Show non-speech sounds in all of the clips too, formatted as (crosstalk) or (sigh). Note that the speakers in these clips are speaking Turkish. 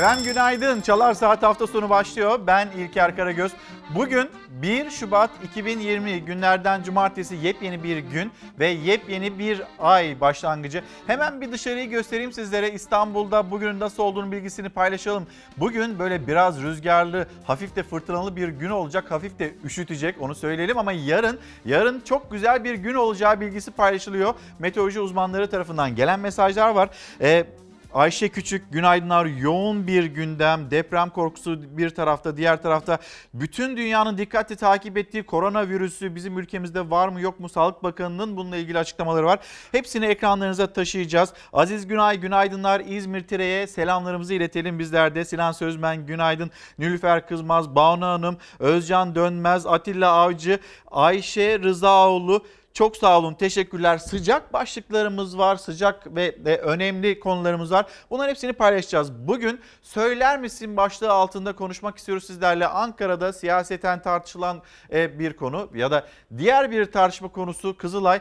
Efendim günaydın. Çalar Saat hafta sonu başlıyor. Ben İlker Karagöz. Bugün 1 Şubat 2020 günlerden cumartesi yepyeni bir gün ve yepyeni bir ay başlangıcı. Hemen bir dışarıyı göstereyim sizlere. İstanbul'da bugün nasıl olduğunu bilgisini paylaşalım. Bugün böyle biraz rüzgarlı, hafif de fırtınalı bir gün olacak. Hafif de üşütecek onu söyleyelim ama yarın yarın çok güzel bir gün olacağı bilgisi paylaşılıyor. Meteoroloji uzmanları tarafından gelen mesajlar var. Ee, Ayşe Küçük, günaydınlar. Yoğun bir gündem, deprem korkusu bir tarafta, diğer tarafta bütün dünyanın dikkatle takip ettiği koronavirüsü bizim ülkemizde var mı yok mu? Sağlık Bakanı'nın bununla ilgili açıklamaları var. Hepsini ekranlarınıza taşıyacağız. Aziz Günay, günaydınlar. İzmir Tire'ye selamlarımızı iletelim bizler de. Sinan Sözmen, günaydın. Nülüfer Kızmaz, Banu Hanım, Özcan Dönmez, Atilla Avcı, Ayşe Rızaoğlu, çok sağ olun, teşekkürler. Sıcak başlıklarımız var, sıcak ve de önemli konularımız var. Bunların hepsini paylaşacağız. Bugün söyler misin başlığı altında konuşmak istiyoruz sizlerle. Ankara'da siyaseten tartışılan e, bir konu ya da diğer bir tartışma konusu Kızılay.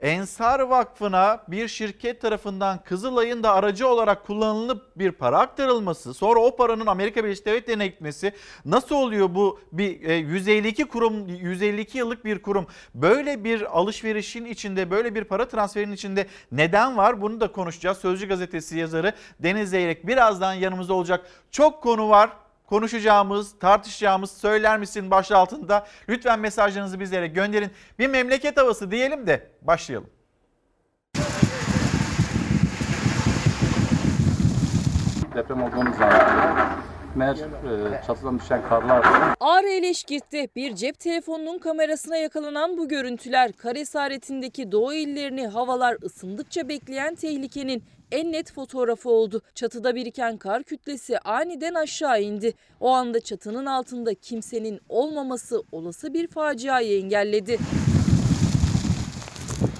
Ensar Vakfı'na bir şirket tarafından Kızılay'ın da aracı olarak kullanılıp bir para aktarılması, sonra o paranın Amerika Birleşik Devletleri'ne gitmesi nasıl oluyor bu bir 152 e, kurum 152 yıllık bir kurum böyle bir alışverişin içinde böyle bir para transferinin içinde neden var bunu da konuşacağız. Sözcü gazetesi yazarı Deniz Zeyrek birazdan yanımızda olacak. Çok konu var konuşacağımız, tartışacağımız söyler misin başlığı altında lütfen mesajlarınızı bizlere gönderin. Bir memleket havası diyelim de başlayalım. Deprem olduğunu zannediyorum. Meğer e, çatıdan düşen karlar. Ağrı Eleşkirt'te bir cep telefonunun kamerasına yakalanan bu görüntüler kare esaretindeki doğu illerini havalar ısındıkça bekleyen tehlikenin en net fotoğrafı oldu. Çatıda biriken kar kütlesi aniden aşağı indi. O anda çatının altında kimsenin olmaması olası bir faciayı engelledi.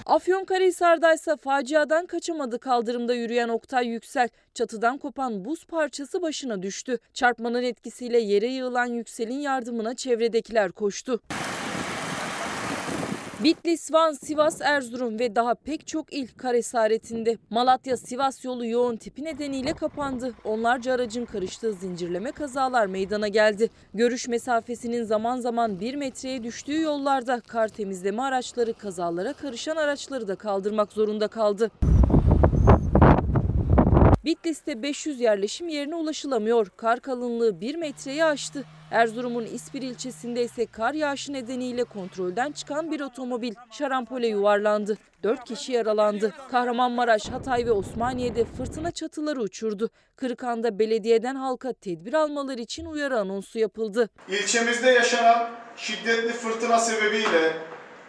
Afyonkarahisar'da ise faciadan kaçamadı kaldırımda yürüyen Oktay Yüksel. Çatıdan kopan buz parçası başına düştü. Çarpmanın etkisiyle yere yığılan Yüksel'in yardımına çevredekiler koştu. Bitlis, Van, Sivas, Erzurum ve daha pek çok il kar esaretinde. Malatya-Sivas yolu yoğun tipi nedeniyle kapandı. Onlarca aracın karıştığı zincirleme kazalar meydana geldi. Görüş mesafesinin zaman zaman bir metreye düştüğü yollarda kar temizleme araçları kazalara karışan araçları da kaldırmak zorunda kaldı. Bitlis'te 500 yerleşim yerine ulaşılamıyor. Kar kalınlığı 1 metreyi aştı. Erzurum'un İspir ilçesinde ise kar yağışı nedeniyle kontrolden çıkan bir otomobil şarampole yuvarlandı. 4 kişi yaralandı. Kahramanmaraş, Hatay ve Osmaniye'de fırtına çatıları uçurdu. Kırıkan'da belediyeden halka tedbir almaları için uyarı anonsu yapıldı. İlçemizde yaşanan şiddetli fırtına sebebiyle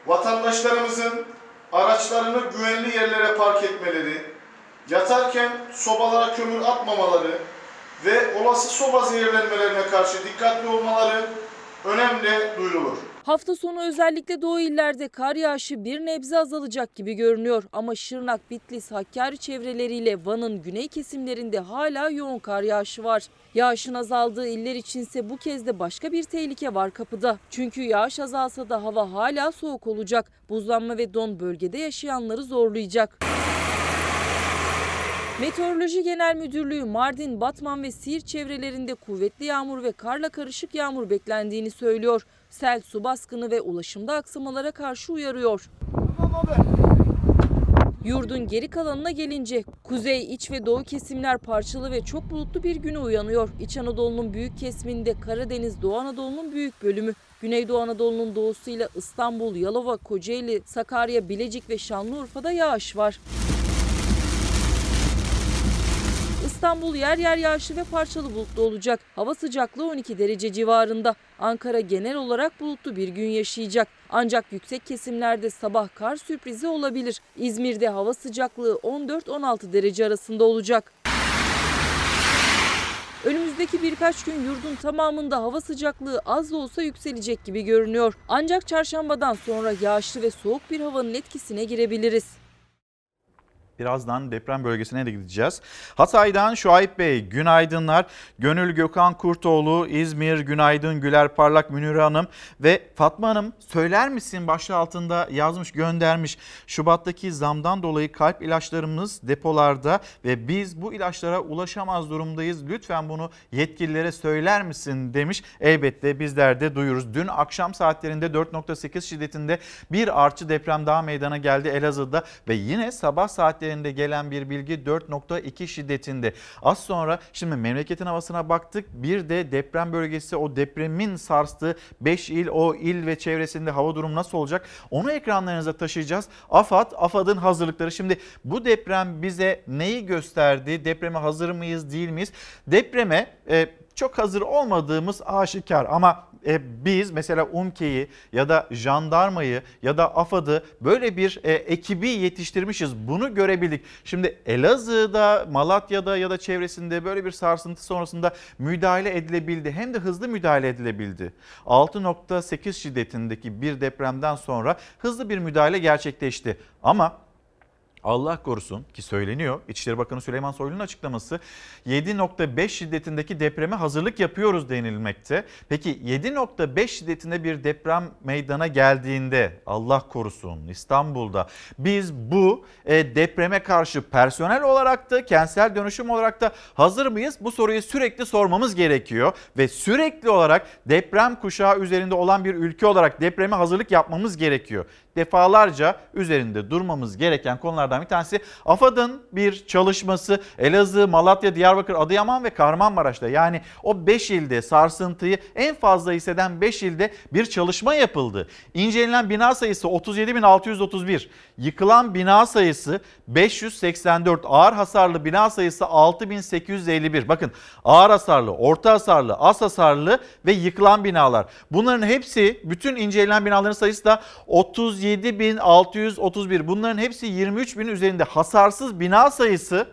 vatandaşlarımızın araçlarını güvenli yerlere park etmeleri, yatarken sobalara kömür atmamaları ve olası soba zehirlenmelerine karşı dikkatli olmaları önemli duyurulur. Hafta sonu özellikle doğu illerde kar yağışı bir nebze azalacak gibi görünüyor. Ama Şırnak, Bitlis, Hakkari çevreleriyle Van'ın güney kesimlerinde hala yoğun kar yağışı var. Yağışın azaldığı iller içinse bu kez de başka bir tehlike var kapıda. Çünkü yağış azalsa da hava hala soğuk olacak. Buzlanma ve don bölgede yaşayanları zorlayacak. Meteoroloji Genel Müdürlüğü Mardin, Batman ve Siirt çevrelerinde kuvvetli yağmur ve karla karışık yağmur beklendiğini söylüyor. Sel, su baskını ve ulaşımda aksamalara karşı uyarıyor. Yurdun geri kalanına gelince kuzey, iç ve doğu kesimler parçalı ve çok bulutlu bir güne uyanıyor. İç Anadolu'nun büyük kesiminde Karadeniz, Doğu Anadolu'nun büyük bölümü, Güneydoğu Anadolu'nun doğusuyla İstanbul, Yalova, Kocaeli, Sakarya, Bilecik ve Şanlıurfa'da yağış var. İstanbul yer yer yağışlı ve parçalı bulutlu olacak. Hava sıcaklığı 12 derece civarında. Ankara genel olarak bulutlu bir gün yaşayacak. Ancak yüksek kesimlerde sabah kar sürprizi olabilir. İzmir'de hava sıcaklığı 14-16 derece arasında olacak. Önümüzdeki birkaç gün yurdun tamamında hava sıcaklığı az da olsa yükselecek gibi görünüyor. Ancak çarşambadan sonra yağışlı ve soğuk bir havanın etkisine girebiliriz. Birazdan deprem bölgesine de gideceğiz. Hatay'dan Şuayb Bey günaydınlar. Gönül Gökhan Kurtoğlu, İzmir günaydın Güler Parlak Münire Hanım ve Fatma Hanım söyler misin başlığı altında yazmış göndermiş. Şubat'taki zamdan dolayı kalp ilaçlarımız depolarda ve biz bu ilaçlara ulaşamaz durumdayız. Lütfen bunu yetkililere söyler misin demiş. Elbette bizler de duyuruz. Dün akşam saatlerinde 4.8 şiddetinde bir artçı deprem daha meydana geldi Elazığ'da ve yine sabah saatlerinde gelen bir bilgi 4.2 şiddetinde. Az sonra şimdi memleketin havasına baktık. Bir de deprem bölgesi o depremin sarstığı 5 il o il ve çevresinde hava durumu nasıl olacak? Onu ekranlarınıza taşıyacağız. AFAD, AFAD'ın hazırlıkları. Şimdi bu deprem bize neyi gösterdi? Depreme hazır mıyız değil miyiz? Depreme e, çok hazır olmadığımız aşikar ama e, biz mesela UMKE'yi ya da jandarmayı ya da AFAD'ı böyle bir e, ekibi yetiştirmişiz. Bunu görebildik. Şimdi Elazığ'da, Malatya'da ya da çevresinde böyle bir sarsıntı sonrasında müdahale edilebildi. Hem de hızlı müdahale edilebildi. 6.8 şiddetindeki bir depremden sonra hızlı bir müdahale gerçekleşti. Ama Allah korusun ki söyleniyor İçişleri Bakanı Süleyman Soylu'nun açıklaması 7.5 şiddetindeki depreme hazırlık yapıyoruz denilmekte. Peki 7.5 şiddetinde bir deprem meydana geldiğinde Allah korusun İstanbul'da biz bu e, depreme karşı personel olarak da kentsel dönüşüm olarak da hazır mıyız? Bu soruyu sürekli sormamız gerekiyor ve sürekli olarak deprem kuşağı üzerinde olan bir ülke olarak depreme hazırlık yapmamız gerekiyor defalarca üzerinde durmamız gereken konulardan bir tanesi AFAD'ın bir çalışması Elazığ, Malatya, Diyarbakır, Adıyaman ve Kahramanmaraş'ta yani o 5 ilde sarsıntıyı en fazla hisseden 5 ilde bir çalışma yapıldı. İncelenen bina sayısı 37.631, yıkılan bina sayısı 584, ağır hasarlı bina sayısı 6851. Bakın ağır hasarlı, orta hasarlı, az hasarlı ve yıkılan binalar. Bunların hepsi bütün incelenen binaların sayısı da 30 37.631 bunların hepsi 23 bin üzerinde. Hasarsız bina sayısı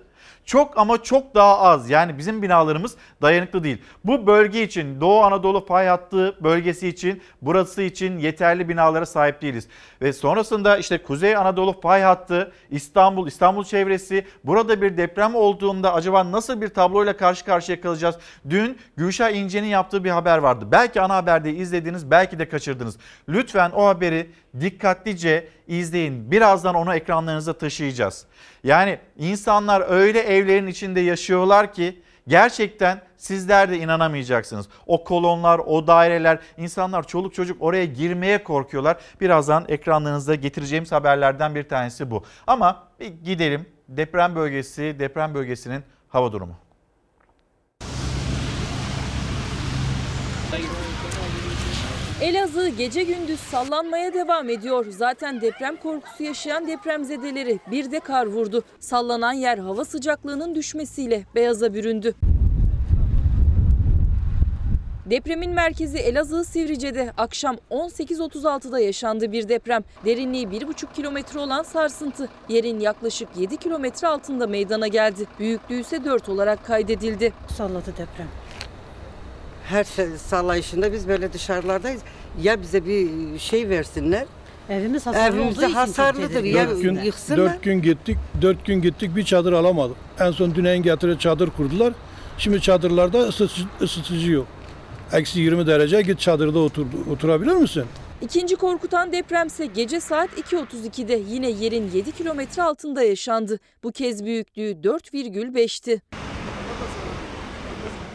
çok ama çok daha az. Yani bizim binalarımız dayanıklı değil. Bu bölge için Doğu Anadolu fay hattı bölgesi için burası için yeterli binalara sahip değiliz. Ve sonrasında işte Kuzey Anadolu fay hattı İstanbul, İstanbul çevresi burada bir deprem olduğunda acaba nasıl bir tabloyla karşı karşıya kalacağız? Dün Gülşah İnce'nin yaptığı bir haber vardı. Belki ana haberde izlediniz belki de kaçırdınız. Lütfen o haberi dikkatlice izleyin. Birazdan onu ekranlarınıza taşıyacağız. Yani insanlar öyle evlerin içinde yaşıyorlar ki gerçekten sizler de inanamayacaksınız. O kolonlar, o daireler, insanlar çoluk çocuk oraya girmeye korkuyorlar. Birazdan ekranlarınızda getireceğimiz haberlerden bir tanesi bu. Ama bir gidelim deprem bölgesi, deprem bölgesinin hava durumu. Elazığ gece gündüz sallanmaya devam ediyor. Zaten deprem korkusu yaşayan depremzedeleri bir de kar vurdu. Sallanan yer hava sıcaklığının düşmesiyle beyaza büründü. Depremin merkezi Elazığ Sivrice'de akşam 18.36'da yaşandı bir deprem. Derinliği 1,5 kilometre olan sarsıntı yerin yaklaşık 7 kilometre altında meydana geldi. Büyüklüğü ise 4 olarak kaydedildi. Salladı deprem. Her sallayışında biz böyle dışarılardayız. Ya bize bir şey versinler. Evimiz hasarlı Evimiz olduğu için hasarlıdır ya. Dört gün, yıksınlar. dört gün gittik, dört gün gittik bir çadır alamadık. En son Düneyin getirip çadır kurdular. Şimdi çadırlarda ısıtıcı, ısıtıcı yok. Eksi 20 derece git çadırda otur, oturabilir misin? İkinci korkutan depremse gece saat 2.32'de yine yerin 7 kilometre altında yaşandı. Bu kez büyüklüğü 4,5'ti.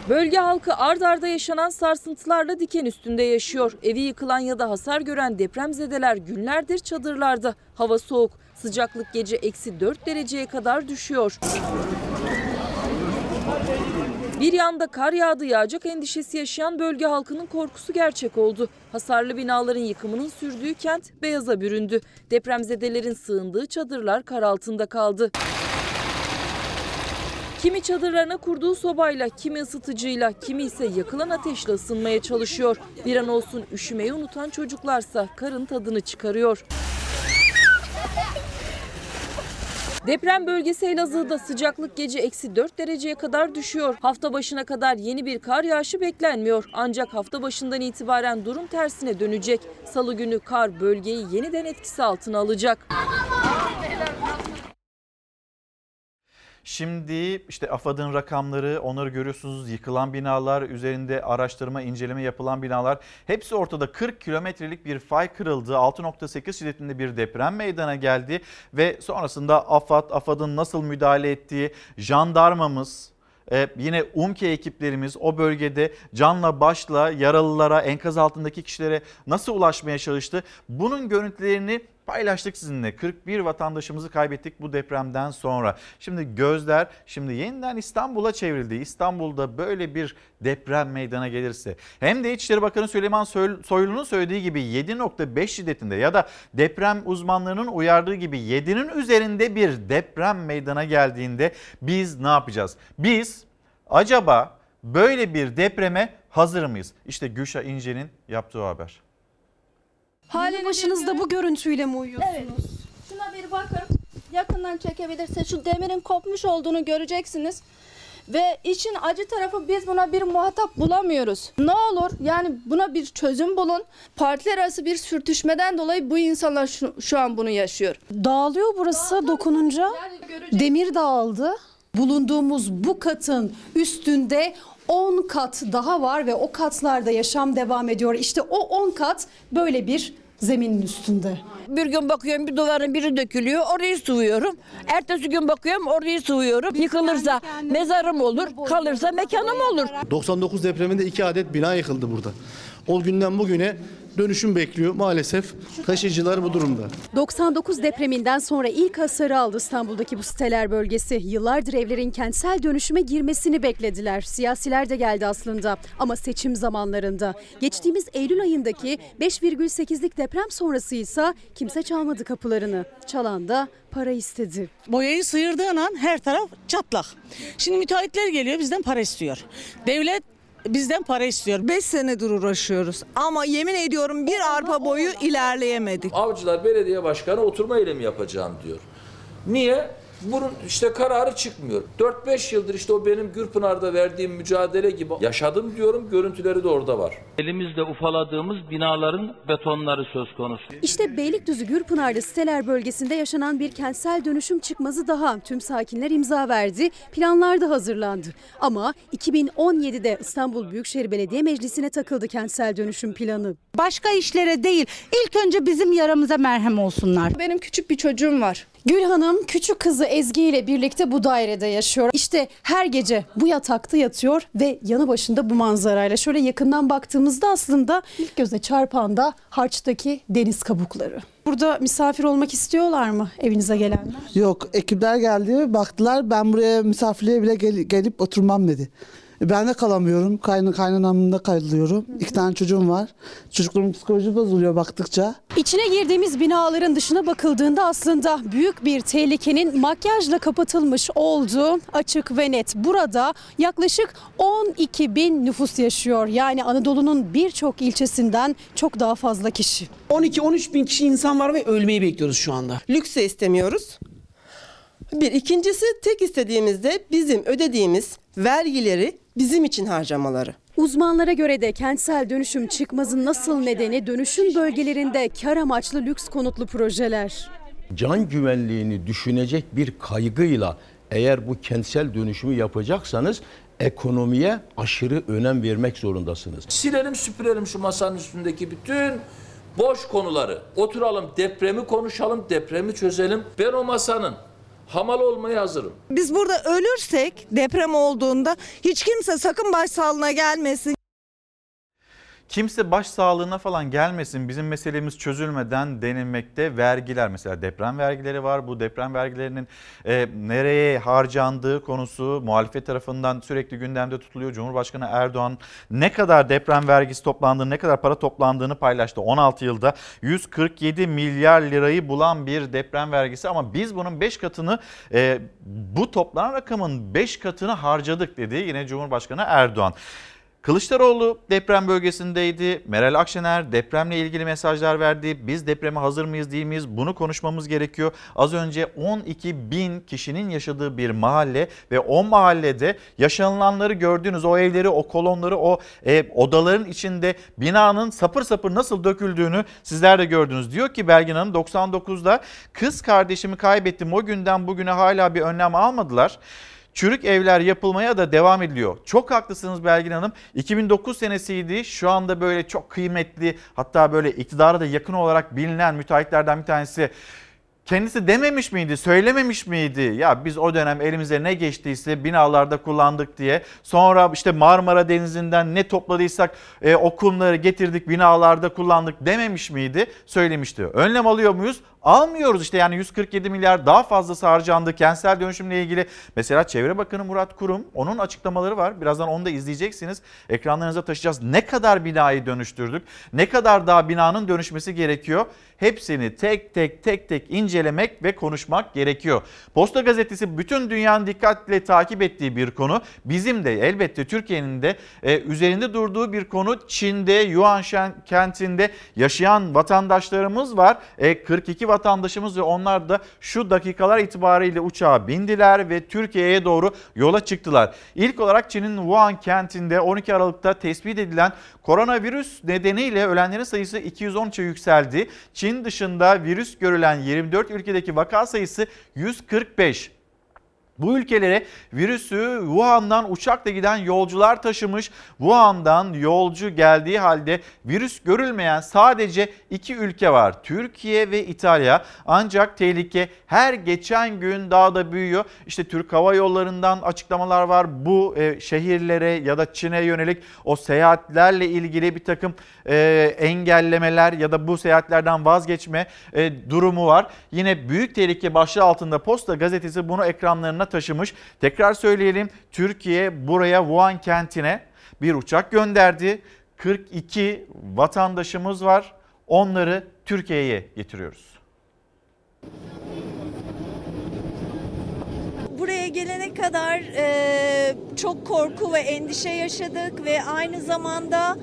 Bölge halkı ard arda yaşanan sarsıntılarla diken üstünde yaşıyor. Evi yıkılan ya da hasar gören depremzedeler günlerdir çadırlarda. Hava soğuk, sıcaklık gece eksi 4 dereceye kadar düşüyor. Bir yanda kar yağdı yağacak endişesi yaşayan bölge halkının korkusu gerçek oldu. Hasarlı binaların yıkımının sürdüğü kent beyaza büründü. Depremzedelerin sığındığı çadırlar kar altında kaldı. Kimi çadırlarına kurduğu sobayla, kimi ısıtıcıyla, kimi ise yakılan ateşle ısınmaya çalışıyor. Bir an olsun üşümeyi unutan çocuklarsa karın tadını çıkarıyor. Deprem bölgesi Elazığ'da sıcaklık gece eksi 4 dereceye kadar düşüyor. Hafta başına kadar yeni bir kar yağışı beklenmiyor. Ancak hafta başından itibaren durum tersine dönecek. Salı günü kar bölgeyi yeniden etkisi altına alacak. Şimdi işte AFAD'ın rakamları onları görüyorsunuz yıkılan binalar üzerinde araştırma inceleme yapılan binalar hepsi ortada 40 kilometrelik bir fay kırıldı 6.8 şiddetinde bir deprem meydana geldi ve sonrasında AFAD AFAD'ın nasıl müdahale ettiği jandarmamız ee, yine UMKE ekiplerimiz o bölgede canla başla yaralılara, enkaz altındaki kişilere nasıl ulaşmaya çalıştı? Bunun görüntülerini paylaştık sizinle. 41 vatandaşımızı kaybettik bu depremden sonra. Şimdi gözler şimdi yeniden İstanbul'a çevrildi. İstanbul'da böyle bir deprem meydana gelirse hem de İçişleri Bakanı Süleyman Soylu'nun söylediği gibi 7.5 şiddetinde ya da deprem uzmanlarının uyardığı gibi 7'nin üzerinde bir deprem meydana geldiğinde biz ne yapacağız? Biz acaba böyle bir depreme hazır mıyız? İşte Gülşah İnce'nin yaptığı haber. Halini başınızda bu görüntüyle mi uyuyorsunuz? Evet. Şuna bir bakın. Yakından çekebilirse şu demirin kopmuş olduğunu göreceksiniz. Ve için acı tarafı biz buna bir muhatap bulamıyoruz. Ne olur yani buna bir çözüm bulun. Partiler arası bir sürtüşmeden dolayı bu insanlar şu, şu an bunu yaşıyor. Dağılıyor burası dokununca. Yani Demir dağıldı. Bulunduğumuz bu katın üstünde 10 kat daha var ve o katlarda yaşam devam ediyor. İşte o 10 kat böyle bir zeminin üstünde. Bir gün bakıyorum bir duvarın biri dökülüyor orayı sıvıyorum. Ertesi gün bakıyorum orayı sıvıyorum. Yıkılırsa mezarım olur, kalırsa mekanım olur. 99 depreminde iki adet bina yıkıldı burada. O günden bugüne dönüşüm bekliyor. Maalesef taşıyıcılar bu durumda. 99 depreminden sonra ilk hasarı aldı İstanbul'daki bu siteler bölgesi. Yıllardır evlerin kentsel dönüşüme girmesini beklediler. Siyasiler de geldi aslında ama seçim zamanlarında. Geçtiğimiz Eylül ayındaki 5,8'lik deprem sonrası ise kimse çalmadı kapılarını. Çalan da para istedi. Boyayı sıyırdığın an her taraf çatlak. Şimdi müteahhitler geliyor bizden para istiyor. Devlet bizden para istiyor. 5 senedir uğraşıyoruz ama yemin ediyorum bir arpa boyu ilerleyemedik. Avcılar Belediye Başkanı oturma eylemi yapacağım diyor. Niye? Bunun işte kararı çıkmıyor. 4-5 yıldır işte o benim Gürpınar'da verdiğim mücadele gibi yaşadım diyorum. Görüntüleri de orada var. Elimizde ufaladığımız binaların betonları söz konusu. İşte Beylikdüzü Gürpınar'da siteler bölgesinde yaşanan bir kentsel dönüşüm çıkmazı daha. Tüm sakinler imza verdi, planlar da hazırlandı. Ama 2017'de İstanbul Büyükşehir Belediye Meclisi'ne takıldı kentsel dönüşüm planı. Başka işlere değil, ilk önce bizim yaramıza merhem olsunlar. Benim küçük bir çocuğum var. Gül Hanım küçük kızı Ezgi ile birlikte bu dairede yaşıyor. İşte her gece bu yatakta yatıyor ve yanı başında bu manzarayla. Şöyle yakından baktığımızda aslında ilk göze çarpan da harçtaki deniz kabukları. Burada misafir olmak istiyorlar mı evinize gelenler? Yok ekipler geldi baktılar ben buraya misafirliğe bile gel- gelip oturmam dedi. E, Ben de kalamıyorum. Kayn kaynanamda kalıyorum. İki tane çocuğum var. Çocukların psikoloji bozuluyor baktıkça. İçine girdiğimiz binaların dışına bakıldığında aslında büyük bir tehlikenin makyajla kapatılmış olduğu açık ve net. Burada yaklaşık 12 bin nüfus yaşıyor. Yani Anadolu'nun birçok ilçesinden çok daha fazla kişi. 12-13 bin kişi insan var ve ölmeyi bekliyoruz şu anda. Lüks de istemiyoruz. Bir ikincisi tek istediğimizde bizim ödediğimiz vergileri bizim için harcamaları. Uzmanlara göre de kentsel dönüşüm çıkmazın nasıl nedeni dönüşüm bölgelerinde kar amaçlı lüks konutlu projeler. Can güvenliğini düşünecek bir kaygıyla eğer bu kentsel dönüşümü yapacaksanız ekonomiye aşırı önem vermek zorundasınız. Silelim süpürelim şu masanın üstündeki bütün boş konuları. Oturalım depremi konuşalım, depremi çözelim. Ben o masanın hamal olmaya hazırım. Biz burada ölürsek deprem olduğunda hiç kimse sakın başsağlığına gelmesin. Kimse baş sağlığına falan gelmesin. Bizim meselemiz çözülmeden denilmekte vergiler. Mesela deprem vergileri var. Bu deprem vergilerinin e, nereye harcandığı konusu muhalefet tarafından sürekli gündemde tutuluyor. Cumhurbaşkanı Erdoğan ne kadar deprem vergisi toplandığını ne kadar para toplandığını paylaştı. 16 yılda 147 milyar lirayı bulan bir deprem vergisi. Ama biz bunun 5 katını e, bu toplanan rakamın 5 katını harcadık dedi yine Cumhurbaşkanı Erdoğan. Kılıçdaroğlu deprem bölgesindeydi. Meral Akşener depremle ilgili mesajlar verdi. Biz depreme hazır mıyız değil miyiz? Bunu konuşmamız gerekiyor. Az önce 12 bin kişinin yaşadığı bir mahalle ve o mahallede yaşanılanları gördüğünüz o evleri, o kolonları, o e, odaların içinde binanın sapır sapır nasıl döküldüğünü sizler de gördünüz. Diyor ki Belgin Hanım 99'da kız kardeşimi kaybettim. O günden bugüne hala bir önlem almadılar. Çürük evler yapılmaya da devam ediliyor. Çok haklısınız Belgin Hanım. 2009 senesiydi. Şu anda böyle çok kıymetli hatta böyle iktidara da yakın olarak bilinen müteahhitlerden bir tanesi kendisi dememiş miydi, söylememiş miydi? Ya biz o dönem elimize ne geçtiyse binalarda kullandık diye. Sonra işte Marmara Denizi'nden ne topladıysak e, o kumları getirdik binalarda kullandık dememiş miydi? Söylemişti. Önlem alıyor muyuz? Almıyoruz işte yani 147 milyar daha fazlası harcandı kentsel dönüşümle ilgili. Mesela Çevre Bakanı Murat Kurum onun açıklamaları var. Birazdan onu da izleyeceksiniz. Ekranlarınıza taşıyacağız. Ne kadar binayı dönüştürdük? Ne kadar daha binanın dönüşmesi gerekiyor? Hepsini tek tek tek tek incelemek ve konuşmak gerekiyor. Posta Gazetesi bütün dünyanın dikkatle takip ettiği bir konu. Bizim de elbette Türkiye'nin de e, üzerinde durduğu bir konu. Çin'de Yuanshan kentinde yaşayan vatandaşlarımız var. E, 42 vatandaşımız ve onlar da şu dakikalar itibariyle uçağa bindiler ve Türkiye'ye doğru yola çıktılar. İlk olarak Çin'in Wuhan kentinde 12 Aralık'ta tespit edilen koronavirüs nedeniyle ölenlerin sayısı 213'e yükseldi. Çin dışında virüs görülen 24 ülkedeki vaka sayısı 145. Bu ülkelere virüsü Wuhan'dan uçakla giden yolcular taşımış. Wuhan'dan yolcu geldiği halde virüs görülmeyen sadece iki ülke var. Türkiye ve İtalya. Ancak tehlike her geçen gün daha da büyüyor. İşte Türk Hava Yolları'ndan açıklamalar var. Bu e, şehirlere ya da Çin'e yönelik o seyahatlerle ilgili bir takım e, engellemeler ya da bu seyahatlerden vazgeçme e, durumu var. Yine büyük tehlike başlığı altında Posta Gazetesi bunu ekranlarına taşımış. Tekrar söyleyelim Türkiye buraya Wuhan kentine bir uçak gönderdi. 42 vatandaşımız var. Onları Türkiye'ye getiriyoruz. Buraya gelene kadar e, çok korku ve endişe yaşadık ve aynı zamanda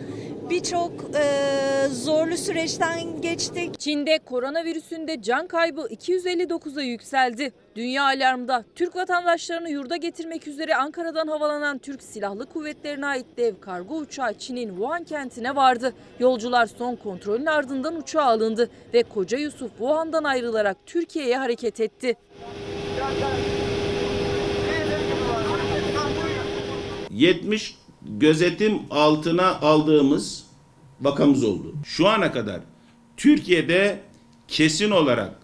birçok e, zorlu süreçten geçtik. Çin'de koronavirüsünde can kaybı 259'a yükseldi. Dünya alarmda Türk vatandaşlarını yurda getirmek üzere Ankara'dan havalanan Türk Silahlı Kuvvetleri'ne ait dev kargo uçağı Çin'in Wuhan kentine vardı. Yolcular son kontrolün ardından uçağa alındı ve Koca Yusuf Wuhan'dan ayrılarak Türkiye'ye hareket etti. 70 gözetim altına aldığımız vakamız oldu. Şu ana kadar Türkiye'de kesin olarak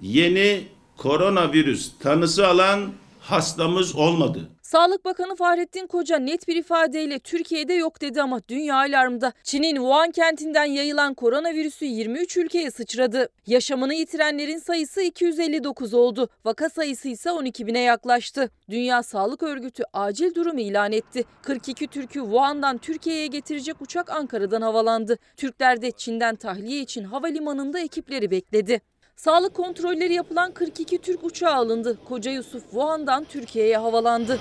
yeni koronavirüs tanısı alan hastamız olmadı. Sağlık Bakanı Fahrettin Koca net bir ifadeyle Türkiye'de yok dedi ama dünya alarmda. Çin'in Wuhan kentinden yayılan koronavirüsü 23 ülkeye sıçradı. Yaşamını yitirenlerin sayısı 259 oldu. Vaka sayısı ise 12 bine yaklaştı. Dünya Sağlık Örgütü acil durum ilan etti. 42 Türk'ü Wuhan'dan Türkiye'ye getirecek uçak Ankara'dan havalandı. Türkler de Çin'den tahliye için havalimanında ekipleri bekledi. Sağlık kontrolleri yapılan 42 Türk uçağı alındı. Koca Yusuf Wuhan'dan Türkiye'ye havalandı.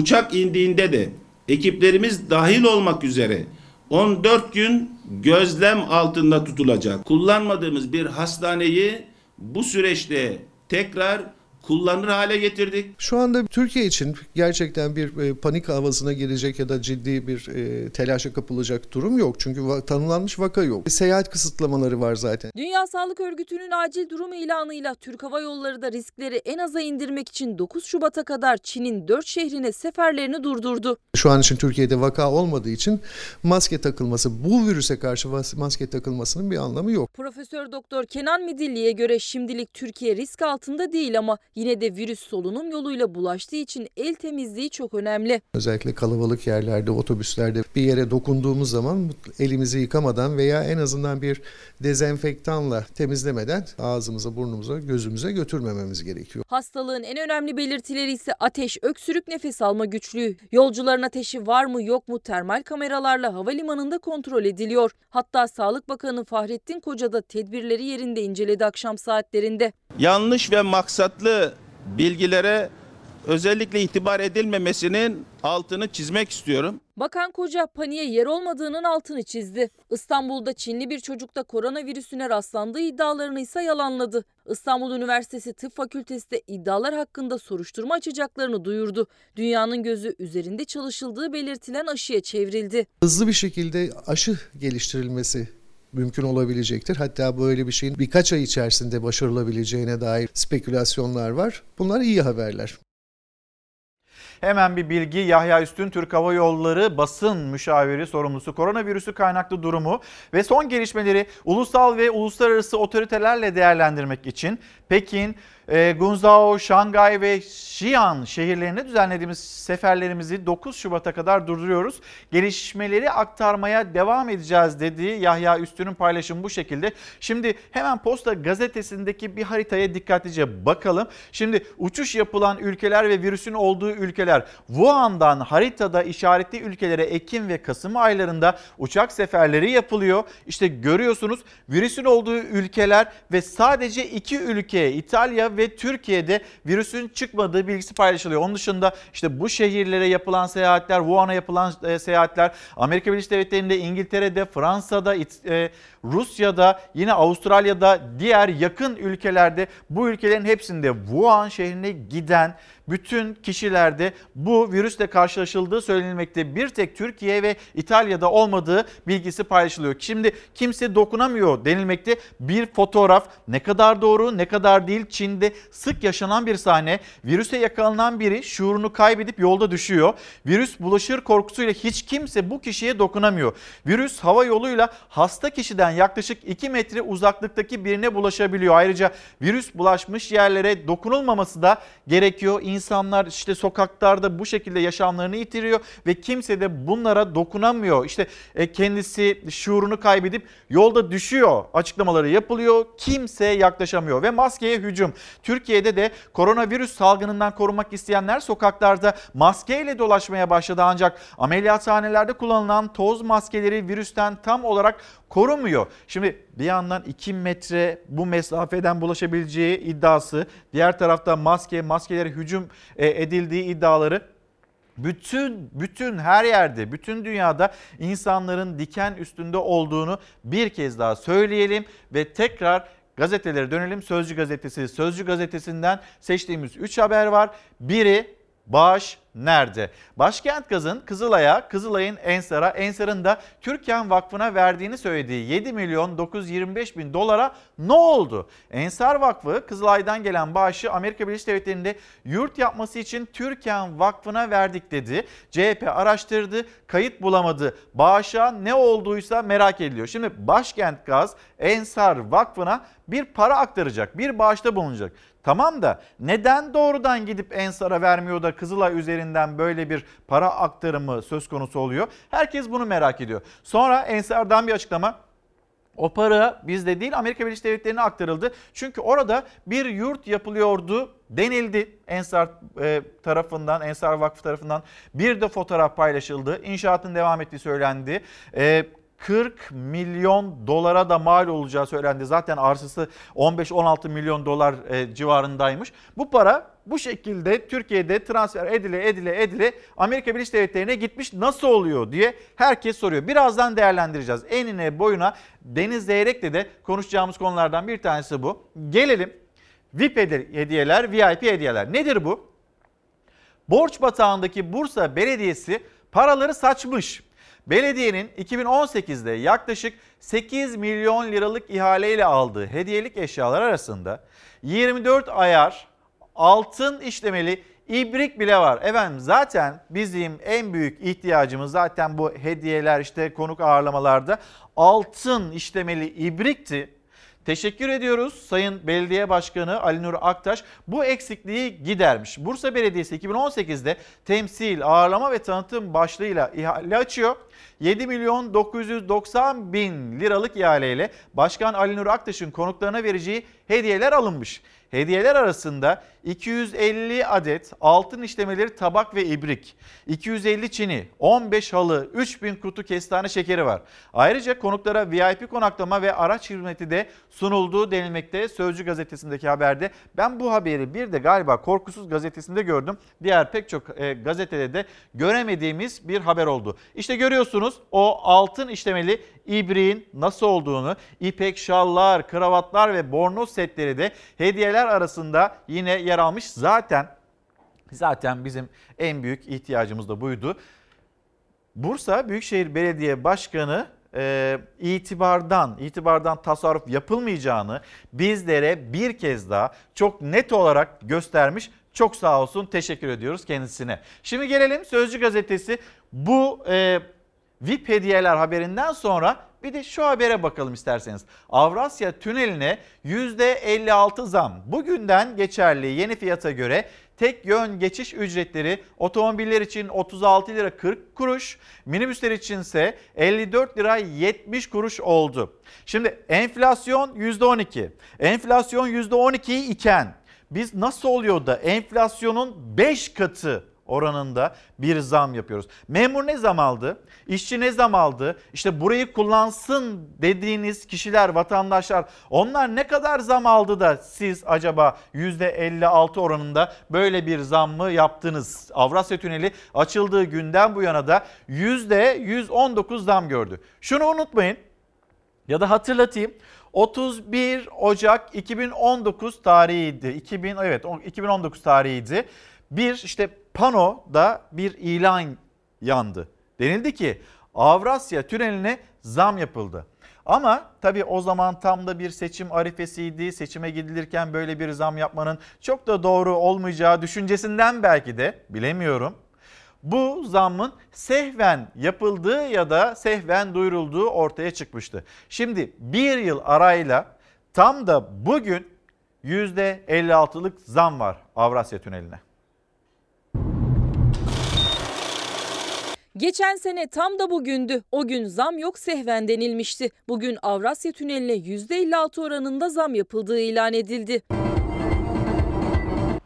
Uçak indiğinde de ekiplerimiz dahil olmak üzere 14 gün gözlem altında tutulacak. Kullanmadığımız bir hastaneyi bu süreçte tekrar kullanır hale getirdik. Şu anda Türkiye için gerçekten bir e, panik havasına girecek ya da ciddi bir e, telaşa kapılacak durum yok. Çünkü va- tanımlanmış vaka yok. Seyahat kısıtlamaları var zaten. Dünya Sağlık Örgütü'nün acil durum ilanıyla Türk Hava Yolları da riskleri en aza indirmek için 9 Şubat'a kadar Çin'in 4 şehrine seferlerini durdurdu. Şu an için Türkiye'de vaka olmadığı için maske takılması, bu virüse karşı maske takılmasının bir anlamı yok. Profesör Doktor Kenan Midilli'ye göre şimdilik Türkiye risk altında değil ama yine de virüs solunum yoluyla bulaştığı için el temizliği çok önemli. Özellikle kalabalık yerlerde, otobüslerde bir yere dokunduğumuz zaman elimizi yıkamadan veya en azından bir dezenfektanla temizlemeden ağzımıza, burnumuza, gözümüze götürmememiz gerekiyor. Hastalığın en önemli belirtileri ise ateş, öksürük, nefes alma güçlüğü. Yolcuların ateşi var mı yok mu termal kameralarla havalimanında kontrol ediliyor. Hatta Sağlık Bakanı Fahrettin Koca da tedbirleri yerinde inceledi akşam saatlerinde. Yanlış ve maksatlı bilgilere özellikle itibar edilmemesinin altını çizmek istiyorum. Bakan Koca paniğe yer olmadığının altını çizdi. İstanbul'da Çinli bir çocukta koronavirüsüne rastlandığı iddialarını ise yalanladı. İstanbul Üniversitesi Tıp Fakültesi de iddialar hakkında soruşturma açacaklarını duyurdu. Dünyanın gözü üzerinde çalışıldığı belirtilen aşıya çevrildi. Hızlı bir şekilde aşı geliştirilmesi mümkün olabilecektir. Hatta böyle bir şeyin birkaç ay içerisinde başarılabileceğine dair spekülasyonlar var. Bunlar iyi haberler. Hemen bir bilgi Yahya Üstün Türk Hava Yolları basın müşaviri sorumlusu koronavirüsü kaynaklı durumu ve son gelişmeleri ulusal ve uluslararası otoritelerle değerlendirmek için Pekin, e, Gunzhou, Şangay ve Xi'an şehirlerine düzenlediğimiz seferlerimizi 9 Şubat'a kadar durduruyoruz. Gelişmeleri aktarmaya devam edeceğiz dediği Yahya Üstün'ün paylaşımı bu şekilde. Şimdi hemen Posta gazetesindeki bir haritaya dikkatlice bakalım. Şimdi uçuş yapılan ülkeler ve virüsün olduğu ülkeler Wuhan'dan haritada işaretli ülkelere Ekim ve Kasım aylarında uçak seferleri yapılıyor. İşte görüyorsunuz virüsün olduğu ülkeler ve sadece iki ülke İtalya ve Türkiye'de virüsün çıkmadığı bilgisi paylaşılıyor. Onun dışında işte bu şehirlere yapılan seyahatler, Wuhan'a yapılan e, seyahatler, Amerika Birleşik Devletleri'nde, İngiltere'de, Fransa'da, e, Rusya'da, yine Avustralya'da, diğer yakın ülkelerde bu ülkelerin hepsinde Wuhan şehrine giden bütün kişilerde bu virüsle karşılaşıldığı söylenilmekte. Bir tek Türkiye ve İtalya'da olmadığı bilgisi paylaşılıyor. Şimdi kimse dokunamıyor denilmekte. Bir fotoğraf ne kadar doğru ne kadar değil Çin'de sık yaşanan bir sahne. Virüse yakalanan biri şuurunu kaybedip yolda düşüyor. Virüs bulaşır korkusuyla hiç kimse bu kişiye dokunamıyor. Virüs hava yoluyla hasta kişiden yaklaşık 2 metre uzaklıktaki birine bulaşabiliyor. Ayrıca virüs bulaşmış yerlere dokunulmaması da gerekiyor. İnsanlar işte sokaklarda bu şekilde yaşamlarını yitiriyor ve kimse de bunlara dokunamıyor. İşte e, kendisi şuurunu kaybedip yolda düşüyor açıklamaları yapılıyor. Kimse yaklaşamıyor ve maskeye hücum. Türkiye'de de koronavirüs salgınından korunmak isteyenler sokaklarda maskeyle dolaşmaya başladı ancak ameliyathanelerde kullanılan toz maskeleri virüsten tam olarak korumuyor. Şimdi bir yandan 2 metre bu mesafeden bulaşabileceği iddiası, diğer tarafta maske, maskelere hücum e, edildiği iddiaları bütün bütün her yerde, bütün dünyada insanların diken üstünde olduğunu bir kez daha söyleyelim ve tekrar gazetelere dönelim. Sözcü gazetesi, Sözcü gazetesinden seçtiğimiz 3 haber var. Biri bağış nerede? Başkent Gaz'ın Kızılay'a, Kızılay'ın Ensar'a, Ensar'ın da Türkan Vakfı'na verdiğini söylediği 7 milyon 925 bin dolara ne oldu? Ensar Vakfı Kızılay'dan gelen bağışı Amerika Birleşik Devletleri'nde yurt yapması için Türkan Vakfı'na verdik dedi. CHP araştırdı, kayıt bulamadı. Bağışa ne olduysa merak ediliyor. Şimdi Başkent Gaz Ensar Vakfı'na bir para aktaracak, bir bağışta bulunacak. Tamam da neden doğrudan gidip Ensar'a vermiyor da Kızılay üzerinden böyle bir para aktarımı söz konusu oluyor? Herkes bunu merak ediyor. Sonra Ensar'dan bir açıklama. O para bizde değil Amerika Birleşik Devletleri'ne aktarıldı. Çünkü orada bir yurt yapılıyordu denildi Ensar e, tarafından, Ensar Vakfı tarafından. Bir de fotoğraf paylaşıldı. İnşaatın devam ettiği söylendi. E, 40 milyon dolara da mal olacağı söylendi. Zaten arsası 15-16 milyon dolar e, civarındaymış. Bu para bu şekilde Türkiye'de transfer edile edile edile Amerika Birleşik Devletleri'ne gitmiş nasıl oluyor diye herkes soruyor. Birazdan değerlendireceğiz. Enine boyuna Deniz Zeyrek'le de konuşacağımız konulardan bir tanesi bu. Gelelim VIP hediyeler, VIP hediyeler. Nedir bu? Borç batağındaki Bursa Belediyesi paraları saçmış. Belediyenin 2018'de yaklaşık 8 milyon liralık ihaleyle aldığı hediyelik eşyalar arasında 24 ayar altın işlemeli ibrik bile var. Efendim zaten bizim en büyük ihtiyacımız zaten bu hediyeler işte konuk ağırlamalarda altın işlemeli ibrikti. Teşekkür ediyoruz Sayın Belediye Başkanı Ali Nur Aktaş bu eksikliği gidermiş. Bursa Belediyesi 2018'de temsil, ağırlama ve tanıtım başlığıyla ihale açıyor. 7 milyon 990 bin liralık ihaleyle Başkan Ali Nur Aktaş'ın konuklarına vereceği hediyeler alınmış. Hediyeler arasında 250 adet altın işlemeleri tabak ve ibrik, 250 çini, 15 halı, 3000 kutu kestane şekeri var. Ayrıca konuklara VIP konaklama ve araç hizmeti de sunulduğu denilmekte Sözcü gazetesindeki haberde. Ben bu haberi bir de galiba Korkusuz gazetesinde gördüm. Diğer pek çok e, gazetede de göremediğimiz bir haber oldu. İşte görüyorsunuz o altın işlemeli ibriğin nasıl olduğunu, ipek şallar, kravatlar ve bornoz setleri de hediyeler arasında yine yer almış. Zaten zaten bizim en büyük ihtiyacımız da buydu. Bursa Büyükşehir Belediye Başkanı e, itibardan, itibardan tasarruf yapılmayacağını bizlere bir kez daha çok net olarak göstermiş. Çok sağ olsun teşekkür ediyoruz kendisine. Şimdi gelelim Sözcü Gazetesi bu e, VIP hediyeler haberinden sonra bir de şu habere bakalım isterseniz. Avrasya Tüneli'ne %56 zam. Bugünden geçerli yeni fiyata göre tek yön geçiş ücretleri otomobiller için 36 lira 40 kuruş, minibüsler için ise 54 lira 70 kuruş oldu. Şimdi enflasyon %12. Enflasyon %12 iken biz nasıl oluyor da enflasyonun 5 katı oranında bir zam yapıyoruz. Memur ne zam aldı? İşçi ne zam aldı? İşte burayı kullansın dediğiniz kişiler, vatandaşlar onlar ne kadar zam aldı da siz acaba %56 oranında böyle bir zam mı yaptınız? Avrasya Tüneli açıldığı günden bu yana da %119 zam gördü. Şunu unutmayın ya da hatırlatayım. 31 Ocak 2019 tarihiydi. 2000 evet 2019 tarihiydi. Bir işte panoda bir ilan yandı. Denildi ki Avrasya tüneline zam yapıldı. Ama tabii o zaman tam da bir seçim arifesiydi. Seçime gidilirken böyle bir zam yapmanın çok da doğru olmayacağı düşüncesinden belki de bilemiyorum. Bu zammın sehven yapıldığı ya da sehven duyurulduğu ortaya çıkmıştı. Şimdi bir yıl arayla tam da bugün %56'lık zam var Avrasya Tüneli'ne. Geçen sene tam da bugündü. O gün zam yok sehven denilmişti. Bugün Avrasya Tüneli'ne %56 oranında zam yapıldığı ilan edildi.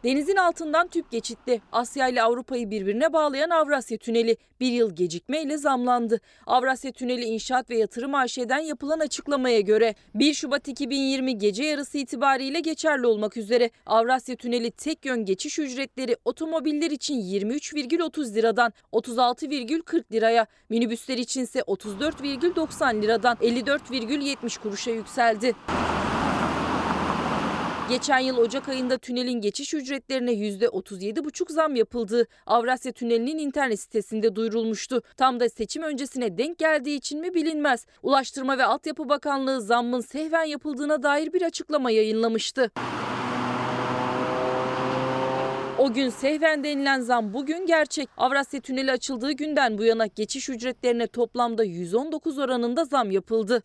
Denizin altından tüp geçitli. Asya ile Avrupa'yı birbirine bağlayan Avrasya Tüneli bir yıl gecikmeyle zamlandı. Avrasya Tüneli İnşaat ve Yatırım AŞ'den yapılan açıklamaya göre 1 Şubat 2020 gece yarısı itibariyle geçerli olmak üzere Avrasya Tüneli tek yön geçiş ücretleri otomobiller için 23,30 liradan 36,40 liraya, minibüsler içinse 34,90 liradan 54,70 kuruşa yükseldi. Geçen yıl Ocak ayında tünelin geçiş ücretlerine %37,5 zam yapıldığı Avrasya Tüneli'nin internet sitesinde duyurulmuştu. Tam da seçim öncesine denk geldiği için mi bilinmez. Ulaştırma ve Altyapı Bakanlığı zammın sehven yapıldığına dair bir açıklama yayınlamıştı. O gün sehven denilen zam bugün gerçek. Avrasya Tüneli açıldığı günden bu yana geçiş ücretlerine toplamda 119 oranında zam yapıldı.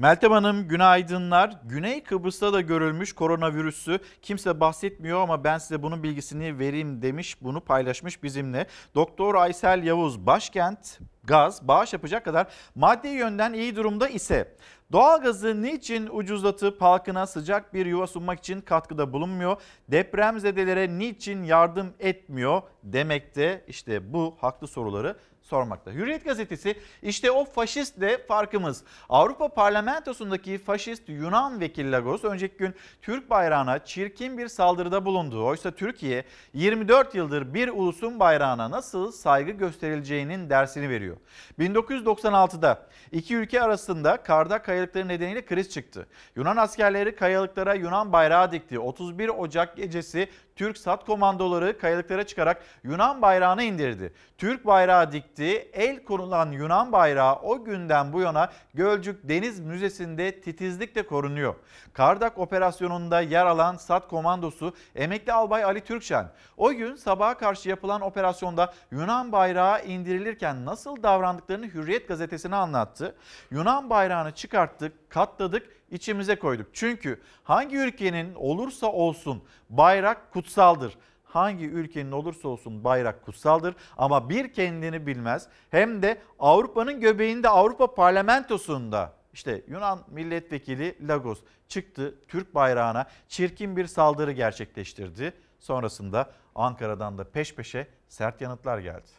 Meltem Hanım günaydınlar. Güney Kıbrıs'ta da görülmüş koronavirüsü kimse bahsetmiyor ama ben size bunun bilgisini vereyim demiş. Bunu paylaşmış bizimle. Doktor Aysel Yavuz başkent gaz bağış yapacak kadar maddi yönden iyi durumda ise Doğalgazı niçin ucuzlatıp halkına sıcak bir yuva sunmak için katkıda bulunmuyor? Depremzedelere niçin yardım etmiyor demekte işte bu haklı soruları sormakta. Hürriyet gazetesi işte o faşistle farkımız. Avrupa Parlamentosu'ndaki faşist Yunan vekil Lagos önceki gün Türk bayrağına çirkin bir saldırıda bulundu. Oysa Türkiye 24 yıldır bir ulusun bayrağına nasıl saygı gösterileceğinin dersini veriyor. 1996'da iki ülke arasında karda kayalıkları nedeniyle kriz çıktı. Yunan askerleri kayalıklara Yunan bayrağı dikti. 31 Ocak gecesi Türk SAT komandoları kayalıklara çıkarak Yunan bayrağını indirdi. Türk bayrağı dikti. El konulan Yunan bayrağı o günden bu yana Gölcük Deniz Müzesi'nde titizlikle korunuyor. Kardak operasyonunda yer alan SAT komandosu emekli albay Ali Türkşen o gün sabaha karşı yapılan operasyonda Yunan bayrağı indirilirken nasıl davrandıklarını Hürriyet gazetesine anlattı. Yunan bayrağını çıkarttık, katladık içimize koyduk. Çünkü hangi ülkenin olursa olsun bayrak kutsaldır. Hangi ülkenin olursa olsun bayrak kutsaldır ama bir kendini bilmez hem de Avrupa'nın göbeğinde Avrupa Parlamentosu'nda İşte Yunan milletvekili Lagos çıktı Türk bayrağına çirkin bir saldırı gerçekleştirdi. Sonrasında Ankara'dan da peş peşe sert yanıtlar geldi.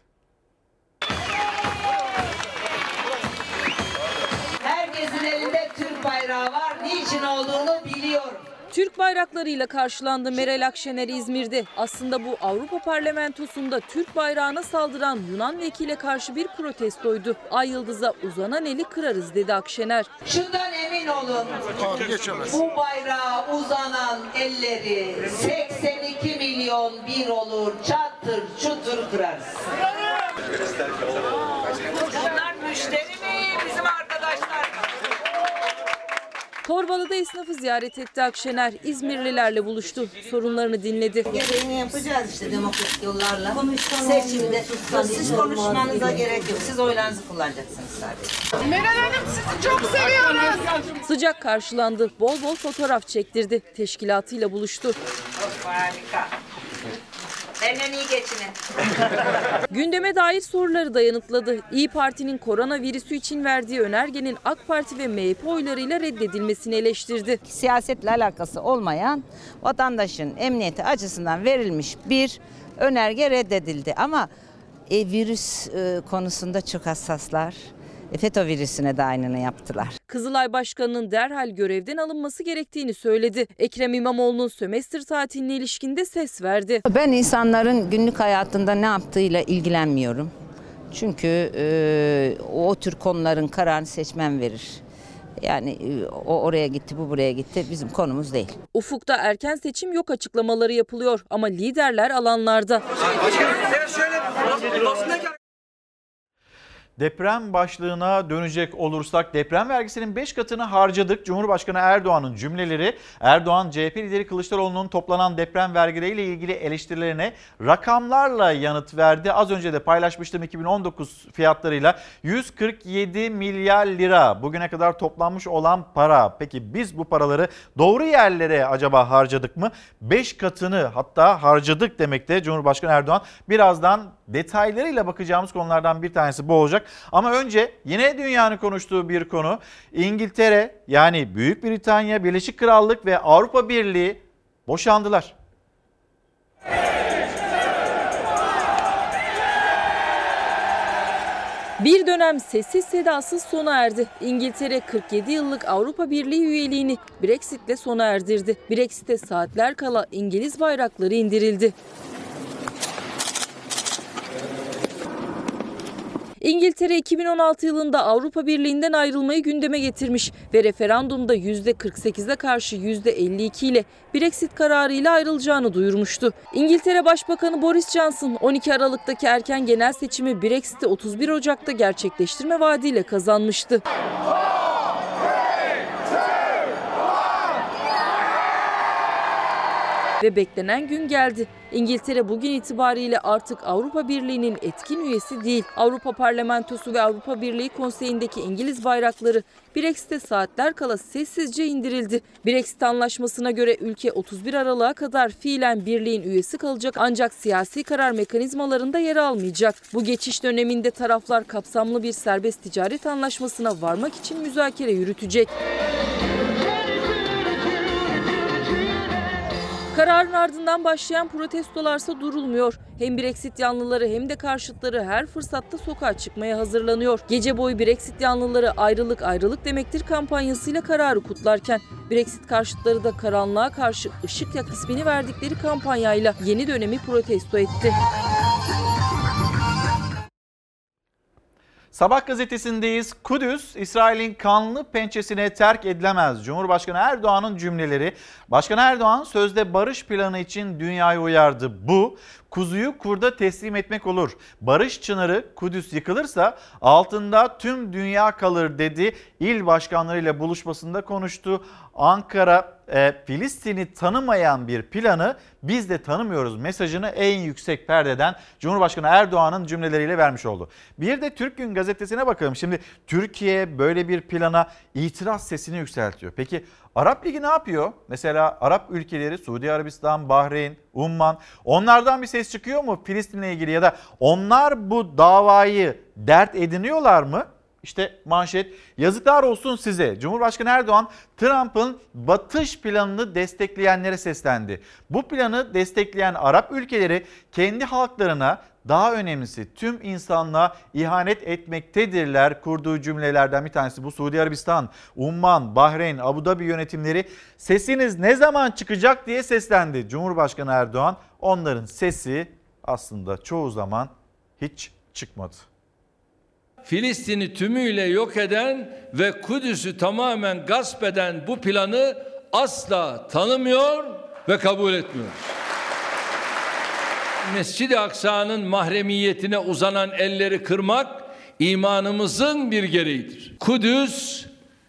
Niçin olduğunu biliyorum. Türk bayraklarıyla karşılandı Meral Akşener İzmir'de. Aslında bu Avrupa Parlamentosu'nda Türk bayrağına saldıran Yunan vekile karşı bir protestoydu. Ay yıldıza uzanan eli kırarız dedi Akşener. Şundan emin olun. Bu bayrağa uzanan elleri 82 milyon bir olur. Çattır çutur kırarız. Bunlar müşteri mi? Bizim arkadaşlar mı? Torbalı'da esnafı ziyaret etti Akşener. İzmirlilerle buluştu. Sorunlarını dinledi. Gereğini yapacağız işte demokratik yollarla. Seçimde siz konuşmanıza gerek yok. Siz oylarınızı kullanacaksınız sadece. Meral Hanım sizi çok seviyoruz. Sıcak karşılandı. Bol bol fotoğraf çektirdi. Teşkilatıyla buluştu. Harika. Benden iyi geçinin. (laughs) Gündeme dair soruları da yanıtladı. İyi Parti'nin koronavirüsü için verdiği önergenin AK Parti ve MHP oylarıyla reddedilmesini eleştirdi. siyasetle alakası olmayan vatandaşın emniyeti açısından verilmiş bir önerge reddedildi. Ama e, virüs e, konusunda çok hassaslar. E, FETÖ virüsüne de aynını yaptılar. Kızılay Başkanı'nın derhal görevden alınması gerektiğini söyledi. Ekrem İmamoğlu'nun sömestr tatiline ilişkinde ses verdi. Ben insanların günlük hayatında ne yaptığıyla ilgilenmiyorum. Çünkü e, o tür konuların kararını seçmen verir. Yani e, o oraya gitti, bu buraya gitti. Bizim konumuz değil. Ufukta erken seçim yok açıklamaları yapılıyor ama liderler alanlarda. Deprem başlığına dönecek olursak deprem vergisinin 5 katını harcadık. Cumhurbaşkanı Erdoğan'ın cümleleri Erdoğan CHP lideri Kılıçdaroğlu'nun toplanan deprem vergileriyle ilgili eleştirilerine rakamlarla yanıt verdi. Az önce de paylaşmıştım 2019 fiyatlarıyla 147 milyar lira bugüne kadar toplanmış olan para. Peki biz bu paraları doğru yerlere acaba harcadık mı? 5 katını hatta harcadık demekte Cumhurbaşkanı Erdoğan. Birazdan detaylarıyla bakacağımız konulardan bir tanesi bu olacak. Ama önce yine dünyanın konuştuğu bir konu İngiltere yani Büyük Britanya, Birleşik Krallık ve Avrupa Birliği boşandılar. Bir dönem sessiz sedasız sona erdi. İngiltere 47 yıllık Avrupa Birliği üyeliğini Brexit'le sona erdirdi. Brexit'e saatler kala İngiliz bayrakları indirildi. İngiltere 2016 yılında Avrupa Birliği'nden ayrılmayı gündeme getirmiş ve referandumda %48'e karşı %52 ile Brexit kararıyla ayrılacağını duyurmuştu. İngiltere Başbakanı Boris Johnson 12 Aralık'taki erken genel seçimi Brexit'i 31 Ocak'ta gerçekleştirme vaadiyle kazanmıştı. Ve beklenen gün geldi. İngiltere bugün itibariyle artık Avrupa Birliği'nin etkin üyesi değil. Avrupa Parlamentosu ve Avrupa Birliği Konseyi'ndeki İngiliz bayrakları Brexit'e saatler kala sessizce indirildi. Brexit anlaşmasına göre ülke 31 Aralık'a kadar fiilen birliğin üyesi kalacak ancak siyasi karar mekanizmalarında yer almayacak. Bu geçiş döneminde taraflar kapsamlı bir serbest ticaret anlaşmasına varmak için müzakere yürütecek. Kararın ardından başlayan protestolarsa durulmuyor. Hem Brexit yanlıları hem de karşıtları her fırsatta sokağa çıkmaya hazırlanıyor. Gece boyu Brexit yanlıları ayrılık ayrılık demektir kampanyasıyla kararı kutlarken Brexit karşıtları da karanlığa karşı ışık yak ismini verdikleri kampanyayla yeni dönemi protesto etti. Sabah gazetesindeyiz. Kudüs, İsrail'in kanlı pençesine terk edilemez. Cumhurbaşkanı Erdoğan'ın cümleleri. Başkan Erdoğan sözde barış planı için dünyayı uyardı. Bu, kuzuyu kurda teslim etmek olur. Barış çınarı Kudüs yıkılırsa altında tüm dünya kalır dedi. İl başkanlarıyla buluşmasında konuştu. Ankara e, Filistin'i tanımayan bir planı biz de tanımıyoruz mesajını en yüksek perdeden Cumhurbaşkanı Erdoğan'ın cümleleriyle vermiş oldu. Bir de Türk Gün gazetesine bakalım. Şimdi Türkiye böyle bir plana itiraz sesini yükseltiyor. Peki Arap Ligi ne yapıyor? Mesela Arap ülkeleri Suudi Arabistan, Bahreyn, Umman onlardan bir ses çıkıyor mu Filistin'le ilgili ya da onlar bu davayı dert ediniyorlar mı? İşte manşet. Yazıklar olsun size. Cumhurbaşkanı Erdoğan Trump'ın batış planını destekleyenlere seslendi. Bu planı destekleyen Arap ülkeleri kendi halklarına daha önemlisi tüm insanlığa ihanet etmektedirler kurduğu cümlelerden bir tanesi bu Suudi Arabistan, Umman, Bahreyn, Abu Dhabi yönetimleri sesiniz ne zaman çıkacak diye seslendi. Cumhurbaşkanı Erdoğan onların sesi aslında çoğu zaman hiç çıkmadı. Filistin'i tümüyle yok eden ve Kudüs'ü tamamen gasp eden bu planı asla tanımıyor ve kabul etmiyor. Mescid-i Aksa'nın mahremiyetine uzanan elleri kırmak imanımızın bir gereğidir. Kudüs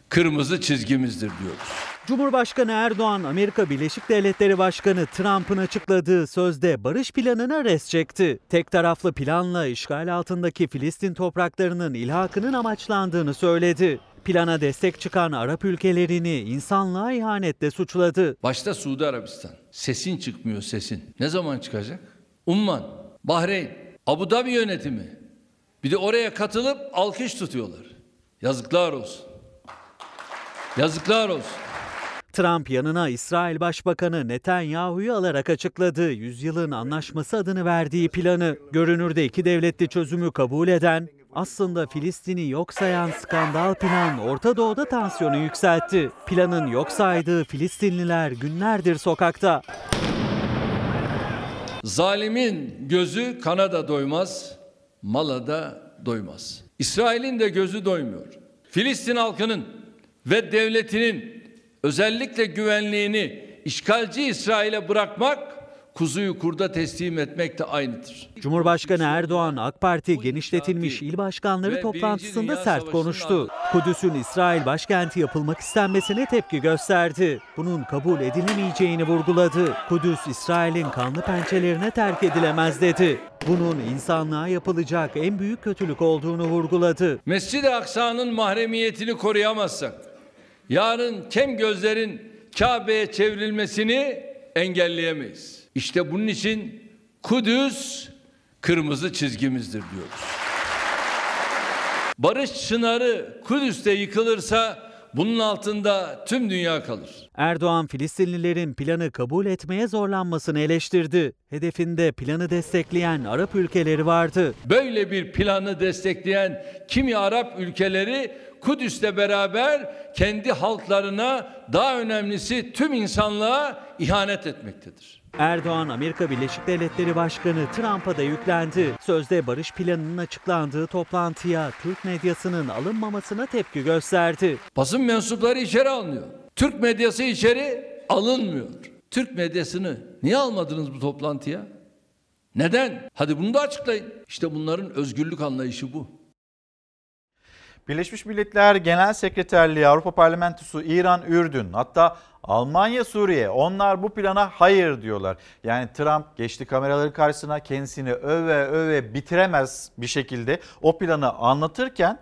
kırmızı çizgimizdir diyoruz. Cumhurbaşkanı Erdoğan, Amerika Birleşik Devletleri Başkanı Trump'ın açıkladığı sözde barış planına res çekti. Tek taraflı planla işgal altındaki Filistin topraklarının ilhakının amaçlandığını söyledi. Plana destek çıkan Arap ülkelerini insanlığa ihanetle suçladı. Başta Suudi Arabistan. Sesin çıkmıyor sesin. Ne zaman çıkacak? Umman, Bahreyn, Abu Dhabi yönetimi. Bir de oraya katılıp alkış tutuyorlar. Yazıklar olsun. Yazıklar olsun. Trump yanına İsrail Başbakanı Netanyahu'yu alarak açıkladı. Yüzyılın anlaşması adını verdiği planı. Görünürde iki devletli çözümü kabul eden, aslında Filistin'i yok sayan skandal plan Orta Doğu'da tansiyonu yükseltti. Planın yok saydığı Filistinliler günlerdir sokakta. Zalimin gözü kana da doymaz, mala da doymaz. İsrail'in de gözü doymuyor. Filistin halkının ve devletinin özellikle güvenliğini işgalci İsrail'e bırakmak kuzuyu kurda teslim etmek de aynıdır. Cumhurbaşkanı Erdoğan AK Parti genişletilmiş il başkanları toplantısında sert konuştu. Kudüs'ün İsrail başkenti yapılmak istenmesine tepki gösterdi. Bunun kabul edilemeyeceğini vurguladı. Kudüs İsrail'in kanlı pençelerine terk edilemez dedi. Bunun insanlığa yapılacak en büyük kötülük olduğunu vurguladı. Mescid-i Aksa'nın mahremiyetini koruyamazsak yarın kem gözlerin Kabe'ye çevrilmesini engelleyemeyiz. İşte bunun için Kudüs kırmızı çizgimizdir diyoruz. Barış çınarı Kudüs'te yıkılırsa bunun altında tüm dünya kalır. Erdoğan Filistinlilerin planı kabul etmeye zorlanmasını eleştirdi. Hedefinde planı destekleyen Arap ülkeleri vardı. Böyle bir planı destekleyen kimi Arap ülkeleri Kudüs'le beraber kendi halklarına daha önemlisi tüm insanlığa ihanet etmektedir. Erdoğan Amerika Birleşik Devletleri Başkanı Trump'a da yüklendi. Sözde barış planının açıklandığı toplantıya Türk medyasının alınmamasına tepki gösterdi. Basın mensupları içeri alınıyor. Türk medyası içeri alınmıyor. Türk medyasını niye almadınız bu toplantıya? Neden? Hadi bunu da açıklayın. İşte bunların özgürlük anlayışı bu. Birleşmiş Milletler Genel Sekreterliği, Avrupa Parlamentosu, İran, Ürdün hatta Almanya, Suriye onlar bu plana hayır diyorlar. Yani Trump geçti kameraların karşısına kendisini öve öve bitiremez bir şekilde o planı anlatırken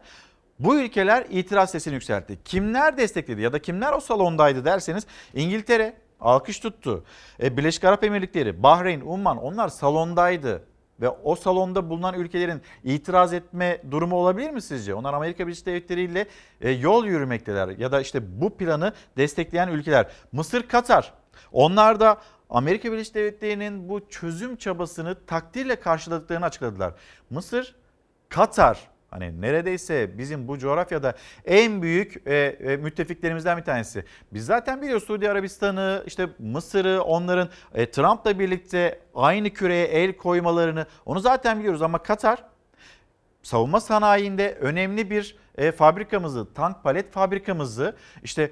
bu ülkeler itiraz sesini yükseltti. Kimler destekledi ya da kimler o salondaydı derseniz İngiltere alkış tuttu. E, Birleşik Arap Emirlikleri, Bahreyn, Umman onlar salondaydı ve o salonda bulunan ülkelerin itiraz etme durumu olabilir mi sizce? Onlar Amerika Birleşik Devletleri ile e, yol yürümekteler ya da işte bu planı destekleyen ülkeler. Mısır, Katar. Onlar da Amerika Birleşik Devletleri'nin bu çözüm çabasını takdirle karşıladıklarını açıkladılar. Mısır, Katar Hani neredeyse bizim bu coğrafyada en büyük e, e, müttefiklerimizden bir tanesi. Biz zaten biliyoruz Suudi Arabistan'ı, işte Mısır'ı, onların e, Trump'la birlikte aynı küreye el koymalarını onu zaten biliyoruz ama Katar savunma sanayinde önemli bir e, fabrikamızı, tank palet fabrikamızı işte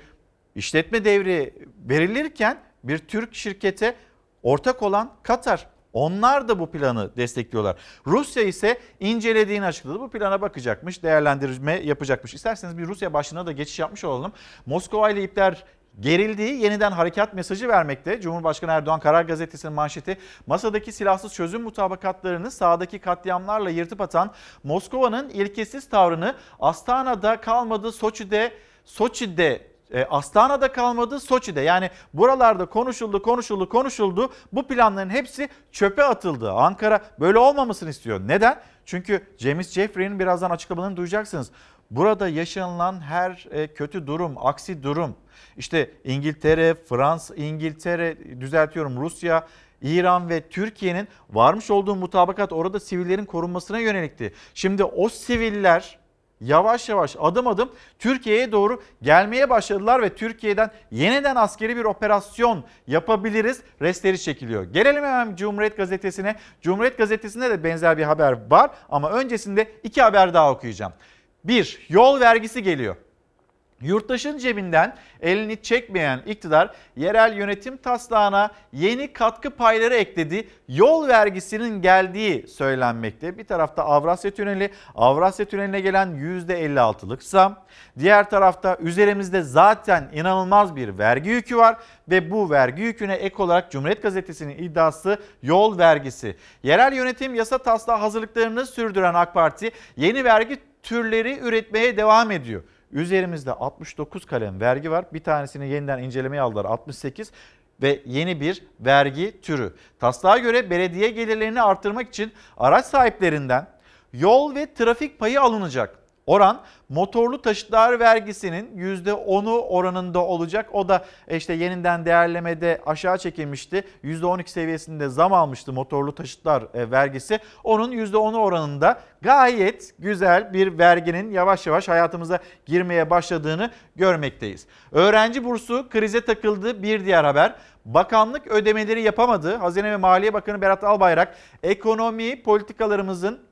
işletme devri verilirken bir Türk şirkete ortak olan Katar onlar da bu planı destekliyorlar. Rusya ise incelediğini açıkladı. Bu plana bakacakmış, değerlendirme yapacakmış. İsterseniz bir Rusya başlığına da geçiş yapmış olalım. Moskova ile ipler gerildiği yeniden harekat mesajı vermekte. Cumhurbaşkanı Erdoğan Karar Gazetesi'nin manşeti masadaki silahsız çözüm mutabakatlarını sahadaki katliamlarla yırtıp atan Moskova'nın ilkesiz tavrını Astana'da kalmadı Soçi'de Soçi'de e, Astana'da kalmadı Soçi'de yani buralarda konuşuldu konuşuldu konuşuldu bu planların hepsi çöpe atıldı. Ankara böyle olmamasını istiyor. Neden? Çünkü James Jeffrey'nin birazdan açıklamalarını duyacaksınız. burada yaşanılan her e, kötü durum, aksi durum, işte İngiltere, Fransa, İngiltere, düzeltiyorum Rusya, İran ve Türkiye'nin varmış olduğu mutabakat orada sivillerin korunmasına yönelikti. Şimdi o siviller yavaş yavaş adım adım Türkiye'ye doğru gelmeye başladılar ve Türkiye'den yeniden askeri bir operasyon yapabiliriz restleri çekiliyor. Gelelim hemen Cumhuriyet Gazetesi'ne. Cumhuriyet Gazetesi'nde de benzer bir haber var ama öncesinde iki haber daha okuyacağım. Bir, yol vergisi geliyor. Yurttaşın cebinden elini çekmeyen iktidar yerel yönetim taslağına yeni katkı payları ekledi. Yol vergisinin geldiği söylenmekte. Bir tarafta Avrasya Tüneli, Avrasya Tüneli'ne gelen %56'lık zam. Diğer tarafta üzerimizde zaten inanılmaz bir vergi yükü var ve bu vergi yüküne ek olarak Cumhuriyet Gazetesi'nin iddiası yol vergisi. Yerel yönetim yasa taslağı hazırlıklarını sürdüren AK Parti yeni vergi türleri üretmeye devam ediyor. Üzerimizde 69 kalem vergi var. Bir tanesini yeniden incelemeye aldılar 68 ve yeni bir vergi türü. Taslağa göre belediye gelirlerini artırmak için araç sahiplerinden yol ve trafik payı alınacak. Oran motorlu taşıtlar vergisinin %10'u oranında olacak. O da işte yeniden değerlemede aşağı çekilmişti. %12 seviyesinde zam almıştı motorlu taşıtlar e, vergisi. Onun %10'u oranında gayet güzel bir verginin yavaş yavaş hayatımıza girmeye başladığını görmekteyiz. Öğrenci bursu krize takıldı bir diğer haber. Bakanlık ödemeleri yapamadı. Hazine ve Maliye Bakanı Berat Albayrak ekonomi politikalarımızın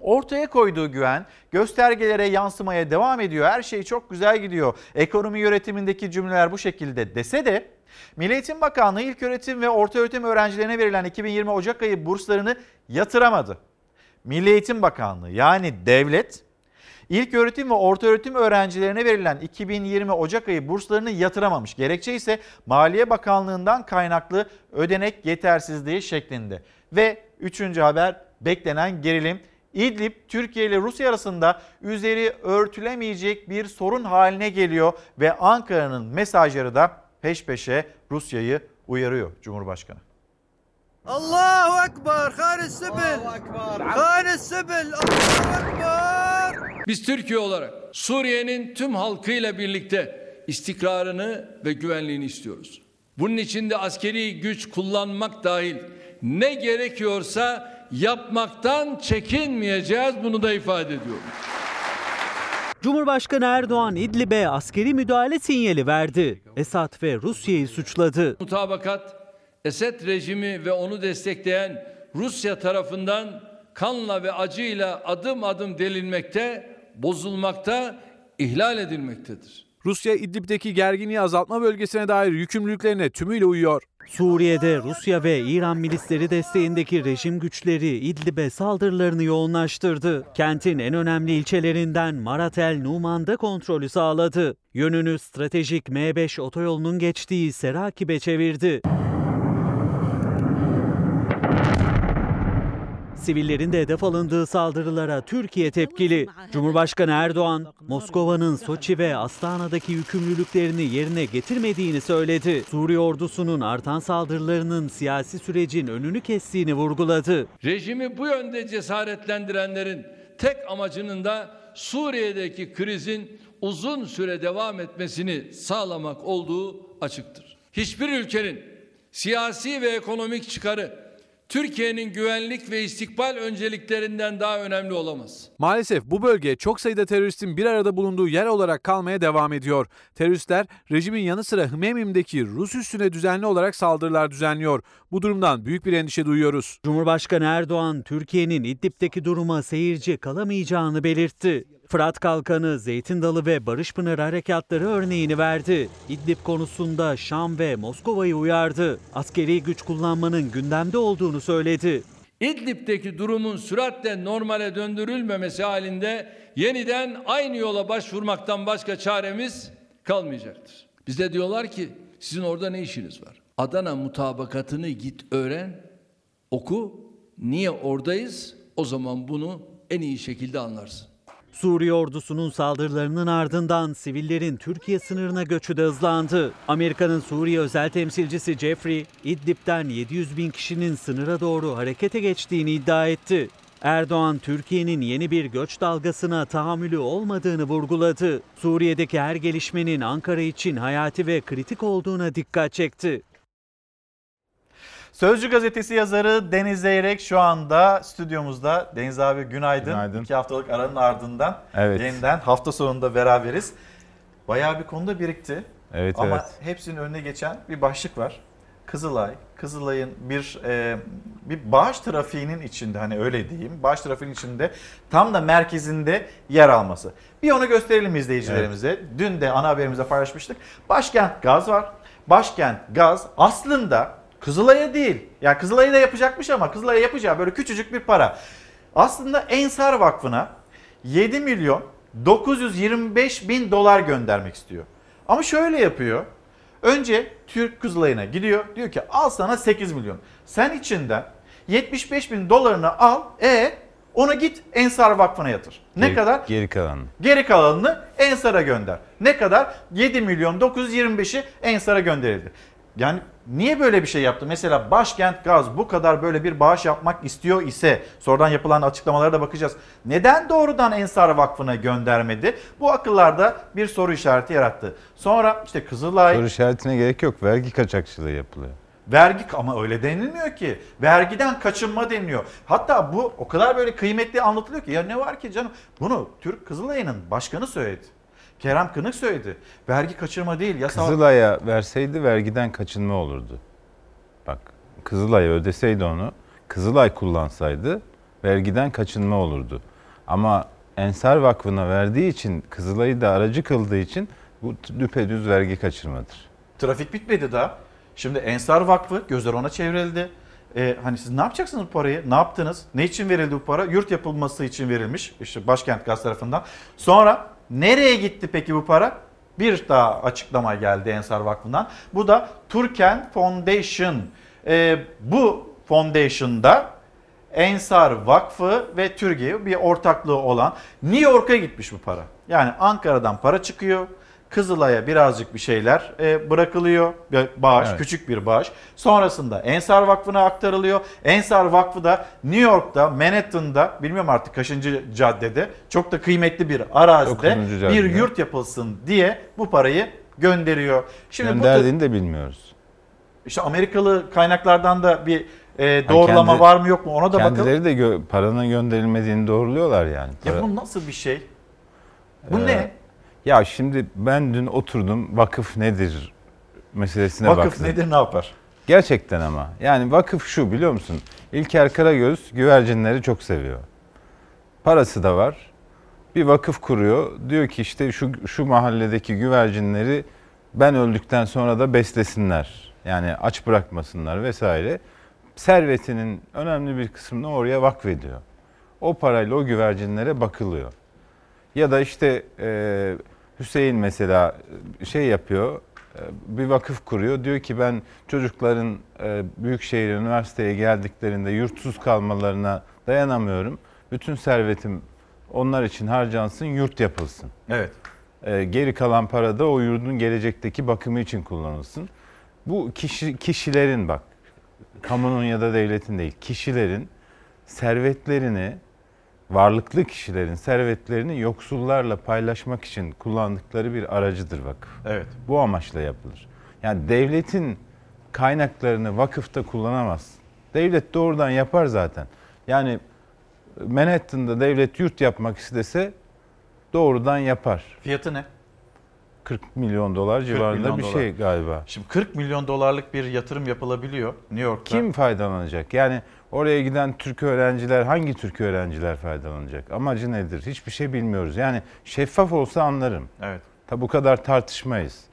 ortaya koyduğu güven göstergelere yansımaya devam ediyor. Her şey çok güzel gidiyor. Ekonomi yönetimindeki cümleler bu şekilde dese de Milli Eğitim Bakanlığı ilk öğretim ve orta öğretim öğrencilerine verilen 2020 Ocak ayı burslarını yatıramadı. Milli Eğitim Bakanlığı yani devlet ilk öğretim ve orta öğretim öğrencilerine verilen 2020 Ocak ayı burslarını yatıramamış. Gerekçe ise Maliye Bakanlığı'ndan kaynaklı ödenek yetersizliği şeklinde. Ve üçüncü haber beklenen gerilim İdlib Türkiye ile Rusya arasında üzeri örtülemeyecek bir sorun haline geliyor ve Ankara'nın mesajları da peş peşe Rusya'yı uyarıyor Cumhurbaşkanı. Allahu Ekber, Hanis Sibil, Hanis Sibil, Allahu Ekber. Biz Türkiye olarak Suriye'nin tüm halkıyla birlikte istikrarını ve güvenliğini istiyoruz. Bunun için de askeri güç kullanmak dahil ne gerekiyorsa yapmaktan çekinmeyeceğiz bunu da ifade ediyorum. Cumhurbaşkanı Erdoğan İdlib'e askeri müdahale sinyali verdi. Esad ve Rusya'yı suçladı. Mutabakat Esed rejimi ve onu destekleyen Rusya tarafından kanla ve acıyla adım adım delinmekte, bozulmakta, ihlal edilmektedir. Rusya İdlib'deki gerginliği azaltma bölgesine dair yükümlülüklerine tümüyle uyuyor. Suriye'de Rusya ve İran milisleri desteğindeki rejim güçleri İdlib'e saldırılarını yoğunlaştırdı. Kentin en önemli ilçelerinden Maratel Numan'da kontrolü sağladı. Yönünü stratejik M5 otoyolunun geçtiği Serakib'e çevirdi. Sivillerin de hedef alındığı saldırılara Türkiye tepkili. Cumhurbaşkanı Erdoğan, Moskova'nın Soçi ve Astana'daki yükümlülüklerini yerine getirmediğini söyledi. Suriye ordusunun artan saldırılarının siyasi sürecin önünü kestiğini vurguladı. Rejimi bu yönde cesaretlendirenlerin tek amacının da Suriye'deki krizin uzun süre devam etmesini sağlamak olduğu açıktır. Hiçbir ülkenin siyasi ve ekonomik çıkarı Türkiye'nin güvenlik ve istikbal önceliklerinden daha önemli olamaz. Maalesef bu bölge çok sayıda teröristin bir arada bulunduğu yer olarak kalmaya devam ediyor. Teröristler rejimin yanı sıra Hmemim'deki Rus üssüne düzenli olarak saldırılar düzenliyor. Bu durumdan büyük bir endişe duyuyoruz. Cumhurbaşkanı Erdoğan Türkiye'nin İdlib'deki duruma seyirci kalamayacağını belirtti. Fırat Kalkanı, Zeytin Dalı ve Barışpınar harekatları örneğini verdi. İdlib konusunda Şam ve Moskova'yı uyardı. Askeri güç kullanmanın gündemde olduğunu söyledi. İdlib'deki durumun süratle normale döndürülmemesi halinde yeniden aynı yola başvurmaktan başka çaremiz kalmayacaktır. Bize diyorlar ki sizin orada ne işiniz var? Adana mutabakatını git öğren, oku. Niye oradayız? O zaman bunu en iyi şekilde anlarsın. Suriye ordusunun saldırılarının ardından sivillerin Türkiye sınırına göçü de hızlandı. Amerika'nın Suriye özel temsilcisi Jeffrey, İdlib'den 700 bin kişinin sınıra doğru harekete geçtiğini iddia etti. Erdoğan, Türkiye'nin yeni bir göç dalgasına tahammülü olmadığını vurguladı. Suriye'deki her gelişmenin Ankara için hayati ve kritik olduğuna dikkat çekti. Sözcü gazetesi yazarı Deniz Zeyrek şu anda stüdyomuzda. Deniz abi günaydın. Günaydın. İki haftalık aranın ardından Evet. yeniden hafta sonunda beraberiz. Bayağı bir konuda birikti. Evet, Ama evet. hepsinin önüne geçen bir başlık var. Kızılay. Kızılay'ın bir e, bir bağış trafiğinin içinde hani öyle diyeyim. Bağış trafiğinin içinde tam da merkezinde yer alması. Bir onu gösterelim izleyicilerimize. Dün de ana haberimizde paylaşmıştık. Başkent Gaz var. Başkent Gaz aslında Kızılay'a değil. Yani Kızılay'a da yapacakmış ama Kızılay'a yapacağı böyle küçücük bir para. Aslında Ensar Vakfı'na 7 milyon 925 bin dolar göndermek istiyor. Ama şöyle yapıyor. Önce Türk Kızılay'ına gidiyor. Diyor ki al sana 8 milyon. Sen içinden 75 bin dolarını al. E onu git Ensar Vakfı'na yatır. Ne Geri- kadar? Geri kalanı. Geri kalanını Ensar'a gönder. Ne kadar? 7 milyon 925'i Ensar'a gönderildi. Yani niye böyle bir şey yaptı? Mesela Başkent Gaz bu kadar böyle bir bağış yapmak istiyor ise sonradan yapılan açıklamalara da bakacağız. Neden doğrudan Ensar Vakfı'na göndermedi? Bu akıllarda bir soru işareti yarattı. Sonra işte Kızılay... Soru işaretine gerek yok. Vergi kaçakçılığı yapılıyor. Vergi ama öyle denilmiyor ki. Vergiden kaçınma deniliyor. Hatta bu o kadar böyle kıymetli anlatılıyor ki ya ne var ki canım? Bunu Türk Kızılay'ın başkanı söyledi. Kerem Kınık söyledi. Vergi kaçırma değil yasal. Kızılay'a verseydi vergiden kaçınma olurdu. Bak Kızılay'a ödeseydi onu, Kızılay kullansaydı vergiden kaçınma olurdu. Ama Ensar Vakfı'na verdiği için, Kızılay'ı da aracı kıldığı için bu düpedüz vergi kaçırmadır. Trafik bitmedi daha. Şimdi Ensar Vakfı gözler ona çevrildi. Ee, hani siz ne yapacaksınız bu parayı? Ne yaptınız? Ne için verildi bu para? Yurt yapılması için verilmiş. İşte Başkent Gaz tarafından. Sonra nereye gitti peki bu para? Bir daha açıklama geldi Ensar Vakfı'ndan. Bu da Turken Foundation. Ee, bu foundation'da Ensar Vakfı ve Türkiye bir ortaklığı olan New York'a gitmiş bu para. Yani Ankara'dan para çıkıyor. Kızılay'a birazcık bir şeyler e, bırakılıyor. Bağış, Evet. küçük bir bağış. Sonrasında Ensar Vakfı'na aktarılıyor. Ensar Vakfı da New York'ta, Manhattan'da, bilmiyorum artık kaçıncı caddede, çok da kıymetli bir arazide bir yurt yapılsın diye bu parayı gönderiyor. Şimdi bu Gönderdiğini de bilmiyoruz. işte Amerikalı kaynaklardan da bir e, doğrulama kendi- var mı yok mu ona da bakalım. Kendileri de gö- paranın gönderilmediğini doğruluyorlar yani. Ya Para- bu nasıl bir şey? Bu Ee, ne? Ya şimdi ben dün oturdum vakıf nedir meselesine Vakıf baktım. nedir ne yapar? Gerçekten ama. Yani vakıf şu biliyor musun? İlker Karagöz güvercinleri çok seviyor. Parası da var. Bir vakıf kuruyor. Diyor ki işte şu şu mahalledeki güvercinleri ben öldükten sonra da beslesinler. Yani aç bırakmasınlar vesaire. Servetinin önemli bir kısmını oraya vakfediyor. O parayla o güvercinlere bakılıyor. Ya da işte e, Hüseyin mesela e, şey yapıyor, e, bir vakıf kuruyor. Diyor ki ben çocukların e, Büyükşehir Üniversiteye geldiklerinde yurtsuz kalmalarına dayanamıyorum. Bütün servetim onlar için harcansın, yurt yapılsın. Evet. Geri kalan para da o yurdun gelecekteki bakımı için kullanılsın. Bu kişi kişilerin bak, kamunun ya da devletin değil, kişilerin servetlerini varlıklı kişilerin servetlerini yoksullarla paylaşmak için kullandıkları bir aracıdır vakıf. Evet. Bu amaçla yapılır. Yani devletin kaynaklarını vakıfta kullanamaz. Devlet doğrudan yapar zaten. Yani Manhattan'da devlet yurt yapmak istese doğrudan yapar. Fiyatı ne? 40 milyon dolar 40 civarında milyon bir dolar. şey galiba. Şimdi 40 milyon dolarlık bir yatırım yapılabiliyor New York'ta. Kim faydalanacak? Yani oraya giden Türk öğrenciler hangi Türk öğrenciler faydalanacak? Amacı nedir? Hiçbir şey bilmiyoruz. Yani şeffaf olsa anlarım. Evet. Tabi bu kadar tartışmayız.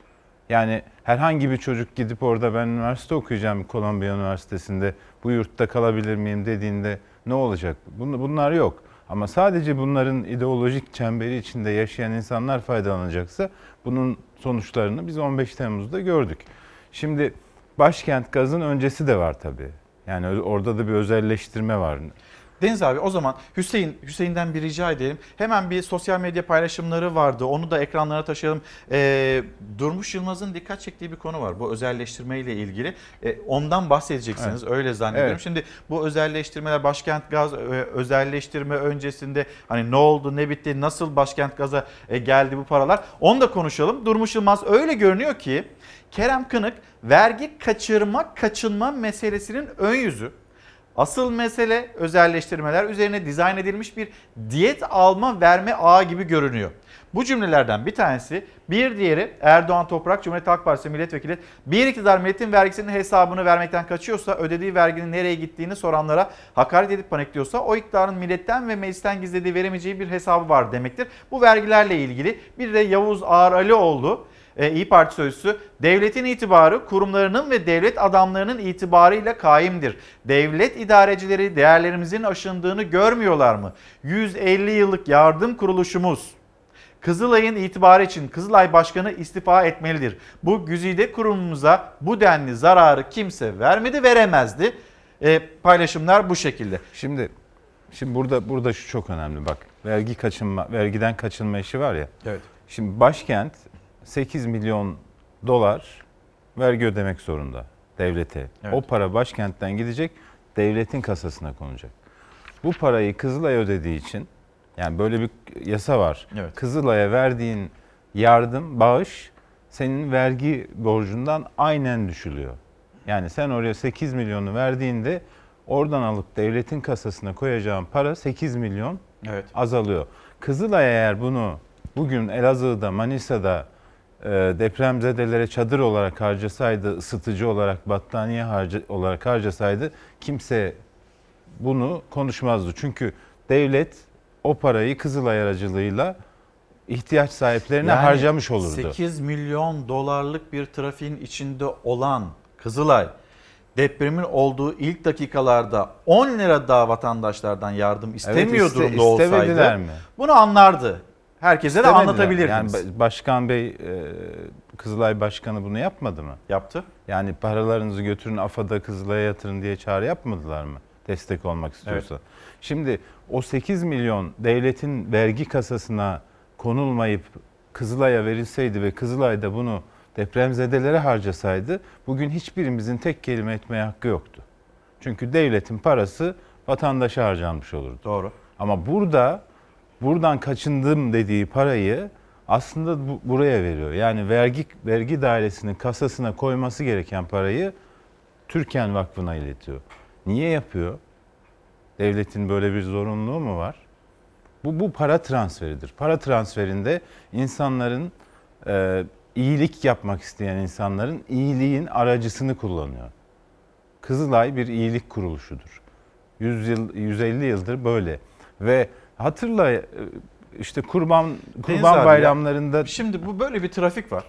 Yani herhangi bir çocuk gidip orada ben üniversite okuyacağım Kolombiya Üniversitesi'nde bu yurtta kalabilir miyim dediğinde ne olacak? Bun- Bunlar yok. Ama sadece bunların ideolojik çemberi içinde yaşayan insanlar faydalanacaksa bunun sonuçlarını biz 15 Temmuz'da gördük. Şimdi başkent gazın öncesi de var tabii. Yani orada da bir özelleştirme var. Deniz abi o zaman Hüseyin Hüseyin'den bir rica edelim. Hemen bir sosyal medya paylaşımları vardı. Onu da ekranlara taşıyalım. Ee, Durmuş Yılmaz'ın dikkat çektiği bir konu var. Bu özelleştirme ile ilgili. Ee, ondan bahsedeceksiniz. Evet. Öyle zannediyorum. Evet. Şimdi bu özelleştirmeler başkent gaz e, özelleştirme öncesinde hani ne oldu, ne bitti, nasıl başkent gaza e, geldi bu paralar? Onu da konuşalım. Durmuş Yılmaz öyle görünüyor ki Kerem Kınık vergi kaçırma kaçınma meselesinin ön yüzü. Asıl mesele özelleştirmeler üzerine dizayn edilmiş bir diyet alma verme ağı gibi görünüyor. Bu cümlelerden bir tanesi bir diğeri Erdoğan Toprak Cumhuriyet Halk Partisi milletvekili bir iktidar milletin vergisinin hesabını vermekten kaçıyorsa ödediği verginin nereye gittiğini soranlara hakaret edip panikliyorsa o iktidarın milletten ve meclisten gizlediği veremeyeceği bir hesabı var demektir. Bu vergilerle ilgili bir de Yavuz Ağar Alioğlu e, İyi Parti sözcüsü devletin itibarı kurumlarının ve devlet adamlarının itibarıyla kaimdir. Devlet idarecileri değerlerimizin aşındığını görmüyorlar mı? 150 yıllık yardım kuruluşumuz Kızılay'ın itibarı için Kızılay Başkanı istifa etmelidir. Bu güzide kurumumuza bu denli zararı kimse vermedi veremezdi. E, paylaşımlar bu şekilde. Şimdi şimdi burada burada şu çok önemli bak. Vergi kaçınma, vergiden kaçınma işi var ya. Evet. Şimdi başkent 8 milyon dolar vergi ödemek zorunda devlete. Evet. O para başkentten gidecek, devletin kasasına konacak. Bu parayı Kızılay ödediği için yani böyle bir yasa var. Evet. Kızılay'a verdiğin yardım, bağış senin vergi borcundan aynen düşülüyor. Yani sen oraya 8 milyonu verdiğinde oradan alıp devletin kasasına koyacağın para 8 milyon Evet. azalıyor. Kızılay eğer bunu bugün Elazığ'da, Manisa'da depremzedelere çadır olarak harcasaydı, ısıtıcı olarak, battaniye harca, olarak harcasaydı kimse bunu konuşmazdı. Çünkü devlet o parayı Kızılay aracılığıyla ihtiyaç sahiplerine Yani harcamış olurdu. 8 milyon dolarlık bir trafiğin içinde olan Kızılay depremin olduğu ilk dakikalarda 10 lira daha vatandaşlardan yardım istemiyor iste- durumda olsaydı mi? bunu anlardı. Herkese de anlatabilirdiniz. Yani ba- Başkan Bey, e, Kızılay Başkanı bunu yapmadı mı? Yaptı. Yani paralarınızı götürün AFAD'a Kızılay'a yatırın diye çağrı yapmadılar mı? Destek olmak istiyorsa. Şimdi o 8 milyon devletin vergi kasasına konulmayıp Kızılay'a verilseydi ve Kızılay da bunu depremzedelere harcasaydı bugün hiçbirimizin tek kelime etmeye hakkı yoktu. Çünkü devletin parası vatandaşa harcanmış olurdu. Doğru. Ama burada buradan kaçındım dediği parayı aslında bu, buraya veriyor. Yani vergi vergi dairesinin kasasına koyması gereken parayı Türken Vakfı'na iletiyor. Niye yapıyor? Devletin böyle bir zorunluluğu mu var? Bu, bu para transferidir. Para transferinde insanların e, iyilik yapmak isteyen insanların iyiliğin aracısını kullanıyor. Kızılay bir iyilik kuruluşudur. 100 yıl 150 yıldır böyle ve hatırla e, işte kurban Deniz kurban abi ya, bayramlarında Şimdi bu böyle bir trafik var.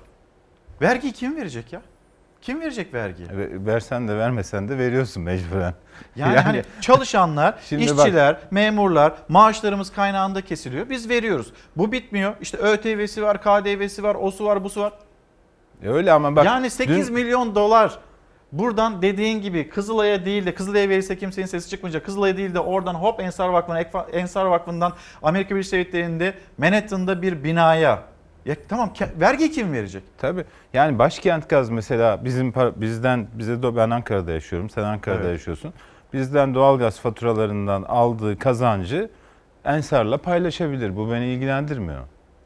Vergi kim verecek ya? Kim verecek vergiyi? Ve- versen de vermesen de veriyorsun mecburen. Yani, hani çalışanlar, (laughs) Şimdi bak- işçiler, memurlar maaşlarımız kaynağında kesiliyor. Biz veriyoruz. Bu bitmiyor. İşte ÖTV'si var, KDV'si var, osu var, busu var. E öyle ama bak yani 8 dün- milyon dolar buradan dediğin gibi Kızılay'a değil de Kızılay'a verirse kimsenin sesi çıkmayacak. Kızılay'a değil de oradan hop Ensar Vakfı'na, Ensar Vakfı'ndan Amerika Birleşik Devletleri'nde Manhattan'da bir binaya. Ya tamam vergi kim verecek? Tabii. Yani başkent gaz mesela bizim bizden bize de ben Ankara'da yaşıyorum. Sen Ankara'da Evet. yaşıyorsun. Bizden doğalgaz faturalarından aldığı kazancı Ensar'la paylaşabilir. Bu beni ilgilendirmiyor.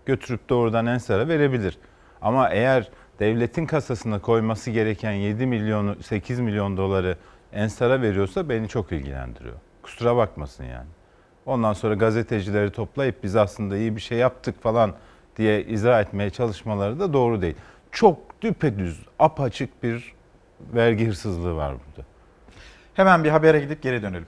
Götürüp doğrudan Ensar'a verebilir. Ama eğer devletin kasasına koyması gereken 7 milyonu 8 milyon doları Ensar'a veriyorsa beni çok ilgilendiriyor. Kusura bakmasın yani. Ondan sonra gazetecileri toplayıp biz aslında iyi bir şey yaptık falan diye izah etmeye çalışmaları da doğru değil. Çok düpedüz, apaçık bir vergi hırsızlığı var burada. Hemen bir habere gidip geri dönelim.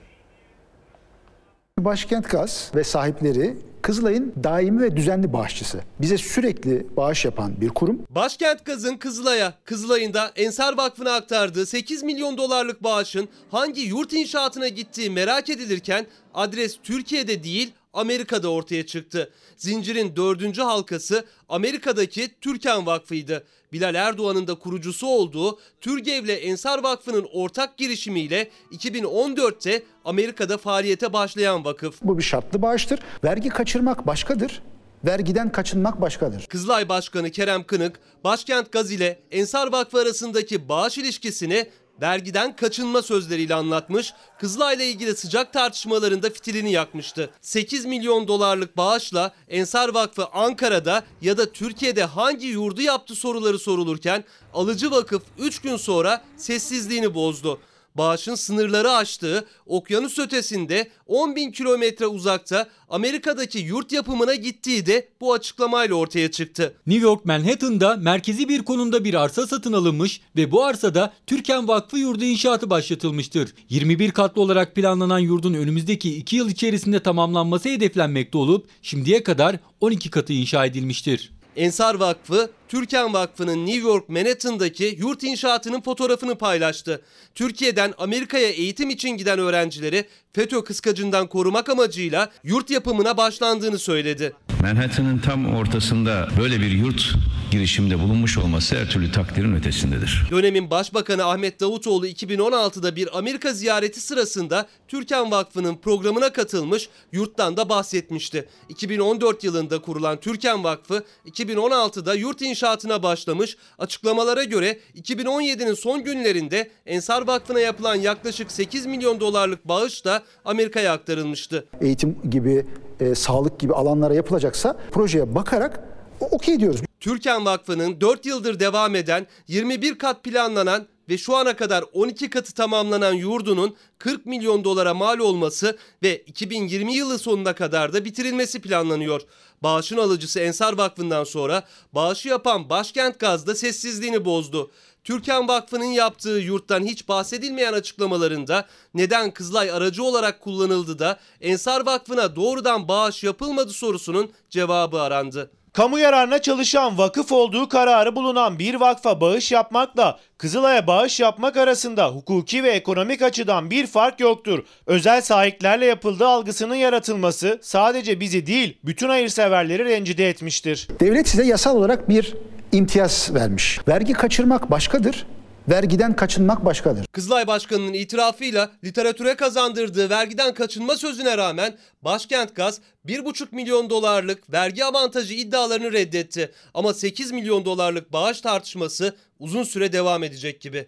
Başkent Gaz ve sahipleri Kızılay'ın daimi ve düzenli bağışçısı. Bize sürekli bağış yapan bir kurum. Başkent Gaz'ın Kızılay'a, Kızılay'ın da Ensar Vakfı'na aktardığı 8 milyon dolarlık bağışın hangi yurt inşaatına gittiği merak edilirken adres Türkiye'de değil Amerika'da ortaya çıktı. Zincirin dördüncü halkası Amerika'daki Türkan Vakfı'ydı. Bilal Erdoğan'ın da kurucusu olduğu Türgev'le Ensar Vakfı'nın ortak girişimiyle 2014'te Amerika'da faaliyete başlayan vakıf. Bu bir şartlı bağıştır. Vergi kaçırmak başkadır. Vergiden kaçınmak başkadır. Kızılay Başkanı Kerem Kınık, Başkent Gaz ile Ensar Vakfı arasındaki bağış ilişkisini vergiden kaçınma sözleriyle anlatmış, Kızılay'la ilgili sıcak tartışmalarında fitilini yakmıştı. 8 milyon dolarlık bağışla Ensar Vakfı Ankara'da ya da Türkiye'de hangi yurdu yaptı soruları sorulurken alıcı vakıf 3 gün sonra sessizliğini bozdu bağışın sınırları aştığı okyanus ötesinde 10 bin kilometre uzakta Amerika'daki yurt yapımına gittiği de bu açıklamayla ortaya çıktı. New York Manhattan'da merkezi bir konumda bir arsa satın alınmış ve bu arsada Türkan Vakfı yurdu inşaatı başlatılmıştır. 21 katlı olarak planlanan yurdun önümüzdeki 2 yıl içerisinde tamamlanması hedeflenmekte olup şimdiye kadar 12 katı inşa edilmiştir. Ensar Vakfı, Türkan Vakfı'nın New York Manhattan'daki yurt inşaatının fotoğrafını paylaştı. Türkiye'den Amerika'ya eğitim için giden öğrencileri FETÖ kıskacından korumak amacıyla yurt yapımına başlandığını söyledi. Manhattan'ın tam ortasında böyle bir yurt girişimde bulunmuş olması her türlü takdirin ötesindedir. Dönemin Başbakanı Ahmet Davutoğlu 2016'da bir Amerika ziyareti sırasında Türkan Vakfı'nın programına katılmış, yurttan da bahsetmişti. 2014 yılında kurulan Türkan Vakfı 2016'da yurt inşaatına başlamış. Açıklamalara göre 2017'nin son günlerinde Ensar Vakfı'na yapılan yaklaşık 8 milyon dolarlık bağış da Amerika'ya aktarılmıştı. Eğitim gibi, e, sağlık gibi alanlara yapılacaksa projeye bakarak okey diyoruz. Türkan Vakfı'nın 4 yıldır devam eden 21 kat planlanan ve şu ana kadar 12 katı tamamlanan yurdunun 40 milyon dolara mal olması ve 2020 yılı sonuna kadar da bitirilmesi planlanıyor. Bağışın alıcısı Ensar Vakfı'ndan sonra bağışı yapan Başkent Gaz da sessizliğini bozdu. Türkan Vakfı'nın yaptığı yurttan hiç bahsedilmeyen açıklamalarında neden Kızılay aracı olarak kullanıldı da Ensar Vakfı'na doğrudan bağış yapılmadı sorusunun cevabı arandı. Kamu yararına çalışan vakıf olduğu kararı bulunan bir vakfa bağış yapmakla Kızılay'a bağış yapmak arasında hukuki ve ekonomik açıdan bir fark yoktur. Özel sahiplerle yapıldığı algısının yaratılması sadece bizi değil bütün hayırseverleri rencide etmiştir. Devlet size yasal olarak bir imtiyaz vermiş. Vergi kaçırmak başkadır. Vergiden kaçınmak başkadır. Kızılay Başkanı'nın itirafıyla literatüre kazandırdığı vergiden kaçınma sözüne rağmen Başkent Gaz 1,5 milyon dolarlık vergi avantajı iddialarını reddetti. Ama 8 milyon dolarlık bağış tartışması uzun süre devam edecek gibi.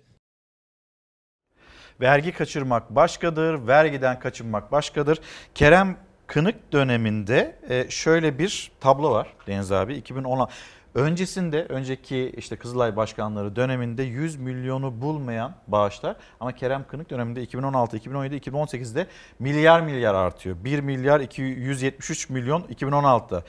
Vergi kaçırmak başkadır, vergiden kaçınmak başkadır. Kerem Kınık döneminde e, şöyle bir tablo var Deniz abi 2016 Öncesinde önceki işte Kızılay başkanları döneminde 100 milyonu bulmayan bağışlar ama Kerem Kınık döneminde 2016, 2017, 2018'de milyar milyar artıyor. 1 milyar 273 milyon 2016'da.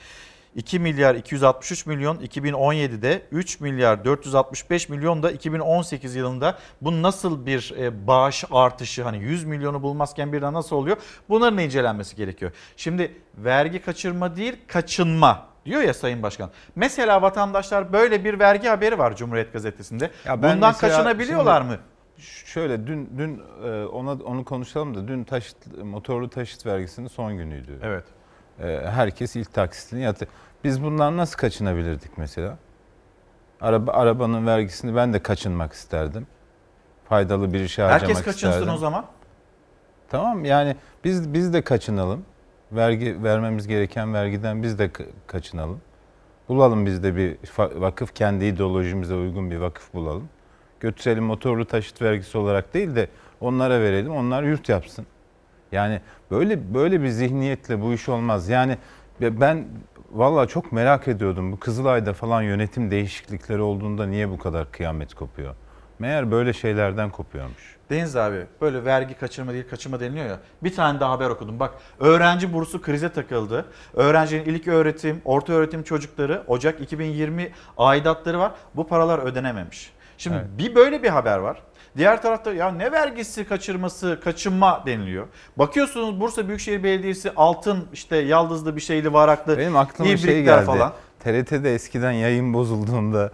2 milyar 263 milyon 2017'de 3 milyar 465 milyon da 2018 yılında bu nasıl bir e, bağış artışı hani 100 milyonu bulmazken birden nasıl oluyor? Bunların incelenmesi gerekiyor. Şimdi vergi kaçırma değil kaçınma diyor ya Sayın Başkan. Mesela vatandaşlar böyle bir vergi haberi var Cumhuriyet Gazetesi'nde. Bundan kaçınabiliyorlar mı? Şöyle dün dün e, ona onu konuşalım da dün taşıt motorlu taşıt vergisinin son günüydü. Evet. E, herkes ilk taksitini yatı. Biz bundan nasıl kaçınabilirdik mesela? Araba arabanın vergisini ben de kaçınmak isterdim. Faydalı bir işe harcamak isterdim. Herkes kaçınsın o zaman. Tamam yani biz biz de kaçınalım vergi vermemiz gereken vergiden biz de kaçınalım. Bulalım biz de bir vakıf kendi ideolojimize uygun bir vakıf bulalım. Götürelim motorlu taşıt vergisi olarak değil de onlara verelim. Onlar yurt yapsın. Yani böyle böyle bir zihniyetle bu iş olmaz. Yani ben valla çok merak ediyordum bu Kızılay'da falan yönetim değişiklikleri olduğunda niye bu kadar kıyamet kopuyor? Meğer böyle şeylerden kopuyormuş. Deniz abi böyle vergi kaçırma değil kaçırma deniliyor ya. Bir tane daha haber okudum. Bak öğrenci bursu krize takıldı. Öğrencinin ilk öğretim, orta öğretim çocukları Ocak 2020 aidatları var. Bu paralar ödenememiş. Şimdi evet. bir böyle bir haber var. Diğer tarafta ya ne vergisi kaçırması, kaçınma deniliyor. Bakıyorsunuz Bursa Büyükşehir Belediyesi altın işte yaldızlı bir şeyli varaklı Benim aklıma şey geldi. falan. TRT'de eskiden yayın bozulduğunda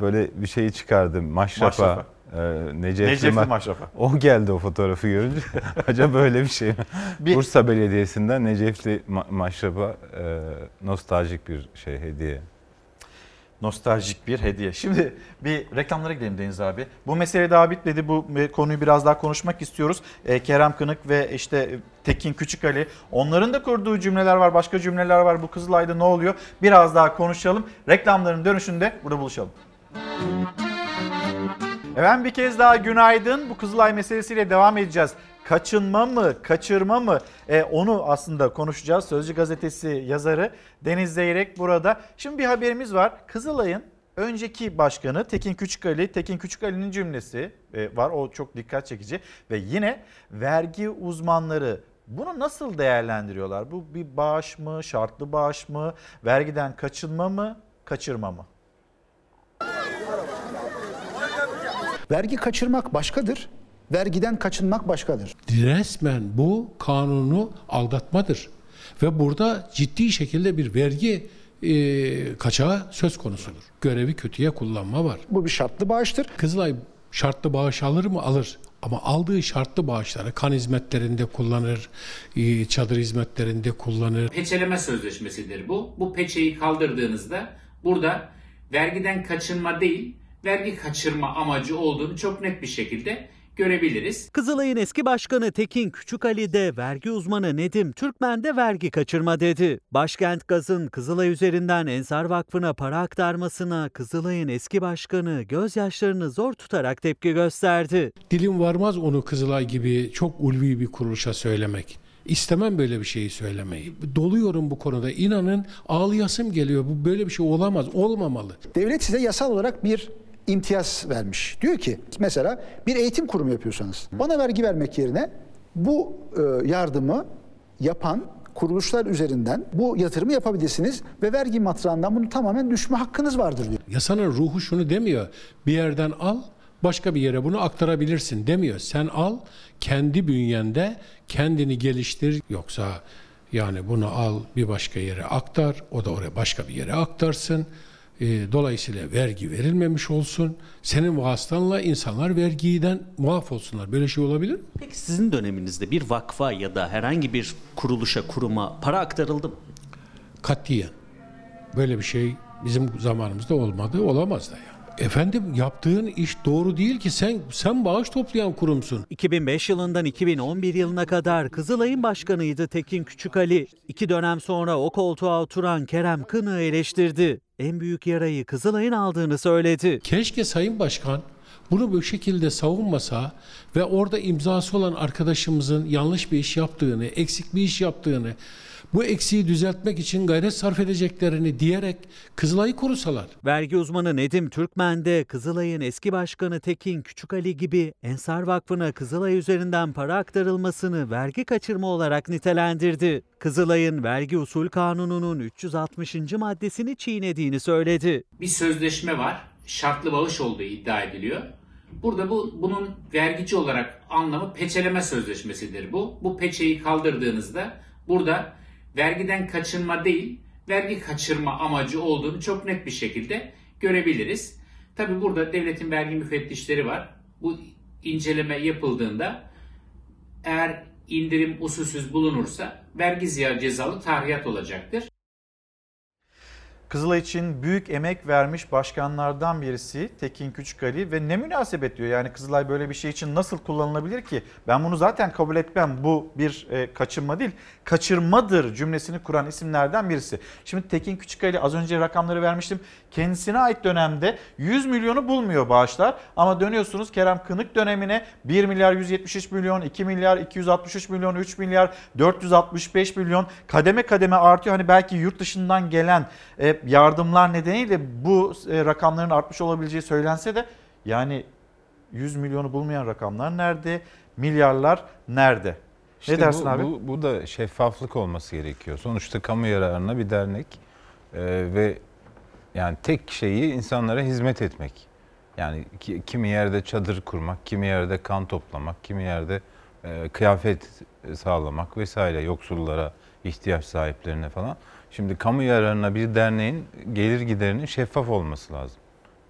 böyle bir şeyi çıkardı maşrafa. maşrafa. Ee, Necefli, Necefli Ma- Maşrafa. (laughs) O geldi o fotoğrafı görünce. (laughs) Acaba böyle bir şey mi? Bir- Bursa Belediyesi'nden Necefli Ma- Maşrafa e, nostaljik bir şey hediye. Nostaljik bir hediye. Şimdi bir reklamlara gidelim Deniz abi. Bu mesele daha bitmedi. Bu konuyu biraz daha konuşmak istiyoruz. Ee, Kerem Kınık ve işte Tekin Küçükali. Onların da kurduğu cümleler var. Başka cümleler var. Bu Kızılay'da ne oluyor? Biraz daha konuşalım. Reklamların dönüşünde burada buluşalım. Efendim bir kez daha günaydın. Bu Kızılay meselesiyle devam edeceğiz. Kaçınma mı, kaçırma mı? E, onu aslında konuşacağız. Sözcü gazetesi yazarı Deniz Zeyrek burada. Şimdi bir haberimiz var. Kızılay'ın önceki başkanı Tekin Küçükali, Tekin Küçükali'nin cümlesi e, var. O çok dikkat çekici. Ve yine vergi uzmanları bunu nasıl değerlendiriyorlar? Bu bir bağış mı, şartlı bağış mı, vergiden kaçınma mı, kaçırma mı? Vergi kaçırmak başkadır. Vergiden kaçınmak başkadır. Resmen bu kanunu aldatmadır. Ve burada ciddi şekilde bir vergi e, kaçağı söz konusudur. Görevi kötüye kullanma var. Bu bir şartlı bağıştır. Kızılay şartlı bağış alır mı? Alır. Ama aldığı şartlı bağışları kan hizmetlerinde kullanır, e, çadır hizmetlerinde kullanır. Peçeleme sözleşmesidir bu. Bu peçeyi kaldırdığınızda burada vergiden kaçınma değil, vergi kaçırma amacı olduğunu çok net bir şekilde görebiliriz. Kızılay'ın eski başkanı Tekin Küçükali de vergi uzmanı Nedim Türkmen de vergi kaçırma dedi. Başkent Gaz'ın Kızılay üzerinden Ensar Vakfı'na para aktarmasına Kızılay'ın eski başkanı gözyaşlarını zor tutarak tepki gösterdi. Dilim varmaz onu Kızılay gibi çok ulvi bir kuruluşa söylemek. İstemem böyle bir şeyi söylemeyi. Doluyorum bu konuda. İnanın ağlayasım geliyor. Bu böyle bir şey olamaz, olmamalı. Devlet size yasal olarak bir imtiyaz vermiş. Diyor ki mesela bir eğitim kurumu yapıyorsanız bana vergi vermek yerine bu e, yardımı yapan kuruluşlar üzerinden bu yatırımı yapabilirsiniz ve vergi matrağından bunu tamamen düşme hakkınız vardır diyor. Yasanın ruhu şunu demiyor. Bir yerden al, başka bir yere bunu aktarabilirsin demiyor. Sen al, kendi bünyende kendini geliştir. Yoksa yani bunu al bir başka yere aktar, o da oraya başka bir yere aktarsın. E, dolayısıyla vergi verilmemiş olsun. Senin vasıtanla insanlar vergiden muaf olsunlar. Böyle şey olabilir mi? Peki sizin döneminizde bir vakfa ya da herhangi bir kuruluşa, kuruma para aktarıldı mı? Katiyen. Böyle bir şey bizim zamanımızda olmadı, olamaz da yani. Efendim yaptığın iş doğru değil ki sen sen bağış toplayan kurumsun. 2005 yılından 2011 yılına kadar Kızılay'ın başkanıydı Tekin Küçükali. İki dönem sonra o koltuğa oturan Kerem Kınık'ı eleştirdi. En büyük yarayı Kızılay'ın aldığını söyledi. Keşke Sayın Başkan bunu bu şekilde savunmasa ve orada imzası olan arkadaşımızın yanlış bir iş yaptığını, eksik bir iş yaptığını, bu eksiği düzeltmek için gayret sarf edeceklerini diyerek Kızılay'ı korusalar. Vergi uzmanı Nedim Türkmen de Kızılay'ın eski başkanı Tekin Küçükali gibi Ensar Vakfı'na Kızılay üzerinden para aktarılmasını vergi kaçırma olarak nitelendirdi. Kızılay'ın vergi usul kanununun 360. maddesini çiğnediğini söyledi. Bir sözleşme var. Şartlı bağış olduğu iddia ediliyor. Burada bu bunun vergici olarak anlamı peçeleme sözleşmesidir bu. Bu peçeyi kaldırdığınızda burada vergiden kaçınma değil, vergi kaçırma amacı olduğunu çok net bir şekilde görebiliriz. Tabi burada devletin vergi müfettişleri var. Bu inceleme yapıldığında eğer indirim usulsüz bulunursa vergi ziyaret cezalı tahriyat olacaktır. Kızılay için büyük emek vermiş başkanlardan birisi Tekin Küçükali ve ne münasebet diyor. Yani Kızılay böyle bir şey için nasıl kullanılabilir ki? Ben bunu zaten kabul etmem. Bu bir e, kaçırma değil, kaçırmadır cümlesini kuran isimlerden birisi. Şimdi Tekin Küçükali az önce rakamları vermiştim. Kendisine ait dönemde 100 milyonu bulmuyor bağışlar. Ama dönüyorsunuz Kerem Kınık dönemine 1 milyar 173 milyon, 2 milyar 263 milyon, 3 milyar 465 milyon kademe kademe artıyor. Hani belki yurt dışından gelen e, yardımlar nedeniyle bu e, rakamların artmış olabileceği söylense de yani 100 milyonu bulmayan rakamlar nerede? Milyarlar nerede? İşte ne dersin bu, abi? Bu, bu da şeffaflık olması gerekiyor. Sonuçta kamu yararına bir dernek e, ve yani tek şeyi insanlara hizmet etmek. Yani ki, kimi yerde çadır kurmak, kimi yerde kan toplamak, kimi yerde e, kıyafet sağlamak vesaire yoksullara, ihtiyaç sahiplerine falan. Şimdi kamu yararına bir derneğin gelir giderinin şeffaf olması lazım.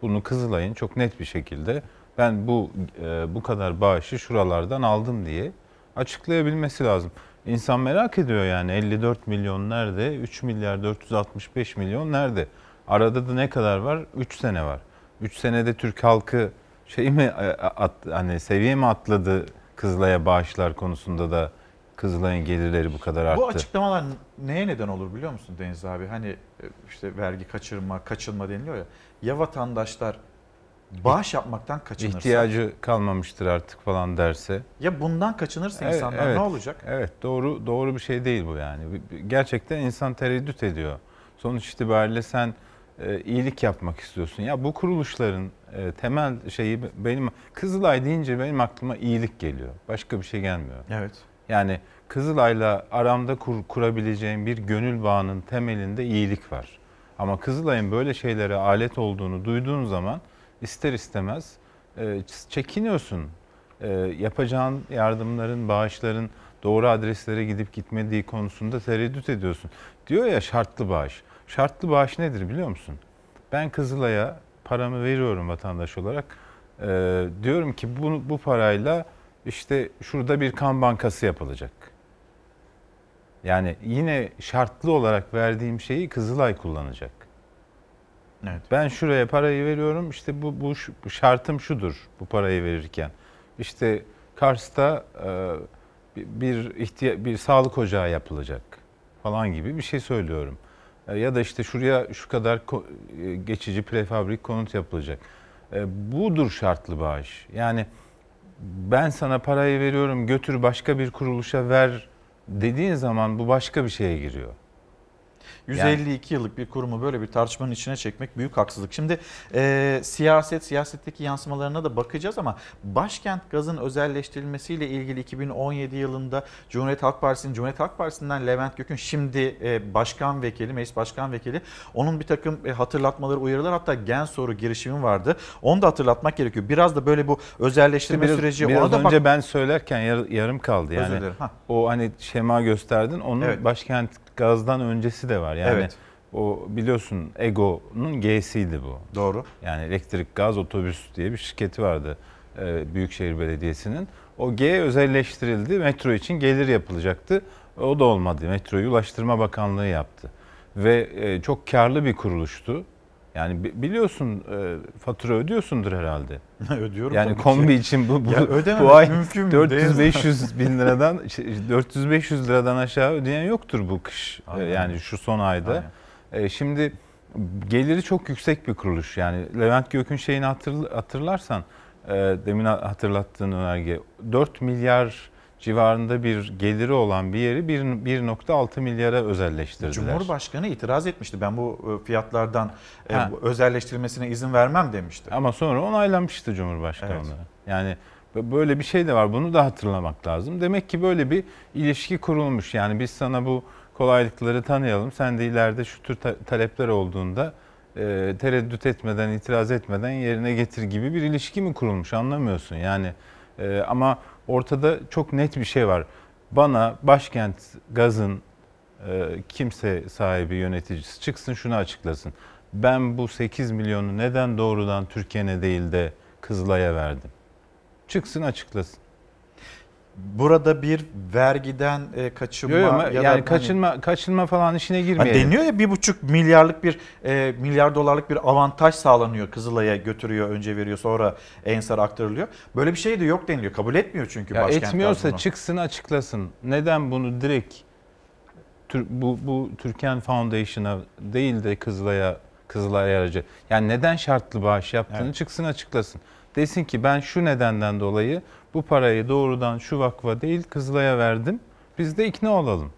Bunu Kızılay'ın çok net bir şekilde Ben bu e, bu kadar bağışı şuralardan aldım diye açıklayabilmesi lazım. İnsan merak ediyor yani 54 milyon nerede? 3 milyar 465 milyon nerede? Arada da ne kadar var? 3 sene var. 3 senede Türk halkı şey mi e, at, hani seviye mi atladı Kızılay'a bağışlar konusunda da Kızılay'ın gelirleri bu kadar arttı. Bu açıklamalar neye neden olur biliyor musun Deniz abi? Hani e, işte vergi kaçırma, kaçınma deniliyor ya. Ya vatandaşlar bağış yapmaktan kaçınırsa? İhtiyacı kalmamıştır artık falan derse. Ya bundan kaçınırsa Evet, insanlar evet. ne olacak? Evet doğru doğru bir şey değil bu yani. Gerçekten insan tereddüt ediyor. Sonuç itibariyle sen e, iyilik yapmak istiyorsun. Ya bu kuruluşların e, temel şeyi benim Kızılay deyince benim aklıma iyilik geliyor. Başka bir şey gelmiyor. Evet. Yani Kızılay'la aramda kur, kurabileceğim bir gönül bağının temelinde iyilik var. Ama Kızılay'ın böyle şeylere alet olduğunu duyduğun zaman ister istemez e, çekiniyorsun. E, yapacağın yardımların, bağışların doğru adreslere gidip gitmediği konusunda tereddüt ediyorsun. Diyor ya şartlı bağış. Şartlı bağış nedir biliyor musun? Ben Kızılay'a paramı veriyorum vatandaş olarak. E, diyorum ki bu, bu parayla işte şurada bir kan bankası yapılacak. Yani yine şartlı olarak verdiğim şeyi Kızılay kullanacak. Evet. Ben şuraya parayı veriyorum işte bu, bu, bu şartım şudur bu parayı verirken. İşte Kars'ta e, bir ihtiya bir sağlık ocağı yapılacak falan gibi bir şey söylüyorum. E, ya da işte şuraya şu kadar e, geçici prefabrik konut yapılacak. E, budur şartlı bağış. Yani ben sana parayı veriyorum götür başka bir kuruluşa ver dediğin zaman bu başka bir şeye giriyor. 152 yıllık bir kurumu böyle bir tartışmanın içine çekmek büyük haksızlık. Şimdi e, siyaset, siyasetteki yansımalarına da bakacağız ama başkent gazın özelleştirilmesiyle ilgili 2017 yılında Cumhuriyet Halk Partisi'nin, Cumhuriyet Halk Partisi'nden Levent Gökün şimdi e, başkan vekili, meclis başkan vekili onun bir takım e, hatırlatmaları, uyarılar hatta gen soru girişimi vardı. Onu da hatırlatmak gerekiyor. Biraz da böyle bu özelleştirme biraz, süreci biraz ona da önce bak. ben söylerken yar- yarım kaldı. Yani o hani şema gösterdin. Onun Evet. başkent gazdan öncesi de var. Yani Evet. o biliyorsun Ego'nun G'siydi bu. Doğru. Yani elektrik gaz otobüs diye bir şirketi vardı e, Büyükşehir Belediyesi'nin. O G özelleştirildi. Metro için gelir yapılacaktı. O da olmadı. Metroyu Ulaştırma Bakanlığı yaptı. Ve e, çok karlı bir kuruluştu. Yani bi- biliyorsun e, fatura ödüyorsundur herhalde. (laughs) Ödüyorum Yani tabii kombi ki. için bu, bu, Ya bu ay mümkün mü? Değil mi? 400-500 bin liradan (laughs) 400-500 liradan aşağı ödeyen yoktur bu kış. E, Aynen. Yani şu son ayda. Aynen. E, şimdi geliri çok yüksek bir kuruluş. Yani Levent Gök'ün şeyini hatırl- hatırlarsan e, demin hatırlattığın önerge 4 milyar civarında bir geliri olan bir yeri bir- 1.6 milyara özelleştirdiler. Cumhurbaşkanı itiraz etmişti. Ben bu e, fiyatlardan e, Ha. özelleştirilmesine izin vermem demişti. Ama sonra onaylamıştı Cumhurbaşkanı. Evet. Yani böyle bir şey de var. Bunu da hatırlamak lazım. Demek ki böyle bir ilişki kurulmuş. Yani biz sana bu kolaylıkları tanıyalım. Sen de ileride şu tür ta- talepler olduğunda e, tereddüt etmeden, itiraz etmeden yerine getir gibi bir ilişki mi kurulmuş anlamıyorsun. Yani e, ama ortada çok net bir şey var. Bana başkent gazın e, kimse sahibi yöneticisi çıksın şunu açıklasın. Ben bu 8 milyonu neden doğrudan Türkiye'ne değil de Kızılay'a verdim? Çıksın açıklasın. Burada bir vergiden e, kaçınma Yo, yo, ya da yani hani- kaçınma kaçınma falan işine girmeyelim. deniyor ya bir buçuk milyarlık bir e, milyar dolarlık bir avantaj sağlanıyor Kızılay'a götürüyor önce veriyor sonra Ensar aktarılıyor. Böyle bir şey de yok deniliyor kabul etmiyor çünkü Ya başkent etmiyorsa bunu. çıksın açıklasın. Neden bunu direkt bu bu Türkan Foundation'a değil de Kızılay'a Kızılay aracı. Yani neden şartlı bağış yaptığını Evet. çıksın açıklasın. Desin ki ben şu nedenden dolayı bu parayı doğrudan şu vakfa değil Kızılay'a verdim. Biz de ikna olalım.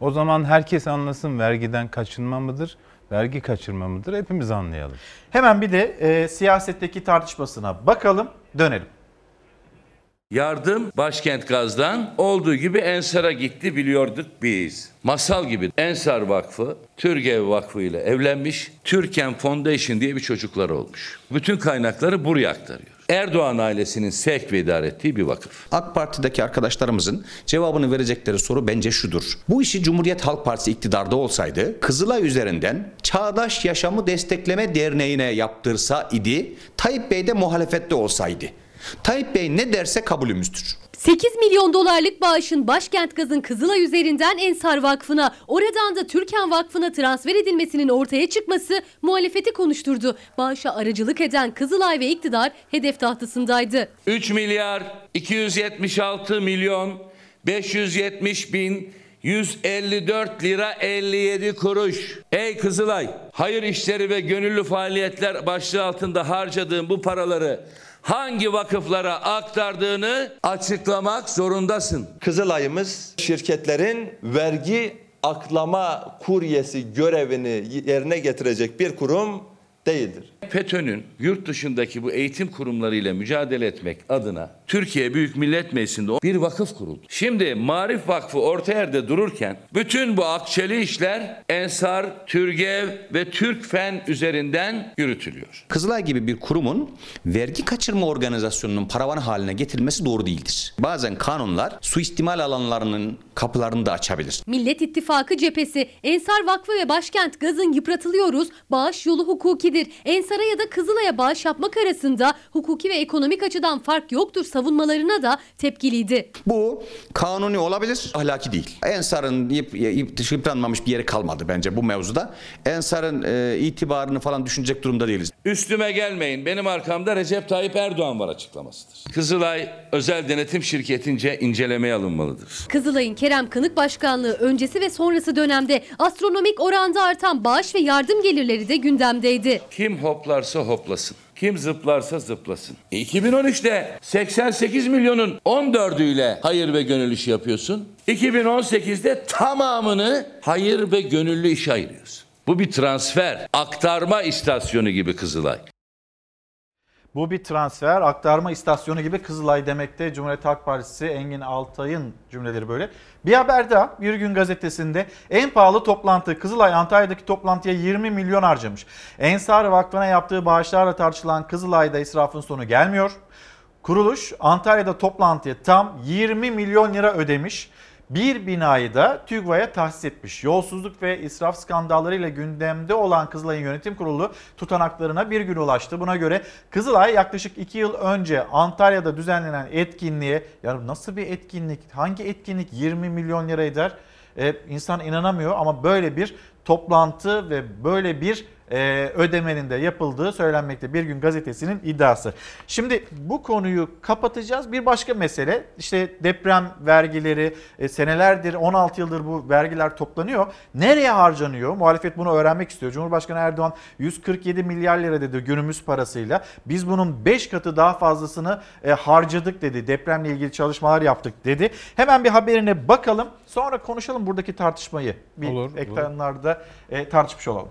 O zaman herkes anlasın vergiden kaçınma mıdır, vergi kaçırma mıdır hepimiz anlayalım. Hemen bir de e, siyasetteki tartışmasına bakalım dönelim. Yardım başkent gazdan olduğu gibi Ensar'a gitti biliyorduk biz. Masal gibi Ensar Vakfı Türgev Vakfı ile evlenmiş. Türken Foundation diye bir çocuklar olmuş. Bütün kaynakları buraya aktarıyor. Erdoğan ailesinin sevk ve idare ettiği bir vakıf. AK Parti'deki arkadaşlarımızın cevabını verecekleri soru bence şudur. Bu işi Cumhuriyet Halk Partisi iktidarda olsaydı Kızılay üzerinden Çağdaş Yaşamı Destekleme Derneği'ne yaptırsa idi Tayyip Bey de muhalefette olsaydı. Tayyip Bey ne derse kabulümüzdür. 8 milyon dolarlık bağışın Başkent Gaz'ın Kızılay üzerinden Ensar Vakfı'na, oradan da Türkan Vakfı'na transfer edilmesinin ortaya çıkması muhalefeti konuşturdu. Bağışa aracılık eden Kızılay ve iktidar hedef tahtasındaydı. 3 milyar 276 milyon 570 bin 154 lira 57 kuruş. Ey Kızılay, hayır işleri ve gönüllü faaliyetler başlığı altında harcadığın bu paraları hangi vakıflara aktardığını açıklamak zorundasın. Kızılay'ımız şirketlerin vergi aklama kuryesi görevini yerine getirecek bir kurum değildir. FETÖ'nün yurt dışındaki bu eğitim kurumlarıyla mücadele etmek adına Türkiye Büyük Millet Meclisi'nde bir vakıf kuruldu. Şimdi Marif Vakfı orta yerde dururken bütün bu akçeli işler Ensar, Türgev ve Türkfen üzerinden yürütülüyor. Kızılay gibi bir kurumun vergi kaçırma organizasyonunun paravanı haline getirilmesi doğru değildir. Bazen kanunlar suistimal alanlarının kapılarını da açabilir. Millet İttifakı cephesi Ensar Vakfı ve Başkent Gaz'ın yıpratılıyoruz, bağış yolu hukukidir. Ensar'a ya da Kızılay'a bağış yapmak arasında hukuki ve ekonomik açıdan fark yoktur savunmalarına da tepkiliydi. Bu kanuni olabilir, ahlaki değil. Ensar'ın yıp, yıp, yıpranmamış bir yeri kalmadı bence bu mevzuda. Ensar'ın e, itibarını falan düşünecek durumda değiliz. Üstüme gelmeyin benim arkamda Recep Tayyip Erdoğan var açıklamasıdır. Kızılay özel denetim şirketince incelemeye alınmalıdır. Kızılay'ın Kerem Kınık Başkanlığı öncesi ve sonrası dönemde astronomik oranda artan bağış ve yardım gelirleri de gündemdeydi. Kim hoplarsa hoplasın. Kim zıplarsa zıplasın. E 2013'te 88 milyonun 14'üyle hayır ve gönül işi yapıyorsun. 2018'de tamamını hayır ve gönüllü işe ayırıyorsun. Bu bir transfer, aktarma istasyonu gibi Kızılay. Bu bir transfer, aktarma istasyonu gibi Kızılay demekte Cumhuriyet Halk Partisi Engin Altay'ın cümleleri böyle. Bir haber daha Bir Gün Gazetesi'nde en pahalı toplantı Kızılay Antalya'daki toplantıya 20 milyon harcamış. Ensar Vakfı'na yaptığı bağışlarla tartışılan Kızılay'da israfın sonu gelmiyor. Kuruluş Antalya'da toplantıya tam 20 milyon lira ödemiş. Bir binayı da TÜGVA'ya tahsis etmiş. Yolsuzluk ve israf skandallarıyla gündemde olan Kızılay'ın yönetim kurulu tutanaklarına bir gün ulaştı. Buna göre Kızılay yaklaşık 2 yıl önce Antalya'da düzenlenen etkinliğe, ya nasıl bir etkinlik, hangi etkinlik 20 milyon lira eder? Ee, insan inanamıyor ama böyle bir toplantı ve böyle bir e, ödemenin de yapıldığı söylenmekte Bir Gün Gazetesi'nin iddiası. Şimdi bu konuyu kapatacağız. Bir başka mesele işte deprem vergileri e, senelerdir 16 yıldır bu vergiler toplanıyor. Nereye harcanıyor? Muhalefet bunu öğrenmek istiyor. Cumhurbaşkanı Erdoğan 147 milyar lira dedi günümüz parasıyla. Biz bunun 5 katı daha fazlasını e, harcadık dedi. Depremle ilgili çalışmalar yaptık dedi. Hemen bir haberine bakalım. Sonra konuşalım buradaki tartışmayı. Bir Olur, ekranlarda e, tartışmış olalım.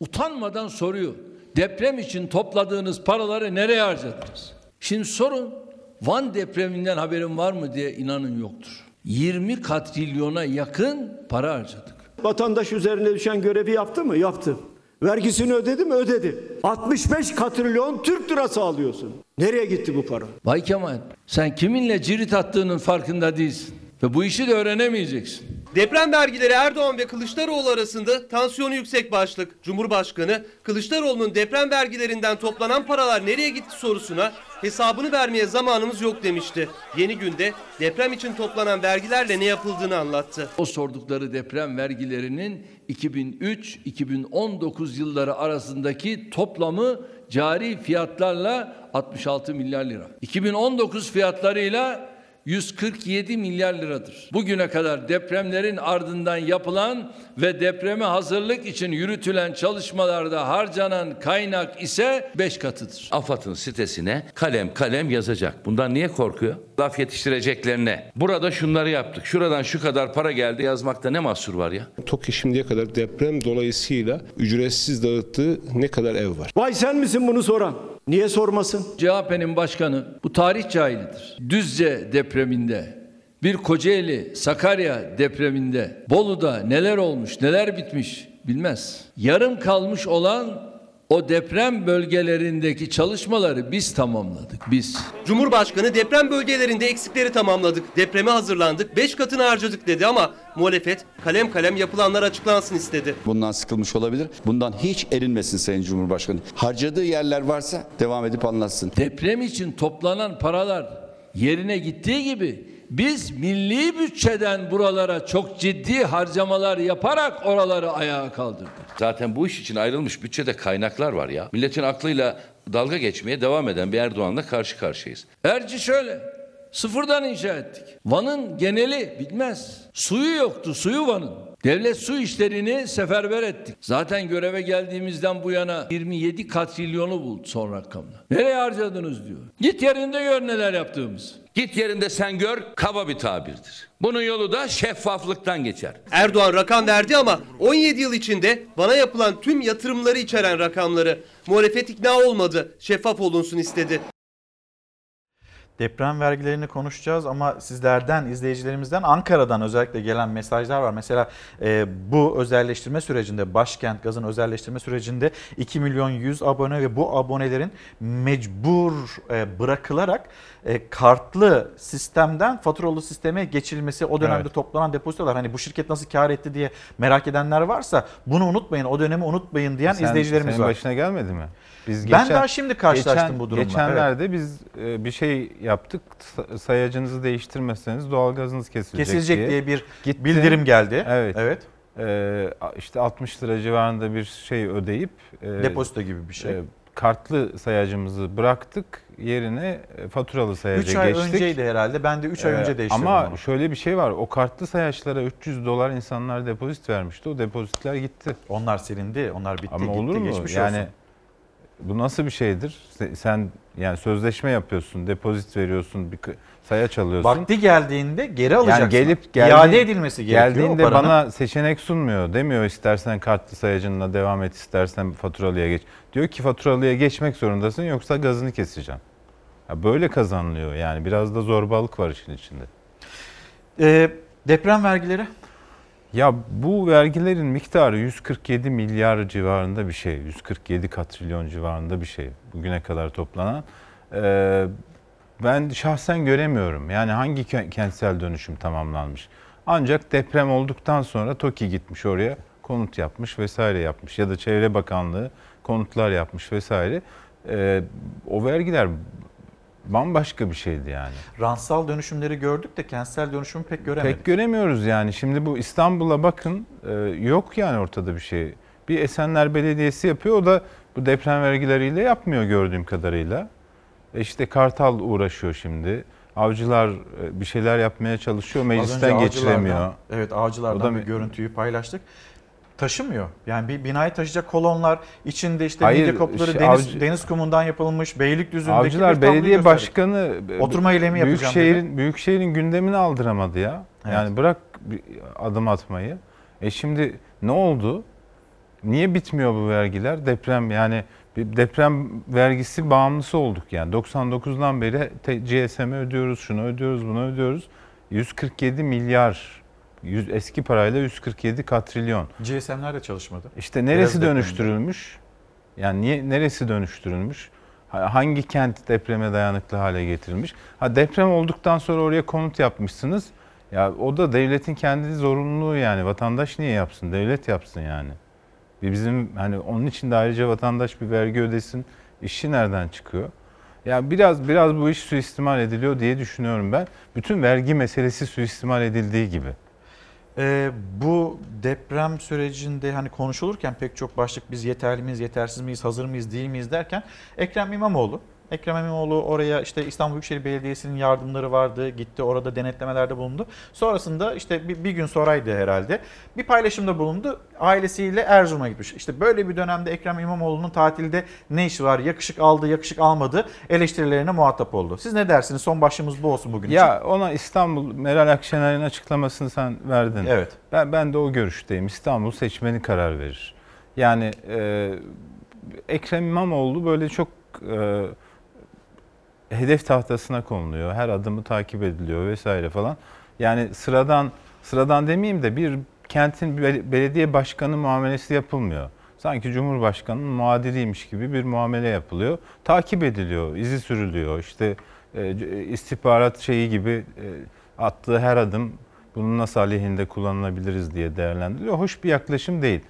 Utanmadan soruyor. Deprem için topladığınız paraları nereye harcadınız? Şimdi sorun Van depreminden haberin var mı diye inanın yoktur. 20 katrilyona yakın para harcadık. Vatandaş üzerine düşen görevi yaptı mı? Yaptı. Vergisini ödedi mi? Ödedi. 65 katrilyon Türk lirası alıyorsun. Nereye gitti bu para? Bay Kemal sen kiminle cirit attığının farkında değilsin. Ve bu işi de öğrenemeyeceksin. Deprem vergileri Erdoğan ve Kılıçdaroğlu arasında tansiyonu yüksek başlık. Cumhurbaşkanı Kılıçdaroğlu'nun deprem vergilerinden toplanan paralar nereye gitti sorusuna hesabını vermeye zamanımız yok demişti. Yeni günde deprem için toplanan vergilerle ne yapıldığını anlattı. O sordukları deprem vergilerinin 2003-2019 yılları arasındaki toplamı cari fiyatlarla 66 milyar lira. 2019 fiyatlarıyla 147 milyar liradır. Bugüne kadar depremlerin ardından yapılan ve depreme hazırlık için yürütülen çalışmalarda harcanan kaynak ise 5 katıdır. AFAD'ın sitesine kalem kalem yazacak. Bundan niye korkuyor? Laf yetiştireceklerine. Burada şunları yaptık. Şuradan şu kadar para geldi yazmakta ne mahsur var ya? TOKİ şimdiye kadar deprem dolayısıyla ücretsiz dağıttığı ne kadar ev var? Vay sen misin bunu soran? Niye sormasın? CHP'nin başkanı bu tarih cahilidir. Düzce depreminde, bir Kocaeli, Sakarya depreminde, Bolu'da neler olmuş, neler bitmiş bilmez. Yarım kalmış olan O deprem bölgelerindeki çalışmaları biz tamamladık. Biz. Cumhurbaşkanı deprem bölgelerinde eksikleri tamamladık, depreme hazırlandık, 5 katını harcadık dedi ama muhalefet kalem kalem yapılanlar açıklansın istedi. Bundan sıkılmış olabilir. Bundan hiç erinmesin Sayın Cumhurbaşkanı. Harcadığı yerler varsa devam edip anlatsın. Deprem için toplanan paralar yerine gittiği gibi biz milli bütçeden buralara çok ciddi harcamalar yaparak oraları ayağa kaldırdık. Zaten bu iş için ayrılmış bütçede kaynaklar var ya. Milletin aklıyla dalga geçmeye devam eden bir Erdoğan'la karşı karşıyayız. Erci şöyle. Sıfırdan inşa ettik. Van'ın geneli bitmez. Suyu yoktu, suyu Van'ın. Devlet su işlerini seferber ettik. Zaten göreve geldiğimizden bu yana 27 katrilyonu buldu son rakamla. Nereye harcadınız diyor. Git yerinde gör neler yaptığımız. Git yerinde sen gör kaba bir tabirdir. Bunun yolu da şeffaflıktan geçer. Erdoğan rakam verdi ama 17 yıl içinde bana yapılan tüm yatırımları içeren rakamları. Muhalefet ikna olmadı, şeffaf olunsun istedi. Deprem vergilerini konuşacağız ama sizlerden, izleyicilerimizden Ankara'dan özellikle gelen mesajlar var. Mesela e, bu özelleştirme sürecinde, Başkent Gaz'ın özelleştirme sürecinde 2 milyon 100 abone ve bu abonelerin mecbur e, bırakılarak e, kartlı sistemden faturalı sisteme geçilmesi, o dönemde Evet. toplanan depozitolar. Hani bu şirket nasıl kar etti diye merak edenler varsa bunu unutmayın, o dönemi unutmayın diyen Sen- izleyicilerimiz senin var. başına gelmedi mi? Biz Ben daha şimdi karşılaştım geçen- bu durumla. Geçenlerde biz e, bir şey yaptık. Sa- Sayacınızı değiştirmezseniz doğalgazınız kesilecek, Kesilecek diye bir bildirim geldi. Evet. Evet. E, işte 60 lira civarında bir şey ödeyip e, Depozito gibi bir şey. e, kartlı sayacımızı bıraktık. Yerine e, faturalı sayaca 3 ay geçtik. önceydi herhalde. Ben de 3 ay Ee, önce değiştirdim Ama onu. şöyle bir şey var. O kartlı sayaçlara 300 dolar insanlar depozit vermişti. O depozitler gitti. Onlar silindi. Onlar bitti. Ama gitti, olur mu? geçmiş yani olsun. Bu nasıl bir şeydir? Se- Sen yani sözleşme yapıyorsun, depozit veriyorsun, bir kı- sayaç alıyorsun. Vakti geldiğinde geri alacaksın. Yani gelip geldi, İade edilmesi gerekiyor o Geldiğinde paranın. bana seçenek sunmuyor. Demiyor istersen kartlı sayacınla devam et, istersen faturalıya geç. Diyor ki faturalıya geçmek zorundasın yoksa gazını keseceğim. Ya böyle kazanılıyor yani biraz da zorbalık var işin içinde. Ee, deprem vergileri? Ya bu vergilerin miktarı 147 milyar civarında bir şey. 147 katrilyon civarında bir şey. Bugüne kadar toplanan. Ee, ben şahsen göremiyorum. Yani hangi ke- kentsel dönüşüm tamamlanmış. Ancak deprem olduktan sonra TOKİ gitmiş oraya konut yapmış vesaire yapmış. Ya da Çevre Bakanlığı konutlar yapmış vesaire. Ee, o vergiler bambaşka bir şeydi yani. Rantsal dönüşümleri gördük de kentsel dönüşümü pek göremedik. Pek göremiyoruz yani. Şimdi bu İstanbul'a bakın e, yok yani ortada bir şey. Bir Esenler Belediyesi yapıyor o da bu deprem vergileriyle yapmıyor gördüğüm kadarıyla. E işte Kartal uğraşıyor şimdi. Avcılar e, bir şeyler yapmaya çalışıyor meclisten geçiremiyor. Evet avcılardan O da bir görüntüyü paylaştık. Taşımıyor. Yani bir binayı taşıyacak kolonlar içinde işte Hayır, midye kopları şey, deniz, avcı- deniz kumundan yapılmış Beylikdüzü'ndeki bir Avcılar tabloyu Belediye gösterdik. Başkanı e, Oturma eylemi yapacağım Büyükşehir'in Büyükşehir'in gündemini aldıramadı ya. Evet. Yani bırak bir adım atmayı. E şimdi ne oldu? Niye bitmiyor bu vergiler? Deprem yani bir deprem vergisi bağımlısı olduk yani. 99'dan beri GSM'e ödüyoruz, şunu ödüyoruz, bunu ödüyoruz. 147 milyar yüz, eski parayla 147 katrilyon. GSM'ler de çalışmadı. İşte Biraz neresi depremde. dönüştürülmüş? Yani niye neresi dönüştürülmüş? Ha- Hangi kent depreme dayanıklı hale getirilmiş? Ha deprem olduktan sonra oraya konut yapmışsınız. Ya o da devletin kendi zorunluluğu yani. Vatandaş niye yapsın? Devlet yapsın yani. Bir Bizim hani onun için de ayrıca vatandaş bir vergi ödesin. İşi nereden çıkıyor? Ya biraz biraz bu iş suistimal ediliyor diye düşünüyorum ben. Bütün vergi meselesi suistimal edildiği gibi. Ee, bu deprem sürecinde hani konuşulurken pek çok başlık biz yeterli miyiz, yetersiz miyiz, hazır mıyız, değil miyiz derken Ekrem İmamoğlu Ekrem İmamoğlu oraya işte İstanbul Büyükşehir Belediyesi'nin yardımları vardı. Gitti orada denetlemelerde bulundu. Sonrasında işte bir, bir gün sonraydı herhalde. Bir paylaşımda bulundu. Ailesiyle Erzurum'a gitmiş. İşte böyle bir dönemde Ekrem İmamoğlu'nun tatilde ne işi var? Yakışık aldı, yakışık almadı eleştirilerine muhatap oldu. Siz ne dersiniz? Son başlığımız bu olsun bugün için. Ya ona İstanbul Meral Akşener'in açıklamasını sen verdin. Evet. Ben ben de o görüşteyim. İstanbul seçmeni karar verir. Yani e, Ekrem İmamoğlu böyle çok e, hedef tahtasına konuluyor. Her adımı takip ediliyor vesaire falan. Yani sıradan sıradan demeyeyim de bir kentin bel- belediye başkanı muamelesi yapılmıyor. sanki Cumhurbaşkanı'nın muadiliymiş gibi bir muamele yapılıyor. Takip ediliyor, izi sürülüyor. İşte e, istihbarat şeyi gibi e, attığı her adım bunun nasıl aleyhinde kullanılabiliriz diye değerlendiriliyor. Hoş bir yaklaşım değil.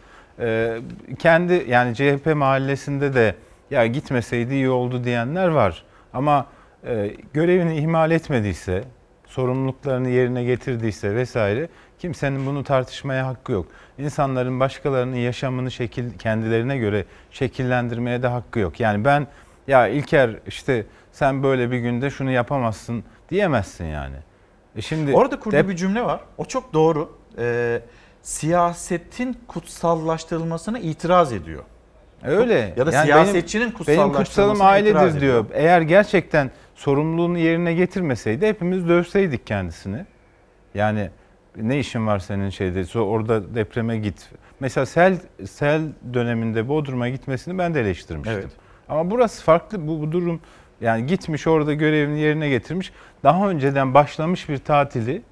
E, kendi yani CHP mahallesinde de ya gitmeseydi iyi oldu diyenler var. Ama e, görevini ihmal etmediyse, sorumluluklarını yerine getirdiyse vesaire kimsenin bunu tartışmaya hakkı yok. İnsanların başkalarının yaşamını şekil kendilerine göre şekillendirmeye de hakkı yok. Yani ben ya İlker işte sen böyle bir günde şunu yapamazsın diyemezsin yani. E şimdi Orada kurduğu dep- bir cümle var. O çok doğru. Ee, siyasetin kutsallaştırılmasına itiraz ediyor. Öyle. Ya da yani siyasetçinin benim, kutsallaştırılmasına benim kutsalım ailedir diyor. Eğer gerçekten sorumluluğunu yerine getirmeseydi hepimiz dövseydik kendisini. Yani ne işin var senin şeyde orada depreme git. Mesela sel sel döneminde Bodrum'a gitmesini ben de eleştirmiştim. Evet. Ama burası farklı bu, bu durum yani gitmiş orada görevini yerine getirmiş. Daha önceden başlamış bir tatili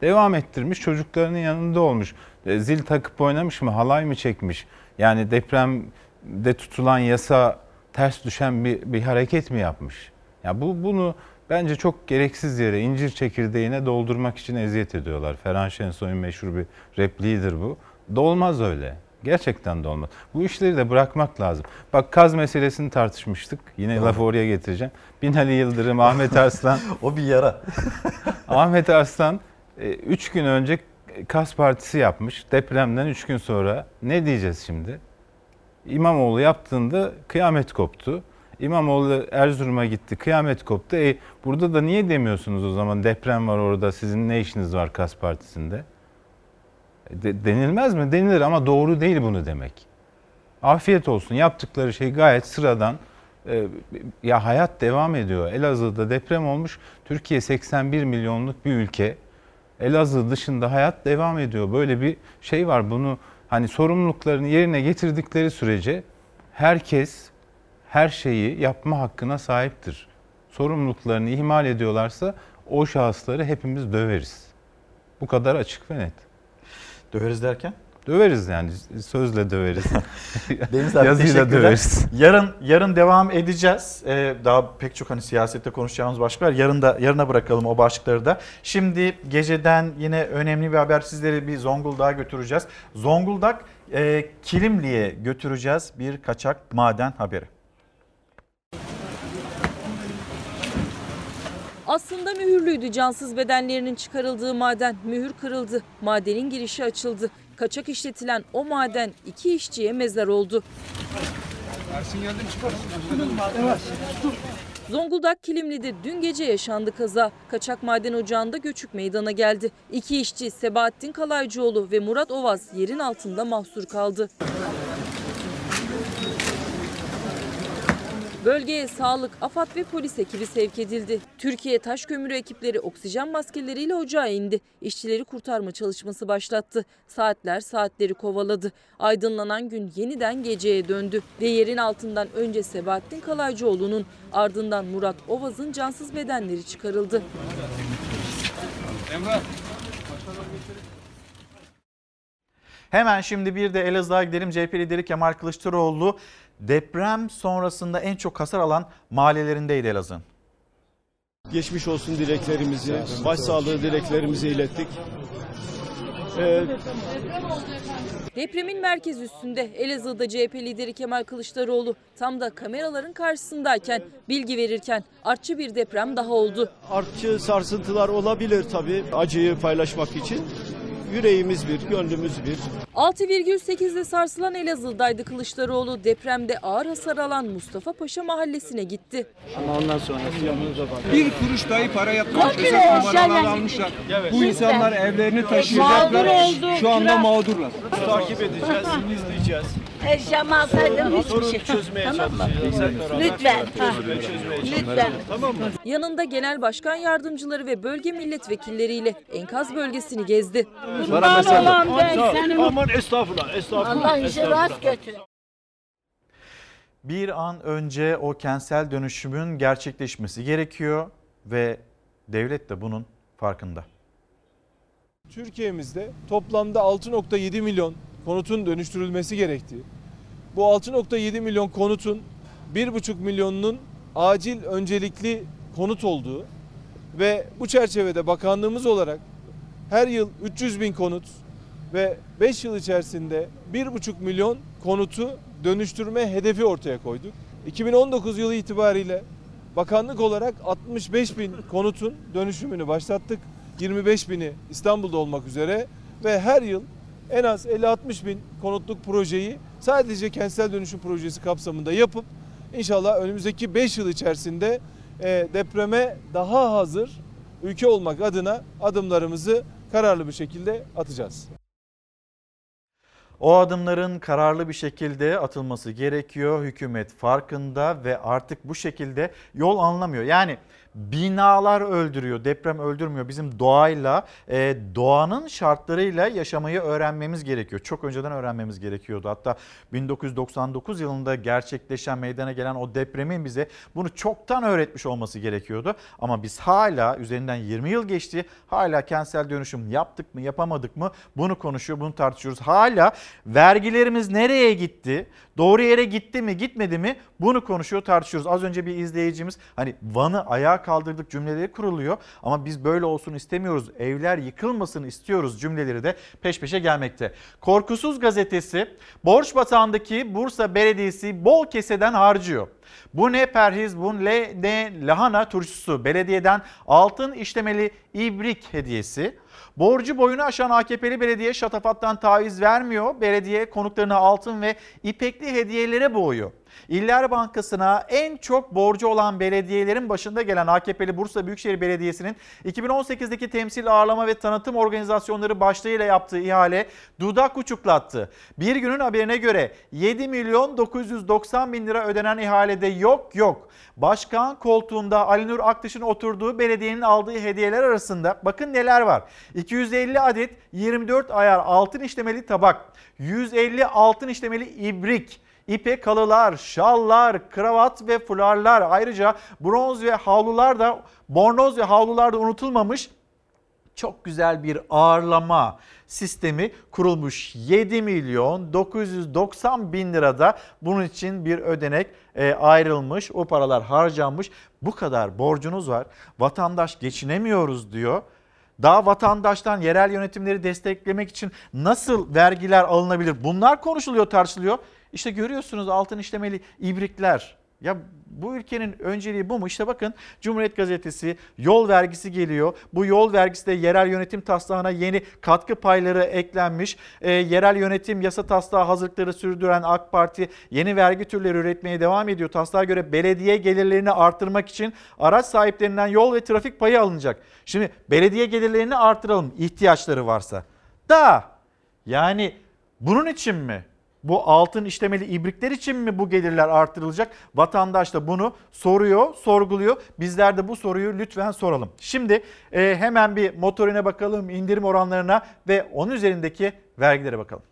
devam ettirmiş. Çocuklarının yanında olmuş. E, zil takıp oynamış mı? Halay mı çekmiş? Yani depremde tutulan yasa ters düşen bir, bir hareket mi yapmış? Ya yani bu bunu bence çok gereksiz yere incir çekirdeğine doldurmak için eziyet ediyorlar. Ferhan Şensoy'un meşhur bir repliğidir bu. Dolmaz öyle. Gerçekten de olmaz. Bu işleri de bırakmak lazım. Bak kaz meselesini tartışmıştık. Yine Doğru. lafı oraya getireceğim. Binali Yıldırım, Ahmet Arslan. (laughs) o bir yara. (laughs) Ahmet Arslan 3 gün önce Kaz Partisi yapmış. Depremden 3 gün sonra ne diyeceğiz şimdi? İmamoğlu yaptığında kıyamet koptu. İmamoğlu Erzurum'a gitti, kıyamet koptu. E, burada da niye demiyorsunuz o zaman deprem var orada, sizin ne işiniz var Kaz Partisi'nde? De, denilmez mi? Denilir ama doğru değil bunu demek. Afiyet olsun. Yaptıkları şey gayet sıradan. Ee, ya hayat devam ediyor. Elazığ'da deprem olmuş. Türkiye 81 milyonluk bir ülke. Elazığ dışında hayat devam ediyor. Böyle bir şey var. Bunu hani sorumluluklarını yerine getirdikleri sürece herkes her şeyi yapma hakkına sahiptir. Sorumluluklarını ihmal ediyorlarsa o şahısları hepimiz döveriz. Bu kadar açık ve net. Döveriz derken? Döveriz yani sözle döveriz. (laughs) Deniz abi Yazıyla döveriz. Yarın yarın devam edeceğiz. Ee, daha pek çok hani siyasette konuşacağımız başlıklar. Yarın da yarına bırakalım o başlıkları da. Şimdi geceden yine önemli bir haber sizleri bir Zonguldak'a götüreceğiz. Zonguldak e, Kilimli'ye götüreceğiz bir kaçak maden haberi. Aslında mühürlüydü cansız bedenlerinin çıkarıldığı maden. Mühür kırıldı. Madenin girişi açıldı. Kaçak işletilen o maden iki işçiye mezar oldu. Zonguldak Kilimli'de dün gece yaşandı kaza. Kaçak maden ocağında göçük meydana geldi. İki işçi Sebahattin Kalaycıoğlu ve Murat Ovaz yerin altında mahsur kaldı. Bölgeye sağlık, AFAD ve polis ekibi sevk edildi. Türkiye taş kömürü ekipleri oksijen maskeleriyle ocağa indi. İşçileri kurtarma çalışması başlattı. Saatler saatleri kovaladı. Aydınlanan gün yeniden geceye döndü. Ve yerin altından önce Sebahattin Kalaycıoğlu'nun ardından Murat Ovaz'ın cansız bedenleri çıkarıldı. Hemen şimdi bir de Elazığ'a gidelim. CHP lideri Kemal Kılıçdaroğlu deprem sonrasında en çok hasar alan mahallelerindeydi Elazığ'ın. Geçmiş olsun dileklerimizi, başsağlığı dileklerimizi ilettik. Ee, Depremin merkez üstünde Elazığ'da CHP lideri Kemal Kılıçdaroğlu tam da kameraların karşısındayken bilgi verirken artçı bir deprem daha oldu. Artçı sarsıntılar olabilir tabii acıyı paylaşmak için yüreğimiz bir, gönlümüz bir. 6,8'de sarsılan Elazığ'daydı Kılıçdaroğlu. Depremde ağır hasar alan Mustafa Paşa mahallesine gitti. Ama ondan sonra yanınıza bak. Bir kuruş dahi para yatmamış. Hesap numaraları almışlar. Evet. Bu insanlar evlerini oldu. Şu anda mağdurlar. Takip edeceğiz, izleyeceğiz. Eşyamı alsaydım hiçbir şey. çözmeye Tamam mı? çalışacağız. Lütfen. Lütfen. Tamam mı? Yanında genel başkan yardımcıları ve bölge milletvekilleriyle enkaz bölgesini gezdi. Kurban olan ben senin. Aman estağfurullah, estağfurullah. Allah işi rast götür. Bir an önce o kentsel dönüşümün gerçekleşmesi gerekiyor ve devlet de bunun farkında. Türkiye'mizde toplamda 6.7 milyon konutun dönüştürülmesi gerektiği, Bu 6.7 milyon konutun 1,5 milyonunun acil öncelikli konut olduğu ve bu çerçevede bakanlığımız olarak her yıl 300 bin konut ve 5 yıl içerisinde 1,5 milyon konutu dönüştürme hedefi ortaya koyduk. 2019 yılı itibariyle bakanlık olarak 65 bin konutun dönüşümünü başlattık. 25 bini İstanbul'da olmak üzere ve her yıl en az 50-60 bin konutluk projeyi sadece kentsel dönüşüm projesi kapsamında yapıp inşallah önümüzdeki 5 yıl içerisinde e, depreme daha hazır ülke olmak adına adımlarımızı kararlı bir şekilde atacağız. O adımların kararlı bir şekilde atılması gerekiyor. Hükümet farkında ve artık bu şekilde yol anlamıyor. Yani binalar öldürüyor, deprem öldürmüyor. Bizim doğayla, e, doğanın şartlarıyla yaşamayı öğrenmemiz gerekiyor. Çok önceden öğrenmemiz gerekiyordu. Hatta 1999 yılında gerçekleşen meydana gelen o depremin bize bunu çoktan öğretmiş olması gerekiyordu. Ama biz hala üzerinden 20 yıl geçti. Hala kentsel dönüşüm yaptık mı, yapamadık mı? Bunu konuşuyor, bunu tartışıyoruz. Hala vergilerimiz nereye gitti? Doğru yere gitti mi, gitmedi mi? Bunu konuşuyor, tartışıyoruz. Az önce bir izleyicimiz hani Van'ı ayağa kaldırdık cümleleri kuruluyor ama biz böyle olsun istemiyoruz. Evler yıkılmasın istiyoruz cümleleri de peş peşe gelmekte. Korkusuz gazetesi borç batağındaki Bursa Belediyesi bol keseden harcıyor. Bu ne perhiz, bu ne, ne lahana turşusu. Belediyeden altın işlemeli ibrik hediyesi. Borcu boyunu aşan AKP'li belediye şatafattan taviz vermiyor. Belediye konuklarına altın ve ipekli hediyelere boğuyor. İller Bankası'na en çok borcu olan belediyelerin başında gelen AKP'li Bursa Büyükşehir Belediyesi'nin 2018'deki temsil ağırlama ve tanıtım organizasyonları başlığıyla yaptığı ihale dudak uçuklattı. Bir günün haberine göre 7 milyon 990 bin lira ödenen ihalede yok yok. Başkan koltuğunda Ali Nur Aktaş'ın oturduğu belediyenin aldığı hediyeler arasında bakın neler var. 250 adet 24 ayar altın işlemeli tabak, 150 altın işlemeli ibrik, İpek halılar, şallar, kravat ve fularlar ayrıca bronz ve havlular da bornoz ve havlular da unutulmamış. Çok güzel bir ağırlama sistemi kurulmuş. 7 milyon 990 bin lirada bunun için bir ödenek e, ayrılmış. O paralar harcanmış. Bu kadar borcunuz var. Vatandaş geçinemiyoruz diyor. Daha vatandaştan yerel yönetimleri desteklemek için nasıl vergiler alınabilir? Bunlar konuşuluyor, tartışılıyor. İşte görüyorsunuz altın işlemeli ibrikler. Ya bu ülkenin önceliği bu mu? İşte bakın Cumhuriyet Gazetesi yol vergisi geliyor. Bu yol vergisi de yerel yönetim taslağına yeni katkı payları eklenmiş. E, yerel yönetim yasa taslağı hazırlıkları sürdüren AK Parti yeni vergi türleri üretmeye devam ediyor. Taslağa göre belediye gelirlerini artırmak için araç sahiplerinden yol ve trafik payı alınacak. Şimdi belediye gelirlerini artıralım ihtiyaçları varsa. Da yani bunun için mi? Bu altın işlemeli ibrikler için mi bu gelirler artırılacak? Vatandaş da bunu soruyor, sorguluyor. Bizler de bu soruyu lütfen soralım. Şimdi e, hemen bir motorine bakalım, indirim oranlarına ve onun üzerindeki vergilere bakalım.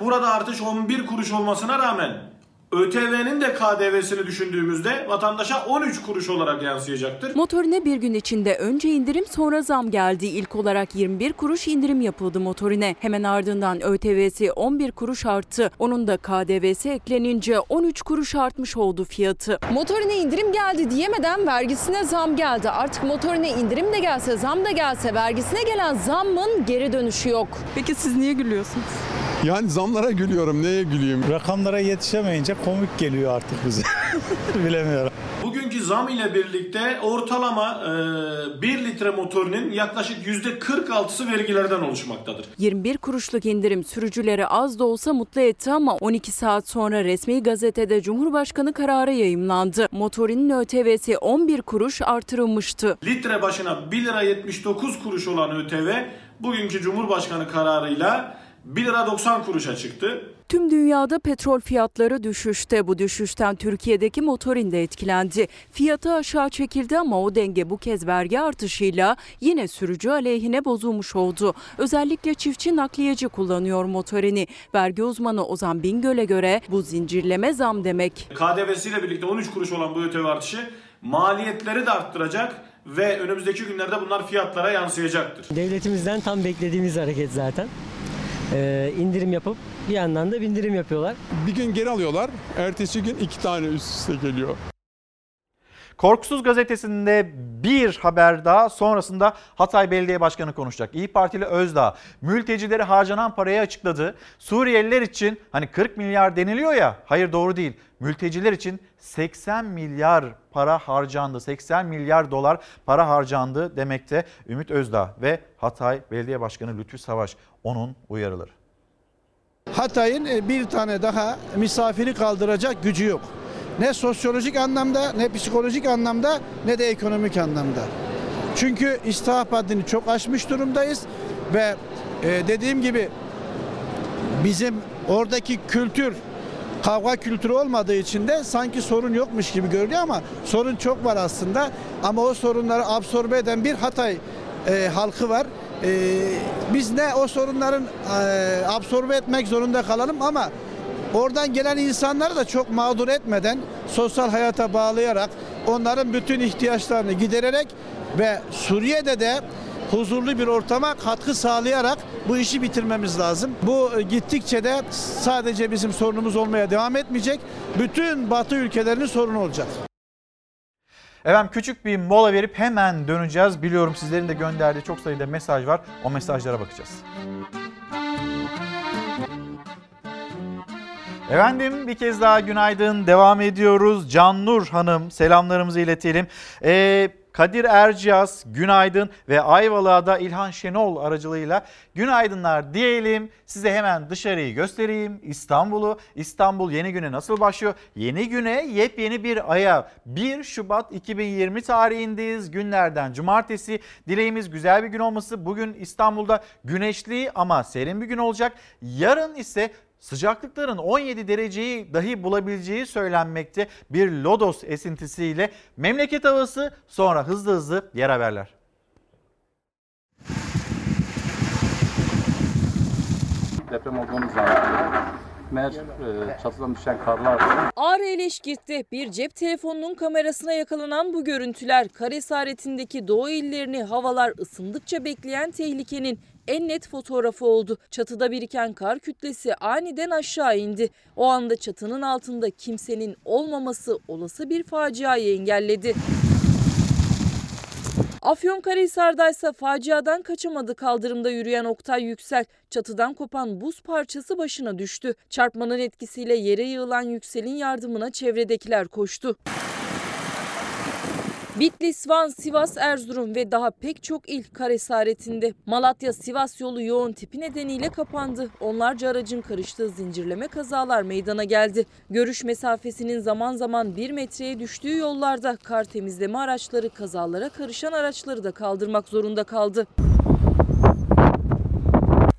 Burada artış 11 kuruş olmasına rağmen ÖTV'nin de KDV'sini düşündüğümüzde vatandaşa 13 kuruş olarak yansıyacaktır. Motorine bir gün içinde önce indirim sonra zam geldi. İlk olarak 21 kuruş indirim yapıldı motorine. Hemen ardından ÖTV'si 11 kuruş arttı. Onun da KDV'si eklenince 13 kuruş artmış oldu fiyatı. Motorine indirim geldi diyemeden vergisine zam geldi. Artık motorine indirim de gelse zam da gelse vergisine gelen zammın geri dönüşü yok. Peki siz niye gülüyorsunuz? (laughs) Yani zamlara gülüyorum. Neye güleyim? Rakamlara yetişemeyince komik geliyor artık bize. (laughs) Bilemiyorum. Bugünkü zam ile birlikte ortalama e, 1 litre motorinin yaklaşık %46'sı vergilerden oluşmaktadır. 21 kuruşluk indirim sürücüleri az da olsa mutlu etti ama 12 saat sonra resmi gazetede Cumhurbaşkanı kararı yayımlandı. Motorinin ÖTV'si 11 kuruş artırılmıştı. Litre başına 1 lira 79 kuruş olan ÖTV bugünkü Cumhurbaşkanı kararıyla 1 lira 90 kuruşa çıktı. Tüm dünyada petrol fiyatları düşüşte. Bu düşüşten Türkiye'deki motorin de etkilendi. Fiyatı aşağı çekildi ama o denge bu kez vergi artışıyla yine sürücü aleyhine bozulmuş oldu. Özellikle çiftçi nakliyeci kullanıyor motorini. Vergi uzmanı Ozan Bingöl'e göre bu zincirleme zam demek. KDV'siyle birlikte 13 kuruş olan bu ÖTV artışı maliyetleri de arttıracak ve önümüzdeki günlerde bunlar fiyatlara yansıyacaktır. Devletimizden tam beklediğimiz hareket zaten. E, indirim yapıp bir yandan da bindirim yapıyorlar. Bir gün geri alıyorlar. Ertesi gün iki tane üst üste geliyor. Korkusuz gazetesinde bir haber daha sonrasında Hatay Belediye Başkanı konuşacak. İyi Partili Özdağ mültecilere harcanan parayı açıkladı. Suriyeliler için hani 40 milyar deniliyor ya hayır doğru değil. Mülteciler için 80 milyar para harcandı. 80 milyar dolar para harcandı demekte Ümit Özdağ ve Hatay Belediye Başkanı Lütfü Savaş onun uyarıları. Hatay'ın e, bir tane daha misafiri kaldıracak gücü yok. Ne sosyolojik anlamda, ne psikolojik anlamda, ne de ekonomik anlamda. Çünkü istihap haddini çok aşmış durumdayız ve e, dediğim gibi bizim oradaki kültür kavga kültürü olmadığı için de sanki sorun yokmuş gibi görünüyor ama sorun çok var aslında. Ama o sorunları absorbe eden bir Hatay e, halkı var. E, biz ne o sorunların e, absorbe etmek zorunda kalalım ama oradan gelen insanları da çok mağdur etmeden sosyal hayata bağlayarak onların bütün ihtiyaçlarını gidererek ve Suriye'de de huzurlu bir ortama katkı sağlayarak bu işi bitirmemiz lazım. Bu e, gittikçe de sadece bizim sorunumuz olmaya devam etmeyecek. Bütün Batı ülkelerinin sorunu olacak. Efendim küçük bir mola verip hemen döneceğiz. Biliyorum sizlerin de gönderdiği çok sayıda mesaj var. O mesajlara bakacağız. Efendim bir kez daha günaydın devam ediyoruz. Cannur Hanım selamlarımızı iletelim. Ee, Kadir Erciyaz günaydın ve Ayvalık'a İlhan Şenol aracılığıyla günaydınlar diyelim. Size hemen dışarıyı göstereyim. İstanbul'u. İstanbul yeni güne nasıl başlıyor? Yeni güne yepyeni bir aya 1 Şubat 2020 tarihindeyiz. Günlerden cumartesi. Dileğimiz güzel bir gün olması. Bugün İstanbul'da güneşli ama serin bir gün olacak. Yarın ise sıcaklıkların 17 dereceyi dahi bulabileceği söylenmekte bir lodos esintisiyle memleket havası sonra hızlı hızlı yer haberler. Deprem olduğunu zannediyor. Meğer e, çatıdan düşen karlar Ağrı Eleşkirt'te bir cep telefonunun kamerasına yakalanan bu görüntüler kare esaretindeki doğu illerini havalar ısındıkça bekleyen tehlikenin en net fotoğrafı oldu. Çatıda biriken kar kütlesi aniden aşağı indi. O anda çatının altında kimsenin olmaması olası bir faciayı engelledi. Afyonkarahisar'da ise faciadan kaçamadı kaldırımda yürüyen Oktay Yüksel. Çatıdan kopan buz parçası başına düştü. Çarpmanın etkisiyle yere yığılan Yüksel'in yardımına çevredekiler koştu. Bitlis, Van, Sivas, Erzurum ve daha pek çok il kar esaretinde. Malatya-Sivas yolu yoğun tipi nedeniyle kapandı. Onlarca aracın karıştığı zincirleme kazalar meydana geldi. Görüş mesafesinin zaman zaman 1 metreye düştüğü yollarda kar temizleme araçları kazalara karışan araçları da kaldırmak zorunda kaldı.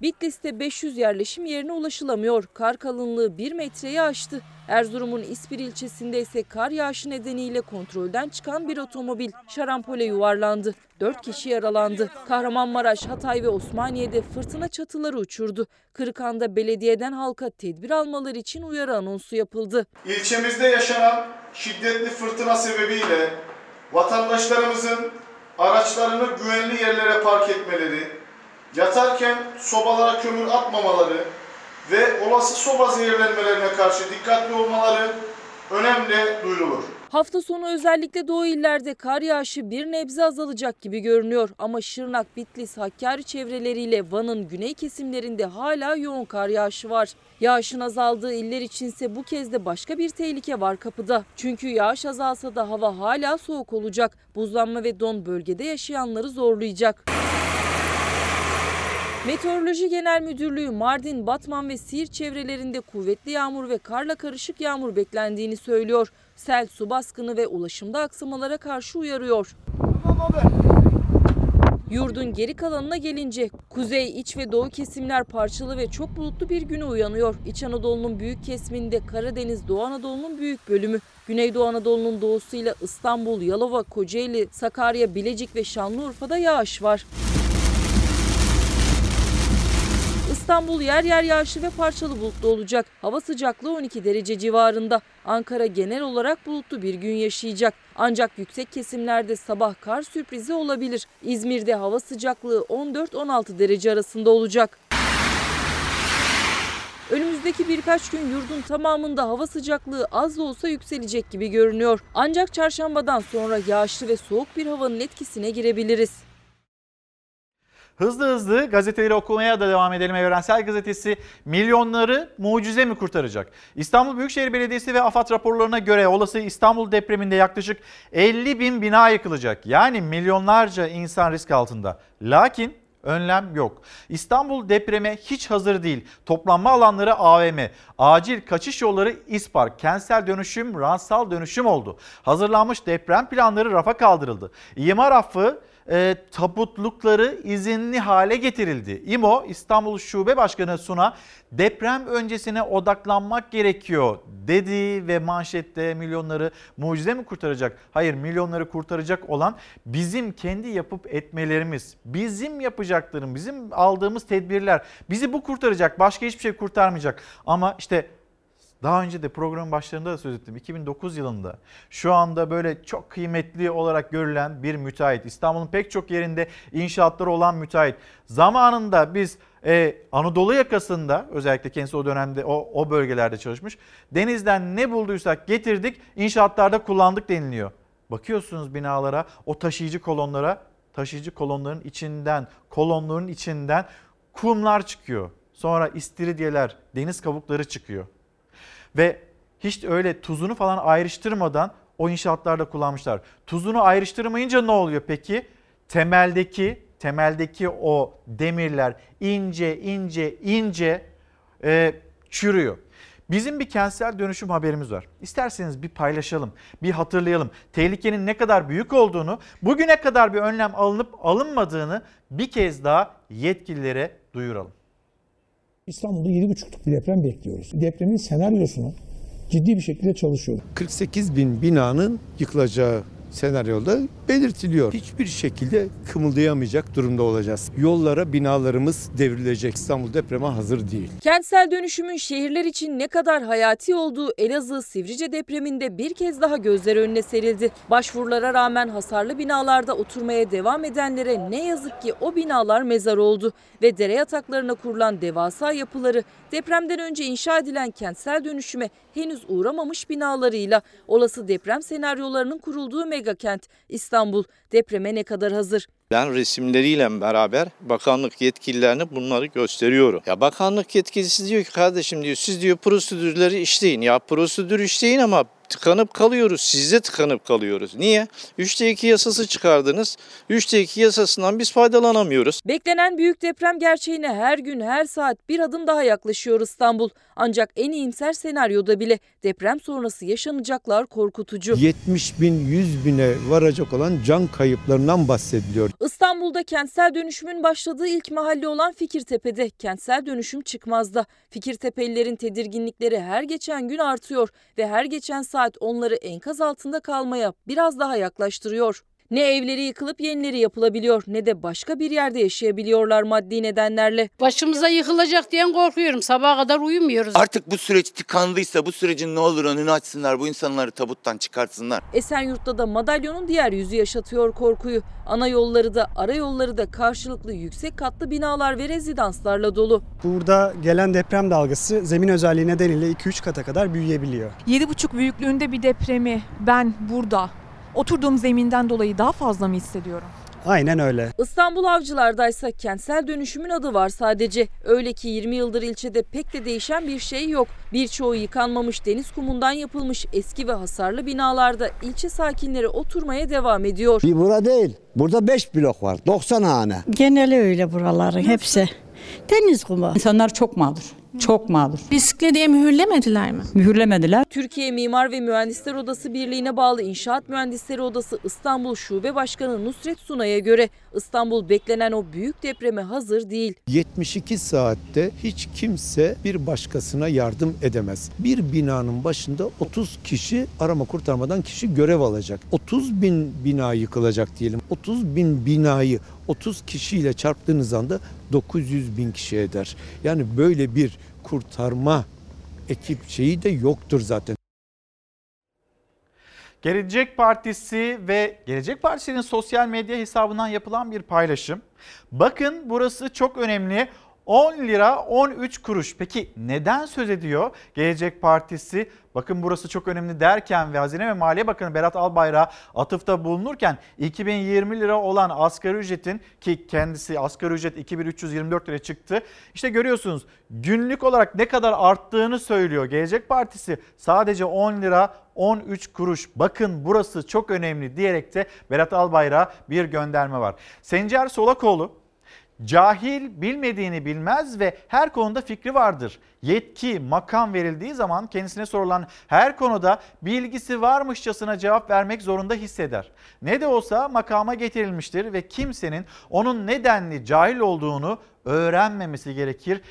Bitlis'te 500 yerleşim yerine ulaşılamıyor. Kar kalınlığı 1 metreyi aştı. Erzurum'un İspir ilçesinde ise kar yağışı nedeniyle kontrolden çıkan bir otomobil şarampole yuvarlandı. 4 kişi yaralandı. Kahramanmaraş, Hatay ve Osmaniye'de fırtına çatıları uçurdu. Kırıkhan'da belediyeden halka tedbir almaları için uyarı anonsu yapıldı. İlçemizde yaşanan şiddetli fırtına sebebiyle vatandaşlarımızın araçlarını güvenli yerlere park etmeleri, yatarken sobalara kömür atmamaları ve olası soba zehirlenmelerine karşı dikkatli olmaları önemli duyurulur. Hafta sonu özellikle doğu illerde kar yağışı bir nebze azalacak gibi görünüyor. Ama Şırnak, Bitlis, Hakkari çevreleriyle Van'ın güney kesimlerinde hala yoğun kar yağışı var. Yağışın azaldığı iller içinse bu kez de başka bir tehlike var kapıda. Çünkü yağış azalsa da hava hala soğuk olacak. Buzlanma ve don bölgede yaşayanları zorlayacak. Meteoroloji Genel Müdürlüğü Mardin, Batman ve Siirt çevrelerinde kuvvetli yağmur ve karla karışık yağmur beklendiğini söylüyor. Sel, su baskını ve ulaşımda aksamalara karşı uyarıyor. Yurdun geri kalanına gelince kuzey, iç ve doğu kesimler parçalı ve çok bulutlu bir güne uyanıyor. İç Anadolu'nun büyük kesiminde Karadeniz, Doğu Anadolu'nun büyük bölümü, Güneydoğu Anadolu'nun doğusuyla İstanbul, Yalova, Kocaeli, Sakarya, Bilecik ve Şanlıurfa'da yağış var. İstanbul yer yer yağışlı ve parçalı bulutlu olacak. Hava sıcaklığı 12 derece civarında. Ankara genel olarak bulutlu bir gün yaşayacak. Ancak yüksek kesimlerde sabah kar sürprizi olabilir. İzmir'de hava sıcaklığı 14-16 derece arasında olacak. Önümüzdeki birkaç gün yurdun tamamında hava sıcaklığı az da olsa yükselecek gibi görünüyor. Ancak çarşambadan sonra yağışlı ve soğuk bir havanın etkisine girebiliriz. Hızlı hızlı gazeteleri okumaya da devam edelim. Evrensel Gazetesi milyonları mucize mi kurtaracak? İstanbul Büyükşehir Belediyesi ve AFAD raporlarına göre olası İstanbul depreminde yaklaşık 50 bin bina yıkılacak. Yani milyonlarca insan risk altında. Lakin önlem yok. İstanbul depreme hiç hazır değil. Toplanma alanları AVM, acil kaçış yolları İSPAR, kentsel dönüşüm, ransal dönüşüm oldu. Hazırlanmış deprem planları rafa kaldırıldı. İmar affı e, tabutlukları izinli hale getirildi. İMO İstanbul Şube Başkanı Suna deprem öncesine odaklanmak gerekiyor dedi ve manşette milyonları mucize mi kurtaracak? Hayır milyonları kurtaracak olan bizim kendi yapıp etmelerimiz, bizim yapacaklarım, bizim aldığımız tedbirler bizi bu kurtaracak başka hiçbir şey kurtarmayacak. Ama işte daha önce de programın başlarında da söz ettim. 2009 yılında şu anda böyle çok kıymetli olarak görülen bir müteahhit. İstanbul'un pek çok yerinde inşaatları olan müteahhit. Zamanında biz e, Anadolu yakasında özellikle kendisi o dönemde o, o bölgelerde çalışmış. Denizden ne bulduysak getirdik inşaatlarda kullandık deniliyor. Bakıyorsunuz binalara o taşıyıcı kolonlara taşıyıcı kolonların içinden kolonların içinden kumlar çıkıyor. Sonra istiridyeler deniz kabukları çıkıyor. Ve hiç öyle tuzunu falan ayrıştırmadan o inşaatlarda kullanmışlar. Tuzunu ayrıştırmayınca ne oluyor peki? Temeldeki temeldeki o demirler ince ince ince e, çürüyor. Bizim bir kentsel dönüşüm haberimiz var. İsterseniz bir paylaşalım, bir hatırlayalım. Tehlikenin ne kadar büyük olduğunu, bugüne kadar bir önlem alınıp alınmadığını bir kez daha yetkililere duyuralım. İstanbul'da 7,5'luk bir deprem bekliyoruz. Depremin senaryosunu ciddi bir şekilde çalışıyoruz. 48 bin binanın yıkılacağı senaryoda belirtiliyor. Hiçbir şekilde kımıldayamayacak durumda olacağız. Yollara binalarımız devrilecek. İstanbul depreme hazır değil. Kentsel dönüşümün şehirler için ne kadar hayati olduğu Elazığ Sivrice depreminde bir kez daha gözler önüne serildi. Başvurulara rağmen hasarlı binalarda oturmaya devam edenlere ne yazık ki o binalar mezar oldu ve dere yataklarına kurulan devasa yapıları depremden önce inşa edilen kentsel dönüşüme henüz uğramamış binalarıyla olası deprem senaryolarının kurulduğu megakent İstanbul depreme ne kadar hazır? Ben resimleriyle beraber bakanlık yetkililerine bunları gösteriyorum. Ya bakanlık yetkilisi diyor ki kardeşim diyor siz diyor prosedürleri işleyin. Ya prosedür işleyin ama tıkanıp kalıyoruz. Siz de tıkanıp kalıyoruz. Niye? 3'te 2 yasası çıkardınız. 3'te 2 yasasından biz faydalanamıyoruz. Beklenen büyük deprem gerçeğine her gün her saat bir adım daha yaklaşıyor İstanbul. Ancak en iyimser senaryoda bile deprem sonrası yaşanacaklar korkutucu. 70 bin 100 bine varacak olan can kayıplarından bahsediliyor. İstanbul'da kentsel dönüşümün başladığı ilk mahalle olan Fikirtepe'de kentsel dönüşüm çıkmazda. Fikirtepelilerin tedirginlikleri her geçen gün artıyor ve her geçen saat onları enkaz altında kalmaya biraz daha yaklaştırıyor. Ne evleri yıkılıp yenileri yapılabiliyor ne de başka bir yerde yaşayabiliyorlar maddi nedenlerle. Başımıza yıkılacak diyen korkuyorum. Sabaha kadar uyumuyoruz. Artık bu süreç tıkandıysa bu sürecin ne olur önünü açsınlar. Bu insanları tabuttan çıkartsınlar. Esenyurt'ta da madalyonun diğer yüzü yaşatıyor korkuyu. Ana yolları da ara yolları da karşılıklı yüksek katlı binalar ve rezidanslarla dolu. Burada gelen deprem dalgası zemin özelliği nedeniyle 2-3 kata kadar büyüyebiliyor. 7,5 büyüklüğünde bir depremi ben burada oturduğum zeminden dolayı daha fazla mı hissediyorum? Aynen öyle. İstanbul Avcılar'daysa kentsel dönüşümün adı var sadece. Öyle ki 20 yıldır ilçede pek de değişen bir şey yok. Birçoğu yıkanmamış deniz kumundan yapılmış eski ve hasarlı binalarda ilçe sakinleri oturmaya devam ediyor. Bir bura değil. Burada 5 blok var. 90 hane. Geneli öyle buraların hepsi. Deniz kumu. İnsanlar çok mağdur. Çok mağdur. Riskli diye mühürlemediler mi? Mühürlemediler. Türkiye Mimar ve Mühendisler Odası Birliği'ne bağlı İnşaat Mühendisleri Odası İstanbul Şube Başkanı Nusret Sunay'a göre İstanbul beklenen o büyük depreme hazır değil. 72 saatte hiç kimse bir başkasına yardım edemez. Bir binanın başında 30 kişi arama kurtarmadan kişi görev alacak. 30 bin bina yıkılacak diyelim. 30 bin binayı 30 kişiyle çarptığınız anda 900 bin kişi eder. Yani böyle bir kurtarma ekip şeyi de yoktur zaten. Gelecek Partisi ve Gelecek Partisi'nin sosyal medya hesabından yapılan bir paylaşım. Bakın burası çok önemli. 10 lira 13 kuruş. Peki neden söz ediyor Gelecek Partisi? Bakın burası çok önemli derken ve Hazine ve Maliye Bakanı Berat Albayrak atıfta bulunurken 2020 lira olan asgari ücretin ki kendisi asgari ücret 2324 lira çıktı. İşte görüyorsunuz günlük olarak ne kadar arttığını söylüyor. Gelecek Partisi sadece 10 lira 13 kuruş. Bakın burası çok önemli diyerek de Berat Albayrak'a bir gönderme var. Sencer Solakoğlu Cahil bilmediğini bilmez ve her konuda fikri vardır. Yetki, makam verildiği zaman kendisine sorulan her konuda bilgisi varmışçasına cevap vermek zorunda hisseder. Ne de olsa makama getirilmiştir ve kimsenin onun nedenli cahil olduğunu öğrenmemesi gerekir.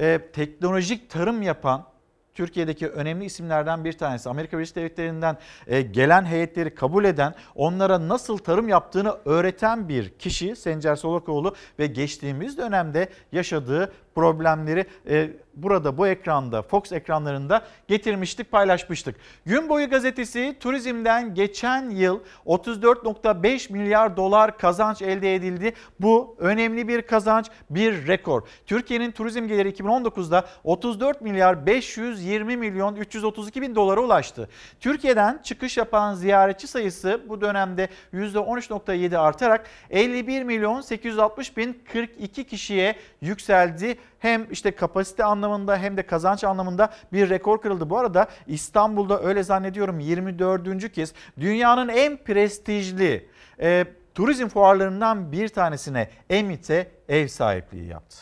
Ee, teknolojik tarım yapan Türkiye'deki önemli isimlerden bir tanesi. Amerika Birleşik Devletleri'nden e, gelen heyetleri kabul eden, onlara nasıl tarım yaptığını öğreten bir kişi Sencer Solakoğlu ve geçtiğimiz dönemde yaşadığı problemleri e, burada bu ekranda Fox ekranlarında getirmiştik paylaşmıştık. Gün boyu gazetesi turizmden geçen yıl 34.5 milyar dolar kazanç elde edildi. Bu önemli bir kazanç bir rekor. Türkiye'nin turizm geliri 2019'da 34 milyar 520 milyon 332 bin dolara ulaştı. Türkiye'den çıkış yapan ziyaretçi sayısı bu dönemde %13.7 artarak 51 milyon 860 bin 42 kişiye yükseldi hem işte kapasite anlamında hem de kazanç anlamında bir rekor kırıldı. Bu arada İstanbul'da öyle zannediyorum 24. kez dünyanın en prestijli e, turizm fuarlarından bir tanesine Emit'e ev sahipliği yaptı.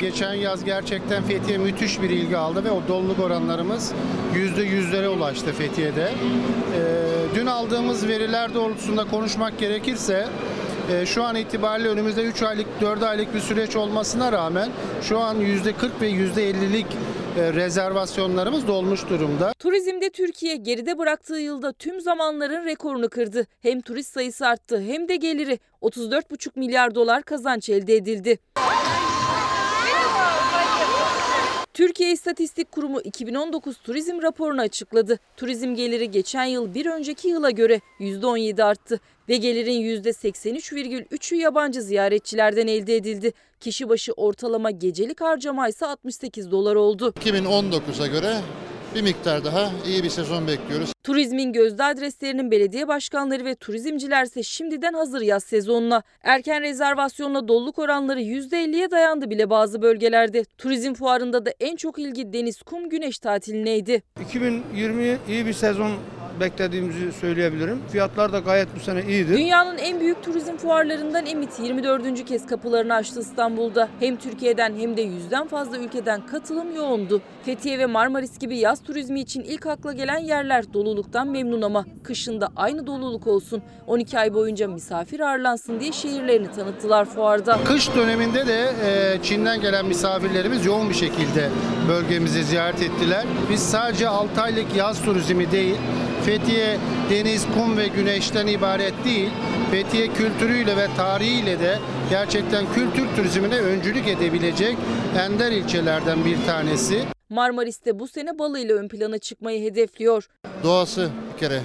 Geçen yaz gerçekten Fethiye müthiş bir ilgi aldı ve o doluluk oranlarımız yüzde yüzlere ulaştı Fethiye'de. Ee, dün aldığımız veriler doğrultusunda konuşmak gerekirse e, şu an itibariyle önümüzde 3 aylık 4 aylık bir süreç olmasına rağmen şu an %40 ve %50'lik e, rezervasyonlarımız dolmuş durumda. Turizmde Türkiye geride bıraktığı yılda tüm zamanların rekorunu kırdı. Hem turist sayısı arttı hem de geliri 34,5 milyar dolar kazanç elde edildi. Türkiye İstatistik Kurumu 2019 turizm raporunu açıkladı. Turizm geliri geçen yıl bir önceki yıla göre %17 arttı ve gelirin %83,3'ü yabancı ziyaretçilerden elde edildi. Kişi başı ortalama gecelik harcama ise 68 dolar oldu. 2019'a göre bir miktar daha iyi bir sezon bekliyoruz. Turizmin gözde adreslerinin belediye başkanları ve turizmciler ise şimdiden hazır yaz sezonuna. Erken rezervasyonla doluluk oranları %50'ye dayandı bile bazı bölgelerde. Turizm fuarında da en çok ilgi deniz, kum, güneş tatilineydi. 2020 iyi bir sezon beklediğimizi söyleyebilirim. Fiyatlar da gayet bu sene iyiydi. Dünyanın en büyük turizm fuarlarından Emit 24. kez kapılarını açtı İstanbul'da. Hem Türkiye'den hem de yüzden fazla ülkeden katılım yoğundu. Fethiye ve Marmaris gibi yaz turizmi için ilk akla gelen yerler doluluktan memnun ama kışında aynı doluluk olsun. 12 ay boyunca misafir ağırlansın diye şehirlerini tanıttılar fuarda. Kış döneminde de e, Çin'den gelen misafirlerimiz yoğun bir şekilde bölgemizi ziyaret ettiler. Biz sadece 6 aylık yaz turizmi değil, Fethiye deniz, kum ve güneşten ibaret değil. Fethiye kültürüyle ve tarihiyle de gerçekten kültür turizmine öncülük edebilecek ender ilçelerden bir tanesi. Marmaris'te bu sene balıyla ön plana çıkmayı hedefliyor. Doğası bir kere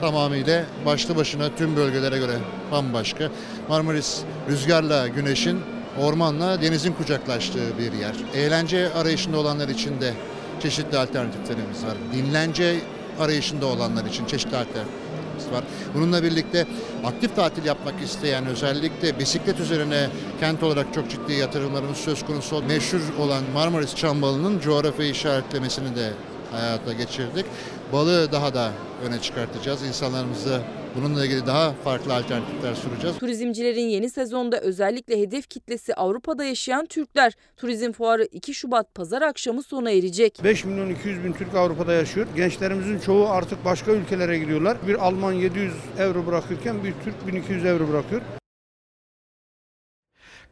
tamamıyla başlı başına tüm bölgelere göre bambaşka. Marmaris rüzgarla güneşin, ormanla denizin kucaklaştığı bir yer. Eğlence arayışında olanlar için de çeşitli alternatiflerimiz var. Dinlence arayışında olanlar için çeşitli alternatiflerimiz var. Bununla birlikte aktif tatil yapmak isteyen özellikle bisiklet üzerine kent olarak çok ciddi yatırımlarımız söz konusu. Meşhur olan Marmaris Çambalı'nın coğrafya işaretlemesini de hayata geçirdik. Balığı daha da öne çıkartacağız. İnsanlarımıza bununla ilgili daha farklı alternatifler sunacağız. Turizmcilerin yeni sezonda özellikle hedef kitlesi Avrupa'da yaşayan Türkler. Turizm fuarı 2 Şubat pazar akşamı sona erecek. 5 milyon 200 bin Türk Avrupa'da yaşıyor. Gençlerimizin çoğu artık başka ülkelere gidiyorlar. Bir Alman 700 euro bırakırken bir Türk 1200 euro bırakıyor.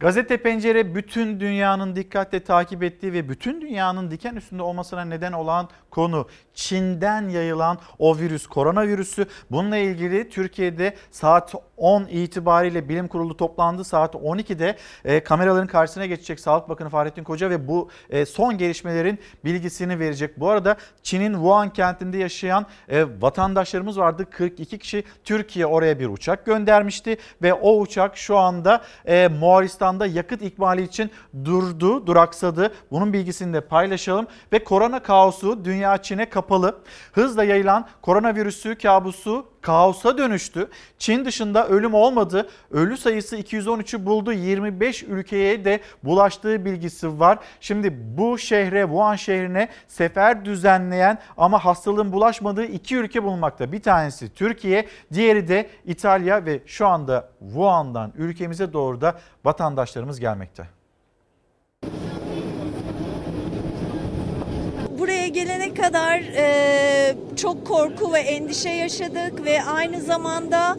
Gazete Pencere bütün dünyanın dikkatle takip ettiği ve bütün dünyanın diken üstünde olmasına neden olan konu Çin'den yayılan o virüs koronavirüsü. Bununla ilgili Türkiye'de saat 10 itibariyle bilim kurulu toplandı. Saat 12'de e, kameraların karşısına geçecek Sağlık Bakanı Fahrettin Koca ve bu e, son gelişmelerin bilgisini verecek. Bu arada Çin'in Wuhan kentinde yaşayan e, vatandaşlarımız vardı. 42 kişi Türkiye oraya bir uçak göndermişti ve o uçak şu anda e, Moğolistan'da yakıt ikmali için durdu, duraksadı. Bunun bilgisini de paylaşalım ve korona kaosu dünya Çin'e kapalı. Hızla yayılan koronavirüsü kabusu kaosa dönüştü. Çin dışında ölüm olmadı. Ölü sayısı 213'ü buldu. 25 ülkeye de bulaştığı bilgisi var. Şimdi bu şehre, Wuhan şehrine sefer düzenleyen ama hastalığın bulaşmadığı iki ülke bulunmakta. Bir tanesi Türkiye, diğeri de İtalya ve şu anda Wuhan'dan ülkemize doğru da vatandaşlarımız gelmekte. buraya gelene kadar e, çok korku ve endişe yaşadık ve aynı zamanda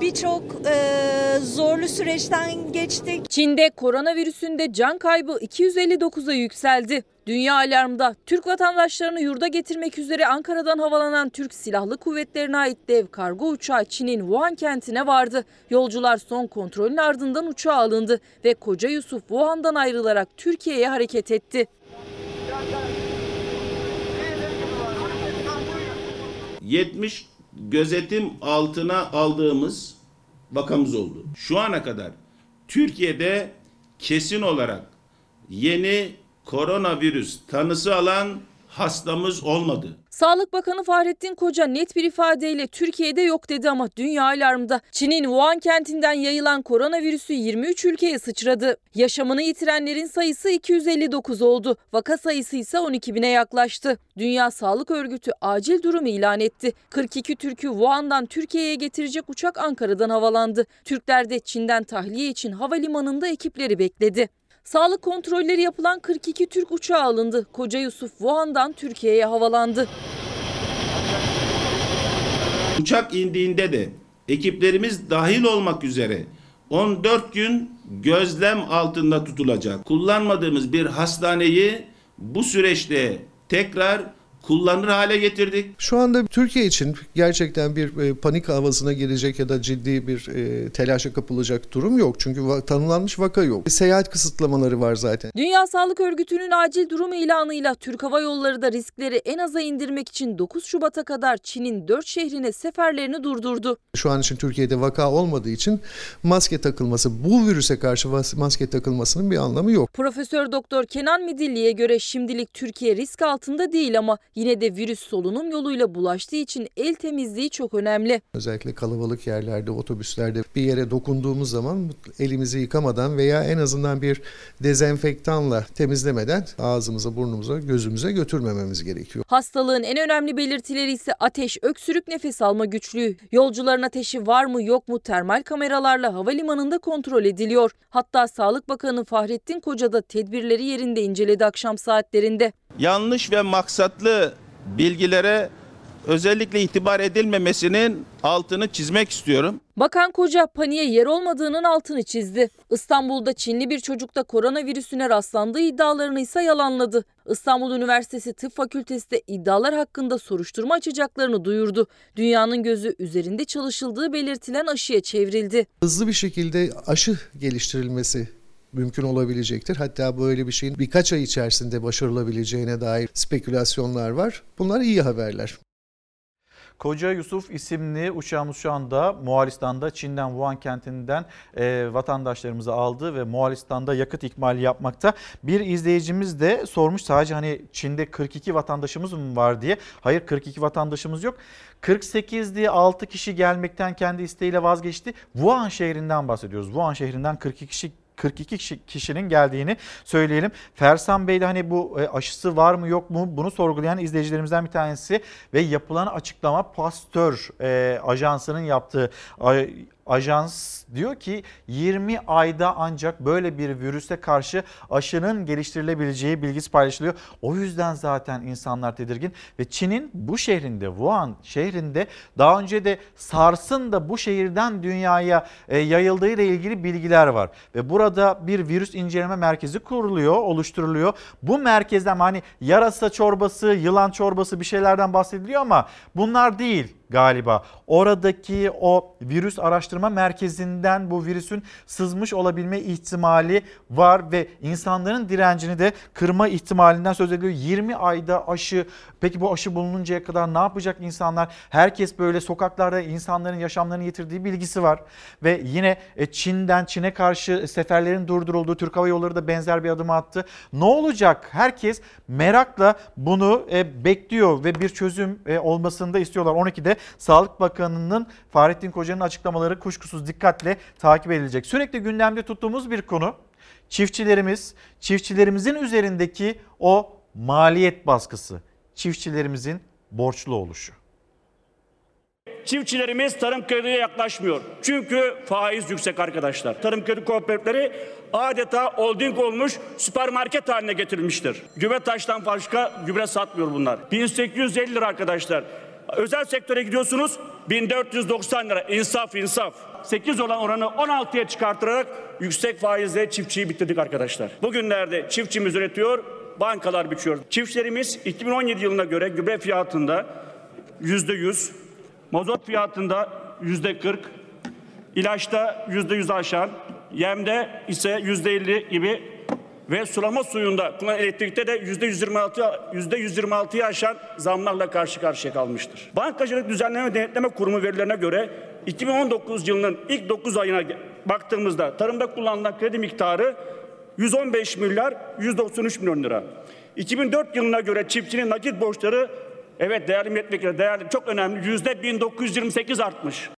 birçok e, zorlu süreçten geçtik. Çin'de koronavirüsünde can kaybı 259'a yükseldi. Dünya alarmda Türk vatandaşlarını yurda getirmek üzere Ankara'dan havalanan Türk Silahlı Kuvvetleri'ne ait dev kargo uçağı Çin'in Wuhan kentine vardı. Yolcular son kontrolün ardından uçağa alındı ve Koca Yusuf Wuhan'dan ayrılarak Türkiye'ye hareket etti. 70 gözetim altına aldığımız vakamız oldu. Şu ana kadar Türkiye'de kesin olarak yeni koronavirüs tanısı alan hastamız olmadı. Sağlık Bakanı Fahrettin Koca net bir ifadeyle Türkiye'de yok dedi ama dünya alarmda. Çin'in Wuhan kentinden yayılan koronavirüsü 23 ülkeye sıçradı. Yaşamını yitirenlerin sayısı 259 oldu. Vaka sayısı ise 12 bine yaklaştı. Dünya Sağlık Örgütü acil durum ilan etti. 42 Türk'ü Wuhan'dan Türkiye'ye getirecek uçak Ankara'dan havalandı. Türkler de Çin'den tahliye için havalimanında ekipleri bekledi. Sağlık kontrolleri yapılan 42 Türk uçağı alındı. Koca Yusuf Wuhan'dan Türkiye'ye havalandı. Uçak indiğinde de ekiplerimiz dahil olmak üzere 14 gün gözlem altında tutulacak. Kullanmadığımız bir hastaneyi bu süreçte tekrar kullanır hale getirdik. Şu anda Türkiye için gerçekten bir e, panik havasına girecek ya da ciddi bir e, telaşa kapılacak durum yok. Çünkü tanımlanmış vaka yok. Seyahat kısıtlamaları var zaten. Dünya Sağlık Örgütü'nün acil durum ilanıyla Türk Hava Yolları da riskleri en aza indirmek için 9 Şubat'a kadar Çin'in 4 şehrine seferlerini durdurdu. Şu an için Türkiye'de vaka olmadığı için maske takılması, bu virüse karşı maske takılmasının bir anlamı yok. Profesör Doktor Kenan Midilli'ye göre şimdilik Türkiye risk altında değil ama yine de virüs solunum yoluyla bulaştığı için el temizliği çok önemli. Özellikle kalabalık yerlerde, otobüslerde bir yere dokunduğumuz zaman elimizi yıkamadan veya en azından bir dezenfektanla temizlemeden ağzımıza, burnumuza, gözümüze götürmememiz gerekiyor. Hastalığın en önemli belirtileri ise ateş, öksürük, nefes alma güçlüğü. Yolcuların ateşi var mı yok mu termal kameralarla havalimanında kontrol ediliyor. Hatta Sağlık Bakanı Fahrettin Koca da tedbirleri yerinde inceledi akşam saatlerinde. Yanlış ve maksatlı bilgilere özellikle itibar edilmemesinin altını çizmek istiyorum. Bakan Koca paniğe yer olmadığının altını çizdi. İstanbul'da Çinli bir çocukta koronavirüsüne rastlandığı iddialarını ise yalanladı. İstanbul Üniversitesi Tıp Fakültesi de iddialar hakkında soruşturma açacaklarını duyurdu. Dünyanın gözü üzerinde çalışıldığı belirtilen aşıya çevrildi. Hızlı bir şekilde aşı geliştirilmesi mümkün olabilecektir. Hatta böyle bir şeyin birkaç ay içerisinde başarılabileceğine dair spekülasyonlar var. Bunlar iyi haberler. Koca Yusuf isimli uçağımız şu anda Moğolistan'da Çin'den Wuhan kentinden e, vatandaşlarımızı aldı ve Moğolistan'da yakıt ikmali yapmakta. Bir izleyicimiz de sormuş sadece hani Çin'de 42 vatandaşımız mı var diye. Hayır 42 vatandaşımız yok. 48 diye 6 kişi gelmekten kendi isteğiyle vazgeçti. Wuhan şehrinden bahsediyoruz. Wuhan şehrinden 42 kişi 42 kişi, kişinin geldiğini söyleyelim. Fersan Bey de hani bu e, aşısı var mı yok mu bunu sorgulayan izleyicilerimizden bir tanesi ve yapılan açıklama Pasteur e, ajansının yaptığı ajans diyor ki 20 ayda ancak böyle bir virüse karşı aşının geliştirilebileceği bilgisi paylaşılıyor. O yüzden zaten insanlar tedirgin ve Çin'in bu şehrinde Wuhan şehrinde daha önce de SARS'ın da bu şehirden dünyaya e, yayıldığı ile ilgili bilgiler var. Ve burada bir virüs inceleme merkezi kuruluyor, oluşturuluyor. Bu merkezden hani yarasa çorbası, yılan çorbası bir şeylerden bahsediliyor ama bunlar değil galiba. Oradaki o virüs araştırma merkezinden bu virüsün sızmış olabilme ihtimali var ve insanların direncini de kırma ihtimalinden söz ediliyor. 20 ayda aşı peki bu aşı bulununcaya kadar ne yapacak insanlar? Herkes böyle sokaklarda insanların yaşamlarını yitirdiği bilgisi var ve yine e, Çin'den Çin'e karşı seferlerin durdurulduğu Türk Hava Yolları da benzer bir adım attı. Ne olacak? Herkes merakla bunu e, bekliyor ve bir çözüm e, olmasını da istiyorlar. 12'de Sağlık Bakanı'nın Fahrettin Koca'nın açıklamaları kuşkusuz dikkatle takip edilecek. Sürekli gündemde tuttuğumuz bir konu çiftçilerimiz, çiftçilerimizin üzerindeki o maliyet baskısı, çiftçilerimizin borçlu oluşu. Çiftçilerimiz tarım krediye yaklaşmıyor. Çünkü faiz yüksek arkadaşlar. Tarım kredi kooperatifleri adeta holding olmuş süpermarket haline getirilmiştir. Gübre taştan başka gübre satmıyor bunlar. 1850 lira arkadaşlar. Özel sektöre gidiyorsunuz 1490 lira. İnsaf insaf. 8 olan oranı 16'ya çıkartarak yüksek faizle çiftçiyi bitirdik arkadaşlar. Bugünlerde çiftçimiz üretiyor, bankalar biçiyor. Çiftçilerimiz 2017 yılına göre gübre fiyatında %100, mazot fiyatında %40, ilaçta %100 aşan, yemde ise %50 gibi ve sulama suyunda kullanılan elektrikte de yüzde 126 yüzde 126'yı aşan zamlarla karşı karşıya kalmıştır. Bankacılık Düzenleme Denetleme Kurumu verilerine göre 2019 yılının ilk 9 ayına baktığımızda tarımda kullanılan kredi miktarı 115 milyar 193 milyon lira. 2004 yılına göre çiftçinin nakit borçları evet değerli milletvekili değerli çok önemli yüzde 1928 artmış.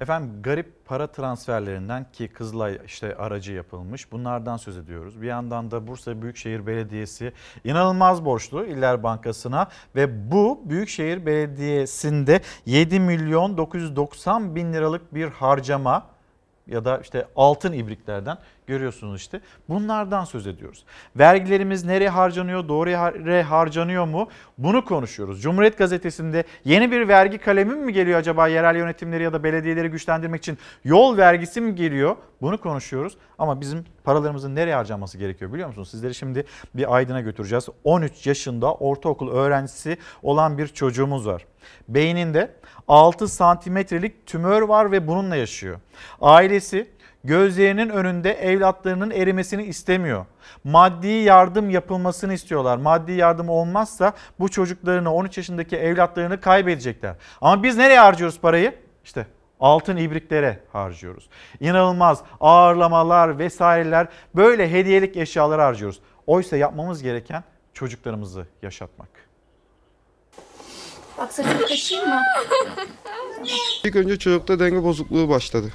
Efendim garip para transferlerinden ki Kızılay işte aracı yapılmış bunlardan söz ediyoruz. Bir yandan da Bursa Büyükşehir Belediyesi inanılmaz borçlu İller Bankası'na ve bu Büyükşehir Belediyesi'nde 7 milyon 990 bin liralık bir harcama ya da işte altın ibriklerden görüyorsunuz işte. Bunlardan söz ediyoruz. Vergilerimiz nereye harcanıyor, doğru yere harcanıyor mu? Bunu konuşuyoruz. Cumhuriyet Gazetesi'nde yeni bir vergi kalemi mi geliyor acaba yerel yönetimleri ya da belediyeleri güçlendirmek için? Yol vergisi mi geliyor? Bunu konuşuyoruz. Ama bizim paralarımızın nereye harcanması gerekiyor biliyor musunuz? Sizleri şimdi bir Aydın'a götüreceğiz. 13 yaşında ortaokul öğrencisi olan bir çocuğumuz var. Beyninde 6 santimetrelik tümör var ve bununla yaşıyor. Ailesi gözlerinin önünde evlatlarının erimesini istemiyor. Maddi yardım yapılmasını istiyorlar. Maddi yardım olmazsa bu çocuklarını 13 yaşındaki evlatlarını kaybedecekler. Ama biz nereye harcıyoruz parayı? İşte altın ibriklere harcıyoruz. İnanılmaz ağırlamalar vesaireler böyle hediyelik eşyalar harcıyoruz. Oysa yapmamız gereken çocuklarımızı yaşatmak. Bak saçımı kaşıyım mı? İlk önce çocukta denge bozukluğu başladı.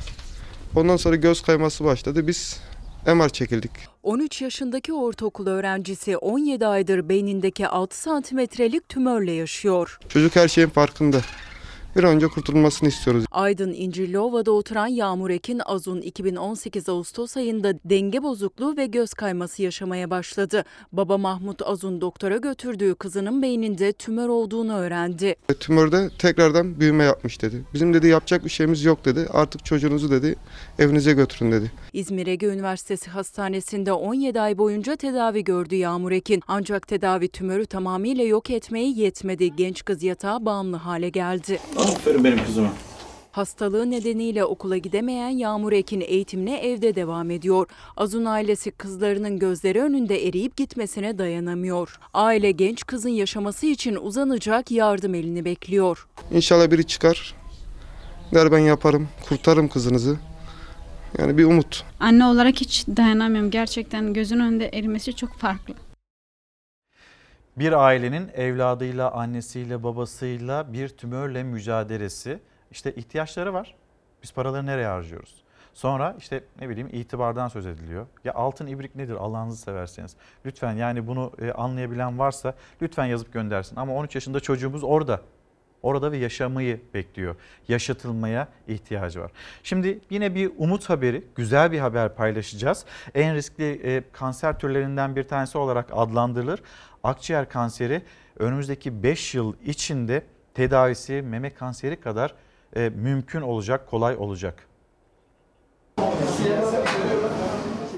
Ondan sonra göz kayması başladı. Biz MR çekildik. 13 yaşındaki ortaokul öğrencisi 17 aydır beynindeki 6 santimetrelik tümörle yaşıyor. Çocuk her şeyin farkında bir an önce kurtulmasını istiyoruz. Aydın İncirliova'da oturan Yağmur Ekin Azun 2018 Ağustos ayında denge bozukluğu ve göz kayması yaşamaya başladı. Baba Mahmut Azun doktora götürdüğü kızının beyninde tümör olduğunu öğrendi. Tümörde tekrardan büyüme yapmış dedi. Bizim dedi yapacak bir şeyimiz yok dedi. Artık çocuğunuzu dedi evinize götürün dedi. İzmir Ege Üniversitesi Hastanesi'nde 17 ay boyunca tedavi gördü Yağmur Ekin. Ancak tedavi tümörü tamamıyla yok etmeye yetmedi. Genç kız yatağa bağımlı hale geldi. Aferin benim kızıma. Hastalığı nedeniyle okula gidemeyen Yağmur Ekin eğitimine evde devam ediyor. Azun ailesi kızlarının gözleri önünde eriyip gitmesine dayanamıyor. Aile genç kızın yaşaması için uzanacak yardım elini bekliyor. İnşallah biri çıkar. Der ben yaparım, kurtarırım kızınızı. Yani bir umut. Anne olarak hiç dayanamıyorum. Gerçekten gözün önünde erimesi çok farklı. Bir ailenin evladıyla, annesiyle, babasıyla bir tümörle mücadelesi. İşte ihtiyaçları var. Biz paraları nereye harcıyoruz? Sonra işte ne bileyim itibardan söz ediliyor. Ya altın ibrik nedir Allah'ınızı severseniz. Lütfen yani bunu anlayabilen varsa lütfen yazıp göndersin. Ama 13 yaşında çocuğumuz orada. orada ve yaşamayı bekliyor. Yaşatılmaya ihtiyacı var. Şimdi yine bir umut haberi, güzel bir haber paylaşacağız. En riskli e, kanser türlerinden bir tanesi olarak adlandırılır. Akciğer kanseri önümüzdeki 5 yıl içinde tedavisi meme kanseri kadar e, mümkün olacak, kolay olacak.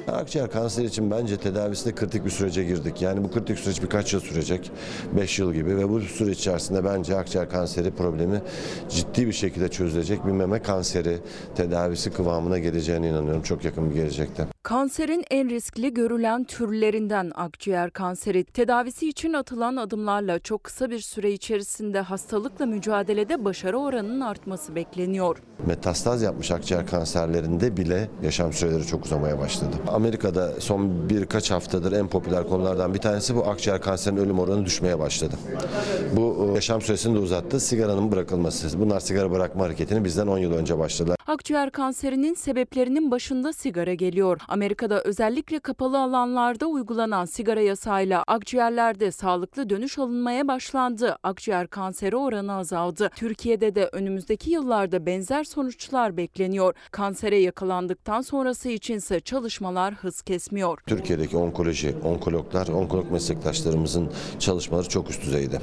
Akciğer kanseri için bence tedavisinde kritik bir sürece girdik. Yani bu kritik süreç birkaç yıl sürecek. 5 yıl gibi ve bu süreç içerisinde bence akciğer kanseri problemi ciddi bir şekilde çözülecek bir meme kanseri tedavisi kıvamına geleceğine inanıyorum çok yakın bir gelecekte. Kanserin en riskli görülen türlerinden akciğer kanseri tedavisi için atılan adımlarla çok kısa bir süre içerisinde hastalıkla mücadelede başarı oranının artması bekleniyor. Metastaz yapmış akciğer kanserlerinde bile yaşam süreleri çok uzamaya başladı. Amerika'da son birkaç haftadır en popüler konulardan bir tanesi bu akciğer kanserinin ölüm oranı düşmeye başladı. Bu e, yaşam süresini de uzattı. Sigaranın bırakılması. Bunlar sigara bırakma hareketini bizden 10 yıl önce başladılar. Akciğer kanserinin sebeplerinin başında sigara geliyor. Amerika'da özellikle kapalı alanlarda uygulanan sigara yasayla akciğerlerde sağlıklı dönüş alınmaya başlandı. Akciğer kanseri oranı azaldı. Türkiye'de de önümüzdeki yıllarda benzer sonuçlar bekleniyor. Kansere yakalandıktan sonrası içinse çalışmalar hız kesmiyor. Türkiye'deki onkoloji, onkologlar, onkolog meslektaşlarımızın çalışmaları çok üst düzeyde.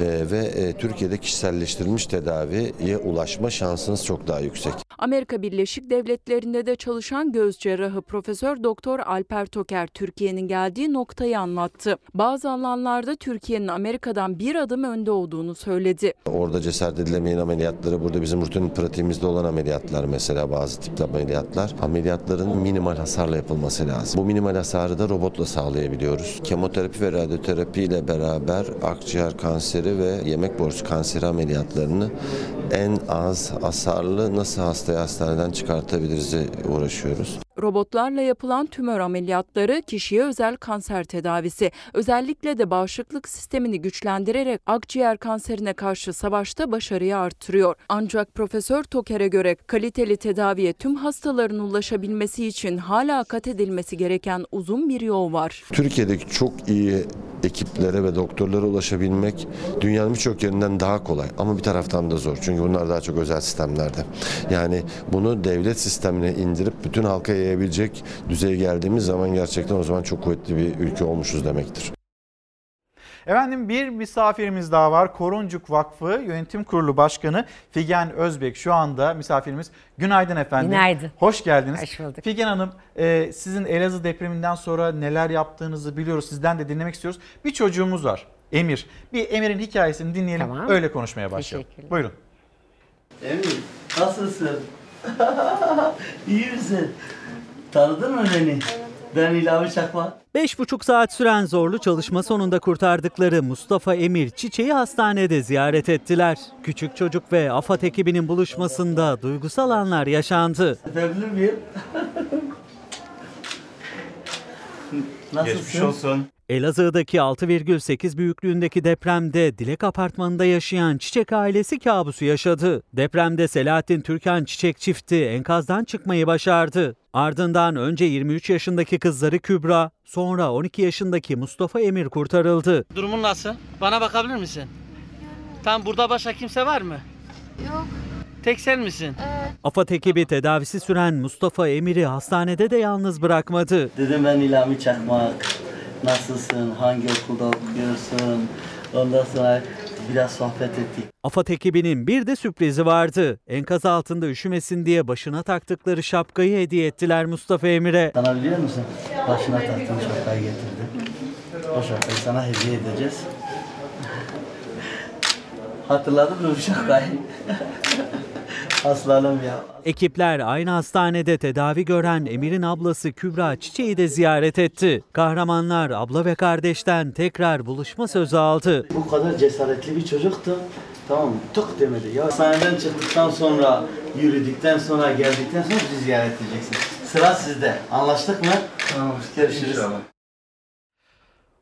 Ee, ve e, Türkiye'de kişiselleştirilmiş tedaviye ulaşma şansınız çok daha yüksek. Amerika Birleşik Devletleri'nde de çalışan göz cerrahı Profesör Doktor Alper Toker Türkiye'nin geldiği noktayı anlattı. Bazı alanlarda Türkiye'nin Amerika'dan bir adım önde olduğunu söyledi. Orada cesaret edilemeyen ameliyatları burada bizim rutin pratiğimizde olan ameliyatlar mesela bazı tipli ameliyatlar. Ameliyatların minimal hasarla yapılması lazım. Bu minimal hasarı da robotla sağlayabiliyoruz. Kemoterapi ve radyoterapi ile beraber akciğer kanseri ve yemek borusu kanseri ameliyatlarını en az hasarlı nasıl hastayı hastaneden çıkartabiliriz uğraşıyoruz. Robotlarla yapılan tümör ameliyatları kişiye özel kanser tedavisi. Özellikle de bağışıklık sistemini güçlendirerek akciğer kanserine karşı savaşta başarıyı artırıyor. Ancak Profesör Toker'e göre kaliteli tedaviye tüm hastaların ulaşabilmesi için hala kat edilmesi gereken uzun bir yol var. Türkiye'deki çok iyi ekiplere ve doktorlara ulaşabilmek dünyanın birçok yerinden daha kolay ama bir taraftan da zor. Çünkü bunlar daha çok özel sistemlerde. Yani bunu devlet sistemine indirip bütün halka yayabilecek düzeye geldiğimiz zaman gerçekten o zaman çok kuvvetli bir ülke olmuşuz demektir. Efendim bir misafirimiz daha var. Koruncuk Vakfı Yönetim Kurulu Başkanı Figen Özbek şu anda misafirimiz. Günaydın efendim. Günaydın. Hoş geldiniz. Hoş bulduk. Figen Hanım e, sizin Elazığ depreminden sonra neler yaptığınızı biliyoruz. Sizden de dinlemek istiyoruz. Bir çocuğumuz var Emir. Bir Emir'in hikayesini dinleyelim. Tamam. Öyle konuşmaya başlayalım. Buyurun. Emir nasılsın? (laughs) İyi misin? Tanıdın mı beni? Ben İlhami Çakmak. Beş buçuk saat süren zorlu çalışma sonunda kurtardıkları Mustafa Emir Çiçeği hastanede ziyaret ettiler. Küçük çocuk ve AFAD ekibinin buluşmasında duygusal anlar yaşandı. Öpebilir miyim? (laughs) Nasılsın? Geçmiş olsun. Elazığ'daki 6,8 büyüklüğündeki depremde Dilek Apartmanı'nda yaşayan Çiçek ailesi kabusu yaşadı. Depremde Selahattin Türkan Çiçek çifti enkazdan çıkmayı başardı. Ardından önce 23 yaşındaki kızları Kübra, sonra 12 yaşındaki Mustafa Emir kurtarıldı. Durumun nasıl? Bana bakabilir misin? Tam burada başka kimse var mı? Yok. Tek sen misin? AFAD ekibi tedavisi süren Mustafa Emir'i hastanede de yalnız bırakmadı. Dedim ben İlhami Çakmak. Nasılsın? Hangi okulda okuyorsun? Ondan sonra biraz sohbet ettik. AFAD ekibinin bir de sürprizi vardı. Enkaz altında üşümesin diye başına taktıkları şapkayı hediye ettiler Mustafa Emir'e. Sana biliyor musun? Başına taktığım şapkayı getirdim. O şapkayı sana hediye edeceğiz. (laughs) Hatırladın mı bu şapkayı? (laughs) Aslanım ya. Ekipler aynı hastanede tedavi gören Emir'in ablası Kübra Çiçeği de ziyaret etti. Kahramanlar abla ve kardeşten tekrar buluşma sözü aldı. Bu kadar cesaretli bir çocuktu. Tamam mı? Tık demedi. Ya hastaneden çıktıktan sonra, yürüdükten sonra, geldikten sonra bizi ziyaret edeceksin. Sıra sizde. Anlaştık mı? Tamam. Görüşürüz.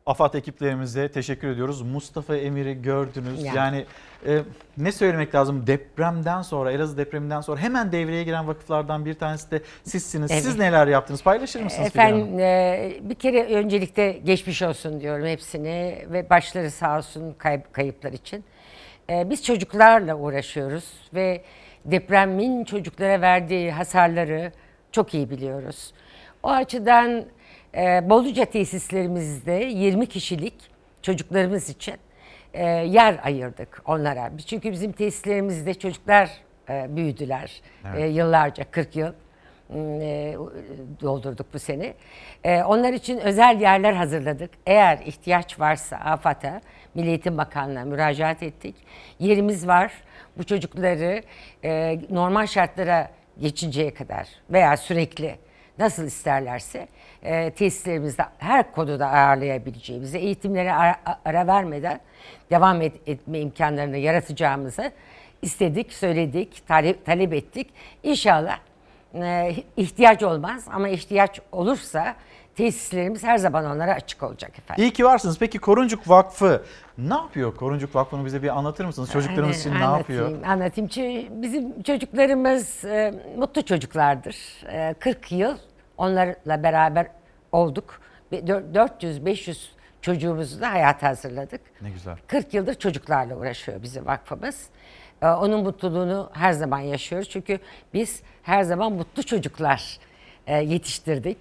AFAD ekiplerimize teşekkür ediyoruz. Mustafa Emir'i gördünüz. Ya. Yani e, ne söylemek lazım? Depremden sonra, Elazığ depreminden sonra hemen devreye giren vakıflardan bir tanesi de sizsiniz. Evet. Siz neler yaptınız? Paylaşır mısınız? Efendim e, bir kere öncelikle geçmiş olsun diyorum hepsine ve başları sağ olsun kayıp, kayıplar için. Ee, biz çocuklarla uğraşıyoruz ve depremin çocuklara verdiği hasarları çok iyi biliyoruz. O açıdan e, Boluca tesislerimizde 20 kişilik çocuklarımız için e, yer ayırdık onlara. Çünkü bizim tesislerimizde çocuklar e, büyüdüler Evet. E, yıllarca 40 yıl e, doldurduk bu sene. E, onlar için özel yerler hazırladık. Eğer ihtiyaç varsa AFAD'a, Milli Eğitim Bakanlığı'na müracaat ettik. Yerimiz var. Bu çocukları e, normal şartlara geçinceye kadar veya sürekli nasıl isterlerse e, tesislerimizde her konuda ağırlayabileceğimizi, eğitimlere ara, ara vermeden devam et- etme imkanlarını yaratacağımızı istedik, söyledik, talep, talep ettik. İnşallah e, ihtiyaç olmaz ama ihtiyaç olursa tesislerimiz her zaman onlara açık olacak efendim. İyi ki varsınız. Peki Koruncuk Vakfı ne yapıyor? Koruncuk Vakfı'nı bize bir anlatır mısınız? Çocuklarımız için ne yapıyor? Anlatayım, Anlatayım. Çünkü bizim çocuklarımız e, mutlu çocuklardır. E, 40 yıl onlarla beraber olduk. 400-500 çocuğumuzu da hayata hazırladık. Ne güzel. 40 yıldır çocuklarla uğraşıyor bizim vakfımız. Ee, Onun mutluluğunu her zaman yaşıyoruz. Çünkü biz her zaman mutlu çocuklar e, yetiştirdik.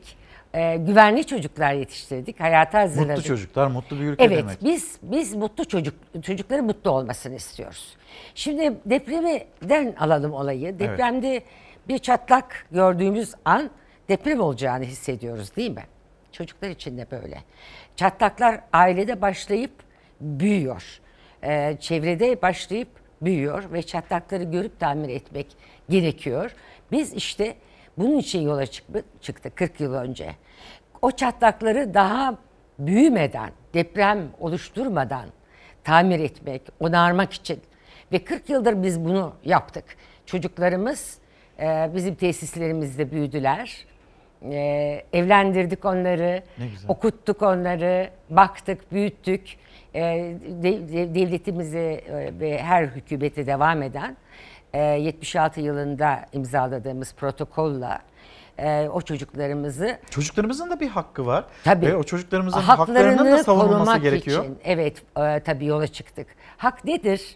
E, Güvenli çocuklar yetiştirdik. Hayata hazırladık. Mutlu çocuklar, mutlu bir ülke Evet, demek. biz biz mutlu çocuk çocukların mutlu olmasını istiyoruz. Şimdi depremden alalım olayı. Depremde bir çatlak gördüğümüz an deprem olacağını hissediyoruz değil mi? Çocuklar için de böyle. Çatlaklar ailede başlayıp büyüyor. Ee, çevrede başlayıp büyüyor ve çatlakları görüp tamir etmek gerekiyor. Biz işte bunun için yola çık- çıktık 40 yıl önce. O çatlakları daha büyümeden, deprem oluşturmadan tamir etmek, onarmak için ve 40 yıldır biz bunu yaptık. Çocuklarımız e, bizim tesislerimizde büyüdüler. E, evlendirdik onları, okuttuk onları, baktık, büyüttük. E, de- devletimize e, ve her hükümete devam eden e, 76 yılında imzaladığımız protokolla e, o çocuklarımızı Çocuklarımızın da bir hakkı var. Tabii. Ve o çocuklarımızın haklarının da savunulması gerekiyor. Için, evet e, tabii yola çıktık. Hak nedir?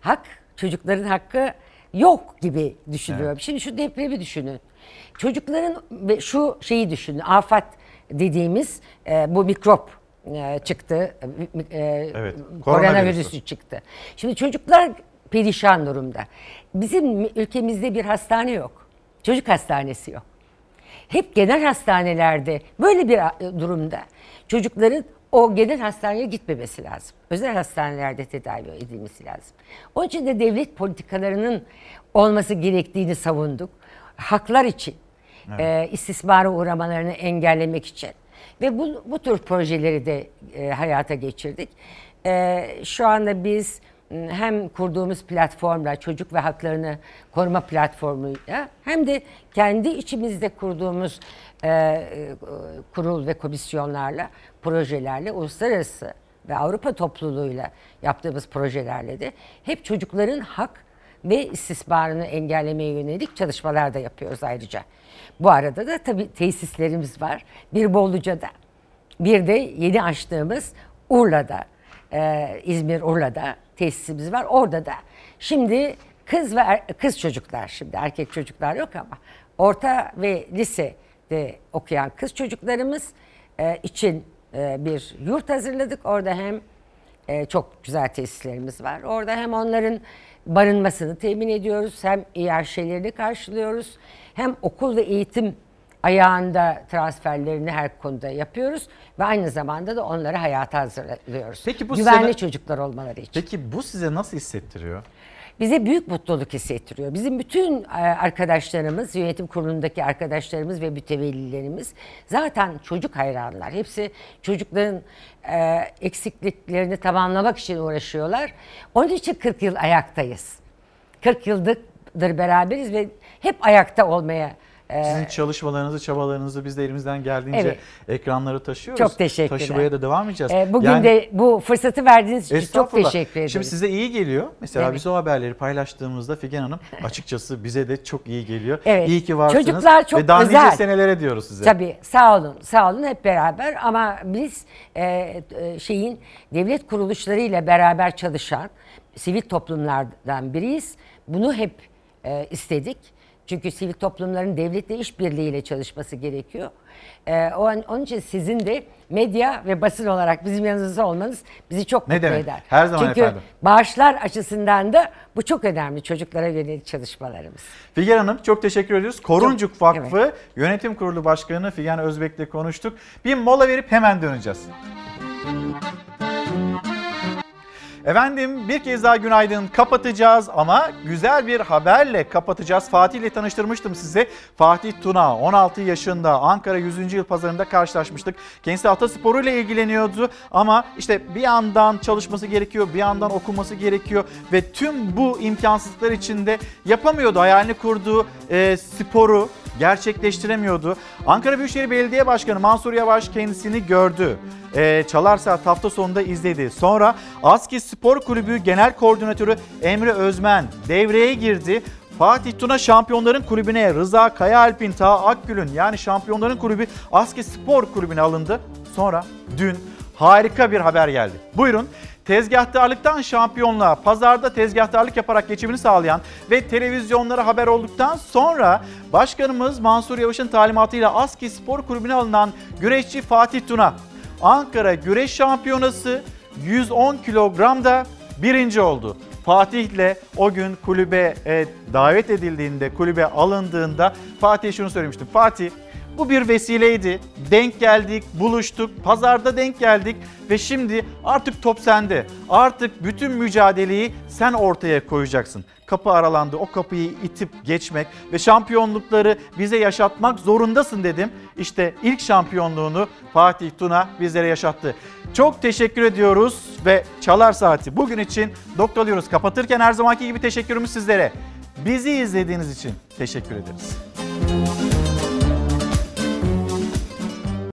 Hak çocukların hakkı yok gibi düşünüyorum. Şimdi şu depremi düşünün. Çocukların şu şeyi düşünün. Afat dediğimiz e, bu mikrop e, çıktı. E, e, Evet, koronavirüsü koronavirüsü. çıktı. Şimdi çocuklar perişan durumda. Bizim ülkemizde bir hastane yok. Çocuk hastanesi yok hep genel hastanelerde böyle bir e, durumda çocukların o genel hastaneye gitmemesi lazım. Özel hastanelerde tedavi edilmesi lazım. Onun için de devlet politikalarının olması gerektiğini savunduk. Haklar için, e, istismara uğramalarını engellemek için. Ve bu, bu tür projeleri de e, hayata geçirdik. E, şu anda biz hem kurduğumuz platformla çocuk ve haklarını koruma platformuyla hem de kendi içimizde kurduğumuz e, e, kurul ve komisyonlarla projelerle uluslararası ve Avrupa topluluğuyla yaptığımız projelerle de hep çocukların hak ve istismarını engellemeye yönelik çalışmalar da yapıyoruz ayrıca. Bu arada da tabii tesislerimiz var. Bir Boluca'da, bir de yeni açtığımız Urla'da, e, İzmir Urla'da tesisimiz var. Orada da şimdi kız ve er- kız çocuklar şimdi erkek çocuklar yok ama orta ve lisede okuyan kız çocuklarımız e, için e, bir yurt hazırladık. Orada hem e, çok güzel tesislerimiz var. Orada hem onların barınmasını temin ediyoruz, hem İRŞ'lerini karşılıyoruz, hem okul ve eğitim ayağında transferlerini her konuda yapıyoruz ve aynı zamanda da onları hayata hazırlıyoruz. Peki bu Güvenli sene- çocuklar olmaları için. Peki bu size nasıl hissettiriyor? Bize büyük mutluluk hissettiriyor. Bizim bütün e, arkadaşlarımız, yönetim kurulundaki arkadaşlarımız ve mütevellilerimiz zaten çocuk hayranlar. Hepsi çocukların e, eksikliklerini tamamlamak için uğraşıyorlar. Onun için 40 yıl ayaktayız. 40 yıldır beraberiz ve hep ayakta olmaya Ee, Sizin çalışmalarınızı, çabalarınızı biz de elimizden geldiğince Evet. ekranlara taşıyoruz. Çok teşekkürler. Taşımaya da devam edeceğiz. Ee, bugün Yani- de bu fırsatı verdiğiniz için çok teşekkür ederiz. Şimdi size iyi geliyor. Mesela Evet. biz o haberleri paylaştığımızda Figen Hanım açıkçası bize de çok iyi geliyor. Evet. İyi ki varsınız. Çocuklar çok Ve daha özel. nice senelere diyoruz size. Tabii sağ olun sağ olun hep beraber ama biz e, e, şeyin devlet kuruluşlarıyla beraber çalışan sivil toplumlardan biriyiz. Bunu hep e, istedik. Çünkü sivil toplumların devletle işbirliğiyle çalışması gerekiyor. E, o, onun için sizin de medya ve basın olarak bizim yanınızda olmanız bizi çok Ne mutlu demek? eder. Her zaman Çünkü efendim. bağışlar açısından da bu çok önemli çocuklara yönelik çalışmalarımız. Figen Hanım çok teşekkür ediyoruz. Koruncuk Çok- Vakfı Yönetim Kurulu Başkanı Figen Özbek'le konuştuk. Bir mola verip hemen döneceğiz. Efendim bir kez daha günaydın kapatacağız ama güzel bir haberle kapatacağız. Fatih ile tanıştırmıştım size. Fatih Tuna 16 yaşında Ankara 100. Yıl Pazarı'nda karşılaşmıştık. Kendisi atasporu ile ilgileniyordu ama işte bir yandan çalışması gerekiyor, bir yandan okuması gerekiyor ve tüm bu imkansızlıklar içinde yapamıyordu. Hayalini kurduğu e, sporu gerçekleştiremiyordu. Ankara Büyükşehir Belediye Başkanı Mansur Yavaş kendisini gördü. Ee, Çalar Saat hafta sonunda izledi. Sonra ASKİ Spor Kulübü Genel Koordinatörü Emre Özmen devreye girdi. Fatih Tuna Şampiyonların Kulübü'ne Rıza Kayaalp'in Ta Akgül'ün yani Şampiyonların Kulübü ASKİ Spor Kulübü'ne alındı. Sonra dün harika bir haber geldi. Buyurun. Tezgahtarlıktan şampiyonluğa, pazarda tezgahtarlık yaparak geçimini sağlayan ve televizyonlara haber olduktan sonra Başkanımız Mansur Yavaş'ın talimatıyla ASKİ Spor Kulübü'ne alınan güreşçi Fatih Tuna Ankara Güreş Şampiyonası 110 kilogramda birinci oldu. Fatih'le o gün kulübe e, davet edildiğinde, kulübe alındığında Fatih'e şunu söylemiştim. Fatih bu bir vesileydi. Denk geldik, buluştuk, pazarda denk geldik ve şimdi artık top sende. Artık bütün mücadeleyi sen ortaya koyacaksın. Kapı aralandı. O kapıyı itip geçmek ve şampiyonlukları bize yaşatmak zorundasın dedim. İşte ilk şampiyonluğunu Fatih Tuna bizlere yaşattı. Çok teşekkür ediyoruz ve Çalar Saati bugün için noktalıyoruz. Kapatırken her zamanki gibi teşekkürümüz sizlere. Bizi izlediğiniz için teşekkür ederiz.